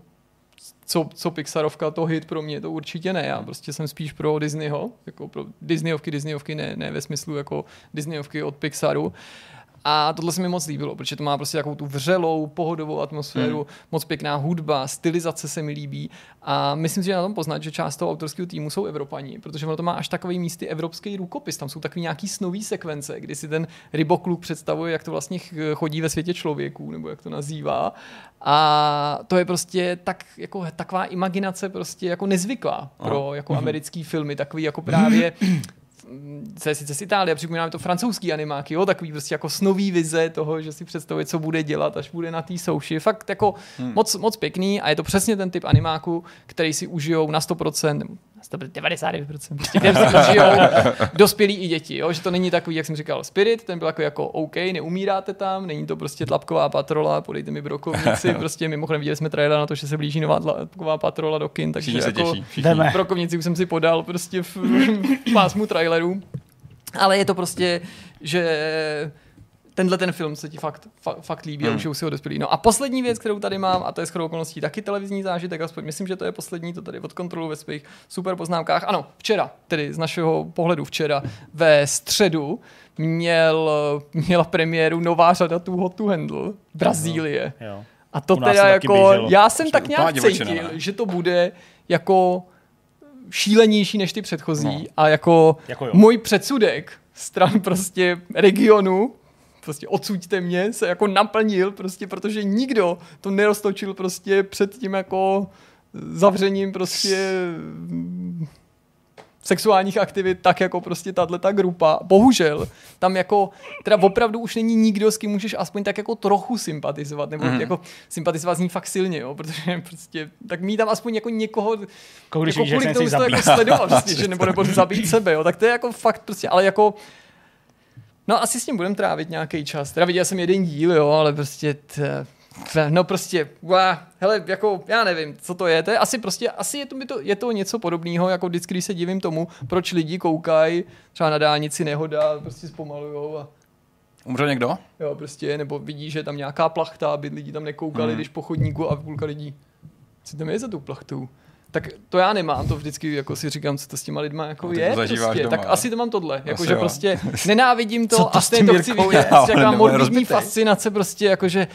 co, co Pixarovka, to hit pro mě, to určitě ne. Já prostě jsem spíš pro Disneyho, jako pro Disneyovky, Disneyovky ne, ne ve smyslu jako Disneyovky od Pixaru. A tohle se mi moc líbilo, protože to má prostě takovou tu vřelou, pohodovou atmosféru, hmm. moc pěkná hudba, stylizace se mi líbí. A myslím si, že na tom poznat, že část toho autorského týmu jsou Evropani, protože ono to má až takový místy evropský rukopis. Tam jsou takový nějaký snový sekvence, kdy si ten rybokluk představuje, jak to vlastně chodí ve světě člověků, nebo jak to nazývá. A to je prostě tak, jako, taková imaginace prostě jako nezvyklá pro jako mhm. americký filmy, takový jako právě *clears throat* co je sice z Itálie, připomínáme to francouzský animáky, jo, takový prostě jako snový vize toho, že si představuje, co bude dělat, až bude na té souši. Fakt jako hmm. moc, moc pěkný a je to přesně ten typ animáku, který si užijou na 100%, 99%, prostě, kde se žijou *laughs* dospělí i děti, jo? že to není takový, jak jsem říkal, Spirit, ten byl jako, jako OK, neumíráte tam, není to prostě tlapková patrola, podejte mi brokovníci, *laughs* prostě mimochodem viděli jsme trailer na to, že se blíží nová tlapková patrola do kin, takže Všichni jako brokovníci už jsem si podal prostě v, v *laughs* pásmu trailerů, ale je to prostě, že tenhle ten film se ti fakt, fakt, fakt líbí hmm. a už si ho dospělí. No a poslední věc, kterou tady mám, a to je shodou okolností taky televizní zážitek, aspoň myslím, že to je poslední, to tady od kontrolu ve svých super poznámkách. Ano, včera, tedy z našeho pohledu včera, ve středu, měl, měla premiéru nová řada Too Hot to Handle, Brazílie. Jo. A to teda jako, já jsem tak nějak cítil, že to bude jako šílenější než ty předchozí no. a jako, jako můj předsudek stran prostě regionu prostě odsuďte mě, se jako naplnil prostě, protože nikdo to neroztočil prostě před tím jako zavřením prostě sexuálních aktivit, tak jako prostě tahle ta grupa. Bohužel, tam jako, teda opravdu už není nikdo, s kým můžeš aspoň tak jako trochu sympatizovat, nebo mm. jako sympatizovat z ní fakt silně, jo, protože *laughs* prostě, tak mít tam aspoň jako někoho, Koho, když jako kvůli že tomu to jako sledovat, prostě, že *laughs* nebo, nebo zabít sebe, jo, tak to je jako fakt prostě, ale jako No asi s tím budeme trávit nějaký čas. Teda viděl jsem jeden díl, jo, ale prostě t, No prostě, wow, hele, jako, já nevím, co to je, to je asi prostě, asi je to, to, je to něco podobného, jako vždycky, když se divím tomu, proč lidi koukají třeba na dálnici nehoda, prostě zpomalujou a Umřel někdo? Jo, prostě, nebo vidí, že je tam nějaká plachta, aby lidi tam nekoukali, hmm. když po chodníku a půlka lidí, co tam je za tu plachtou? Tak to já nemám, to vždycky jako si říkám, co to s těma lidma jako no, je. Prostě. Doma, tak asi to mám tohle, jako, že prostě *laughs* nenávidím to, to a stejně to chci vidět, jaká morbidní fascinace prostě, jakože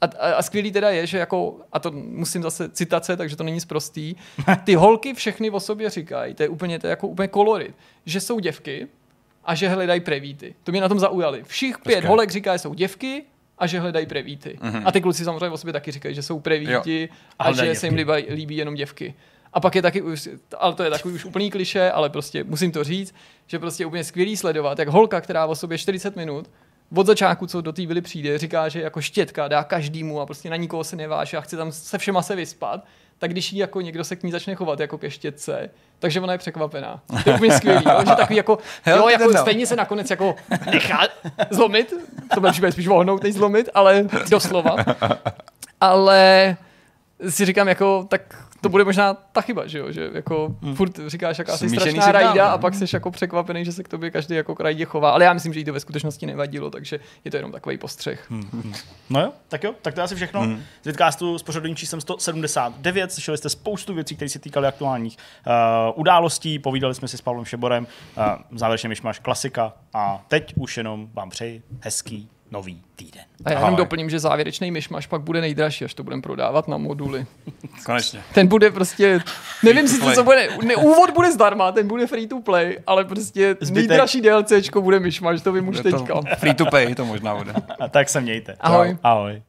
a, a, a, skvělý teda je, že jako, a to musím zase citace, takže to není zprostý, ty holky všechny o sobě říkají, to je úplně, to je jako úplně kolorit, že jsou děvky a že hledají prevíty. To mě na tom zaujali. Všich pět Počkej. holek říká, že jsou děvky a že hledají prevíty. Mm-hmm. A ty kluci samozřejmě o sobě taky říkají, že jsou prevíti jo. a, a že děvky. se jim líbí, líbí jenom děvky. A pak je taky už, ale to je takový už úplný kliše, ale prostě musím to říct, že prostě úplně skvělý sledovat, jak holka, která o sobě 40 minut od začátku, co do té vily přijde, říká, že jako štětka dá každému a prostě na nikoho se neváže a chce tam se všema se vyspat, tak když jí jako někdo se k ní začne chovat jako ke štětce, takže ona je překvapená. To je úplně skvělý, jo? že takový jako, *laughs* jo, jako stejně se nakonec jako nechá zlomit, to bude spíš vohnout, než zlomit, ale doslova. Ale si říkám jako, tak to bude možná ta chyba, že jo, že jako hmm. furt říkáš, jaká jsi strašná signál, rajda a pak jsi jako překvapený, že se k tobě každý jako rajdě chová, ale já myslím, že jí to ve skutečnosti nevadilo, takže je to jenom takový postřeh. Hmm. hmm. No jo, tak jo, tak to je asi všechno. Hmm. Z Vidcastu s pořadovým číslem 179 slyšeli jste spoustu věcí, které se týkaly aktuálních uh, událostí, povídali jsme si s Pavlem Šeborem, uh, závěrečně máš klasika a teď už jenom vám přeji hezký nový týden. A já jenom doplním, že závěrečný myšmaš pak bude nejdražší, až to budeme prodávat na moduly. *laughs* Konečně. Ten bude prostě, nevím si, co bude, ne, úvod bude zdarma, ten bude free to play, ale prostě Zbytek. nejdražší DLCčko bude myšmaš, to vím už teďka. Free to pay to možná bude. A tak se mějte. Ahoj. Ahoj.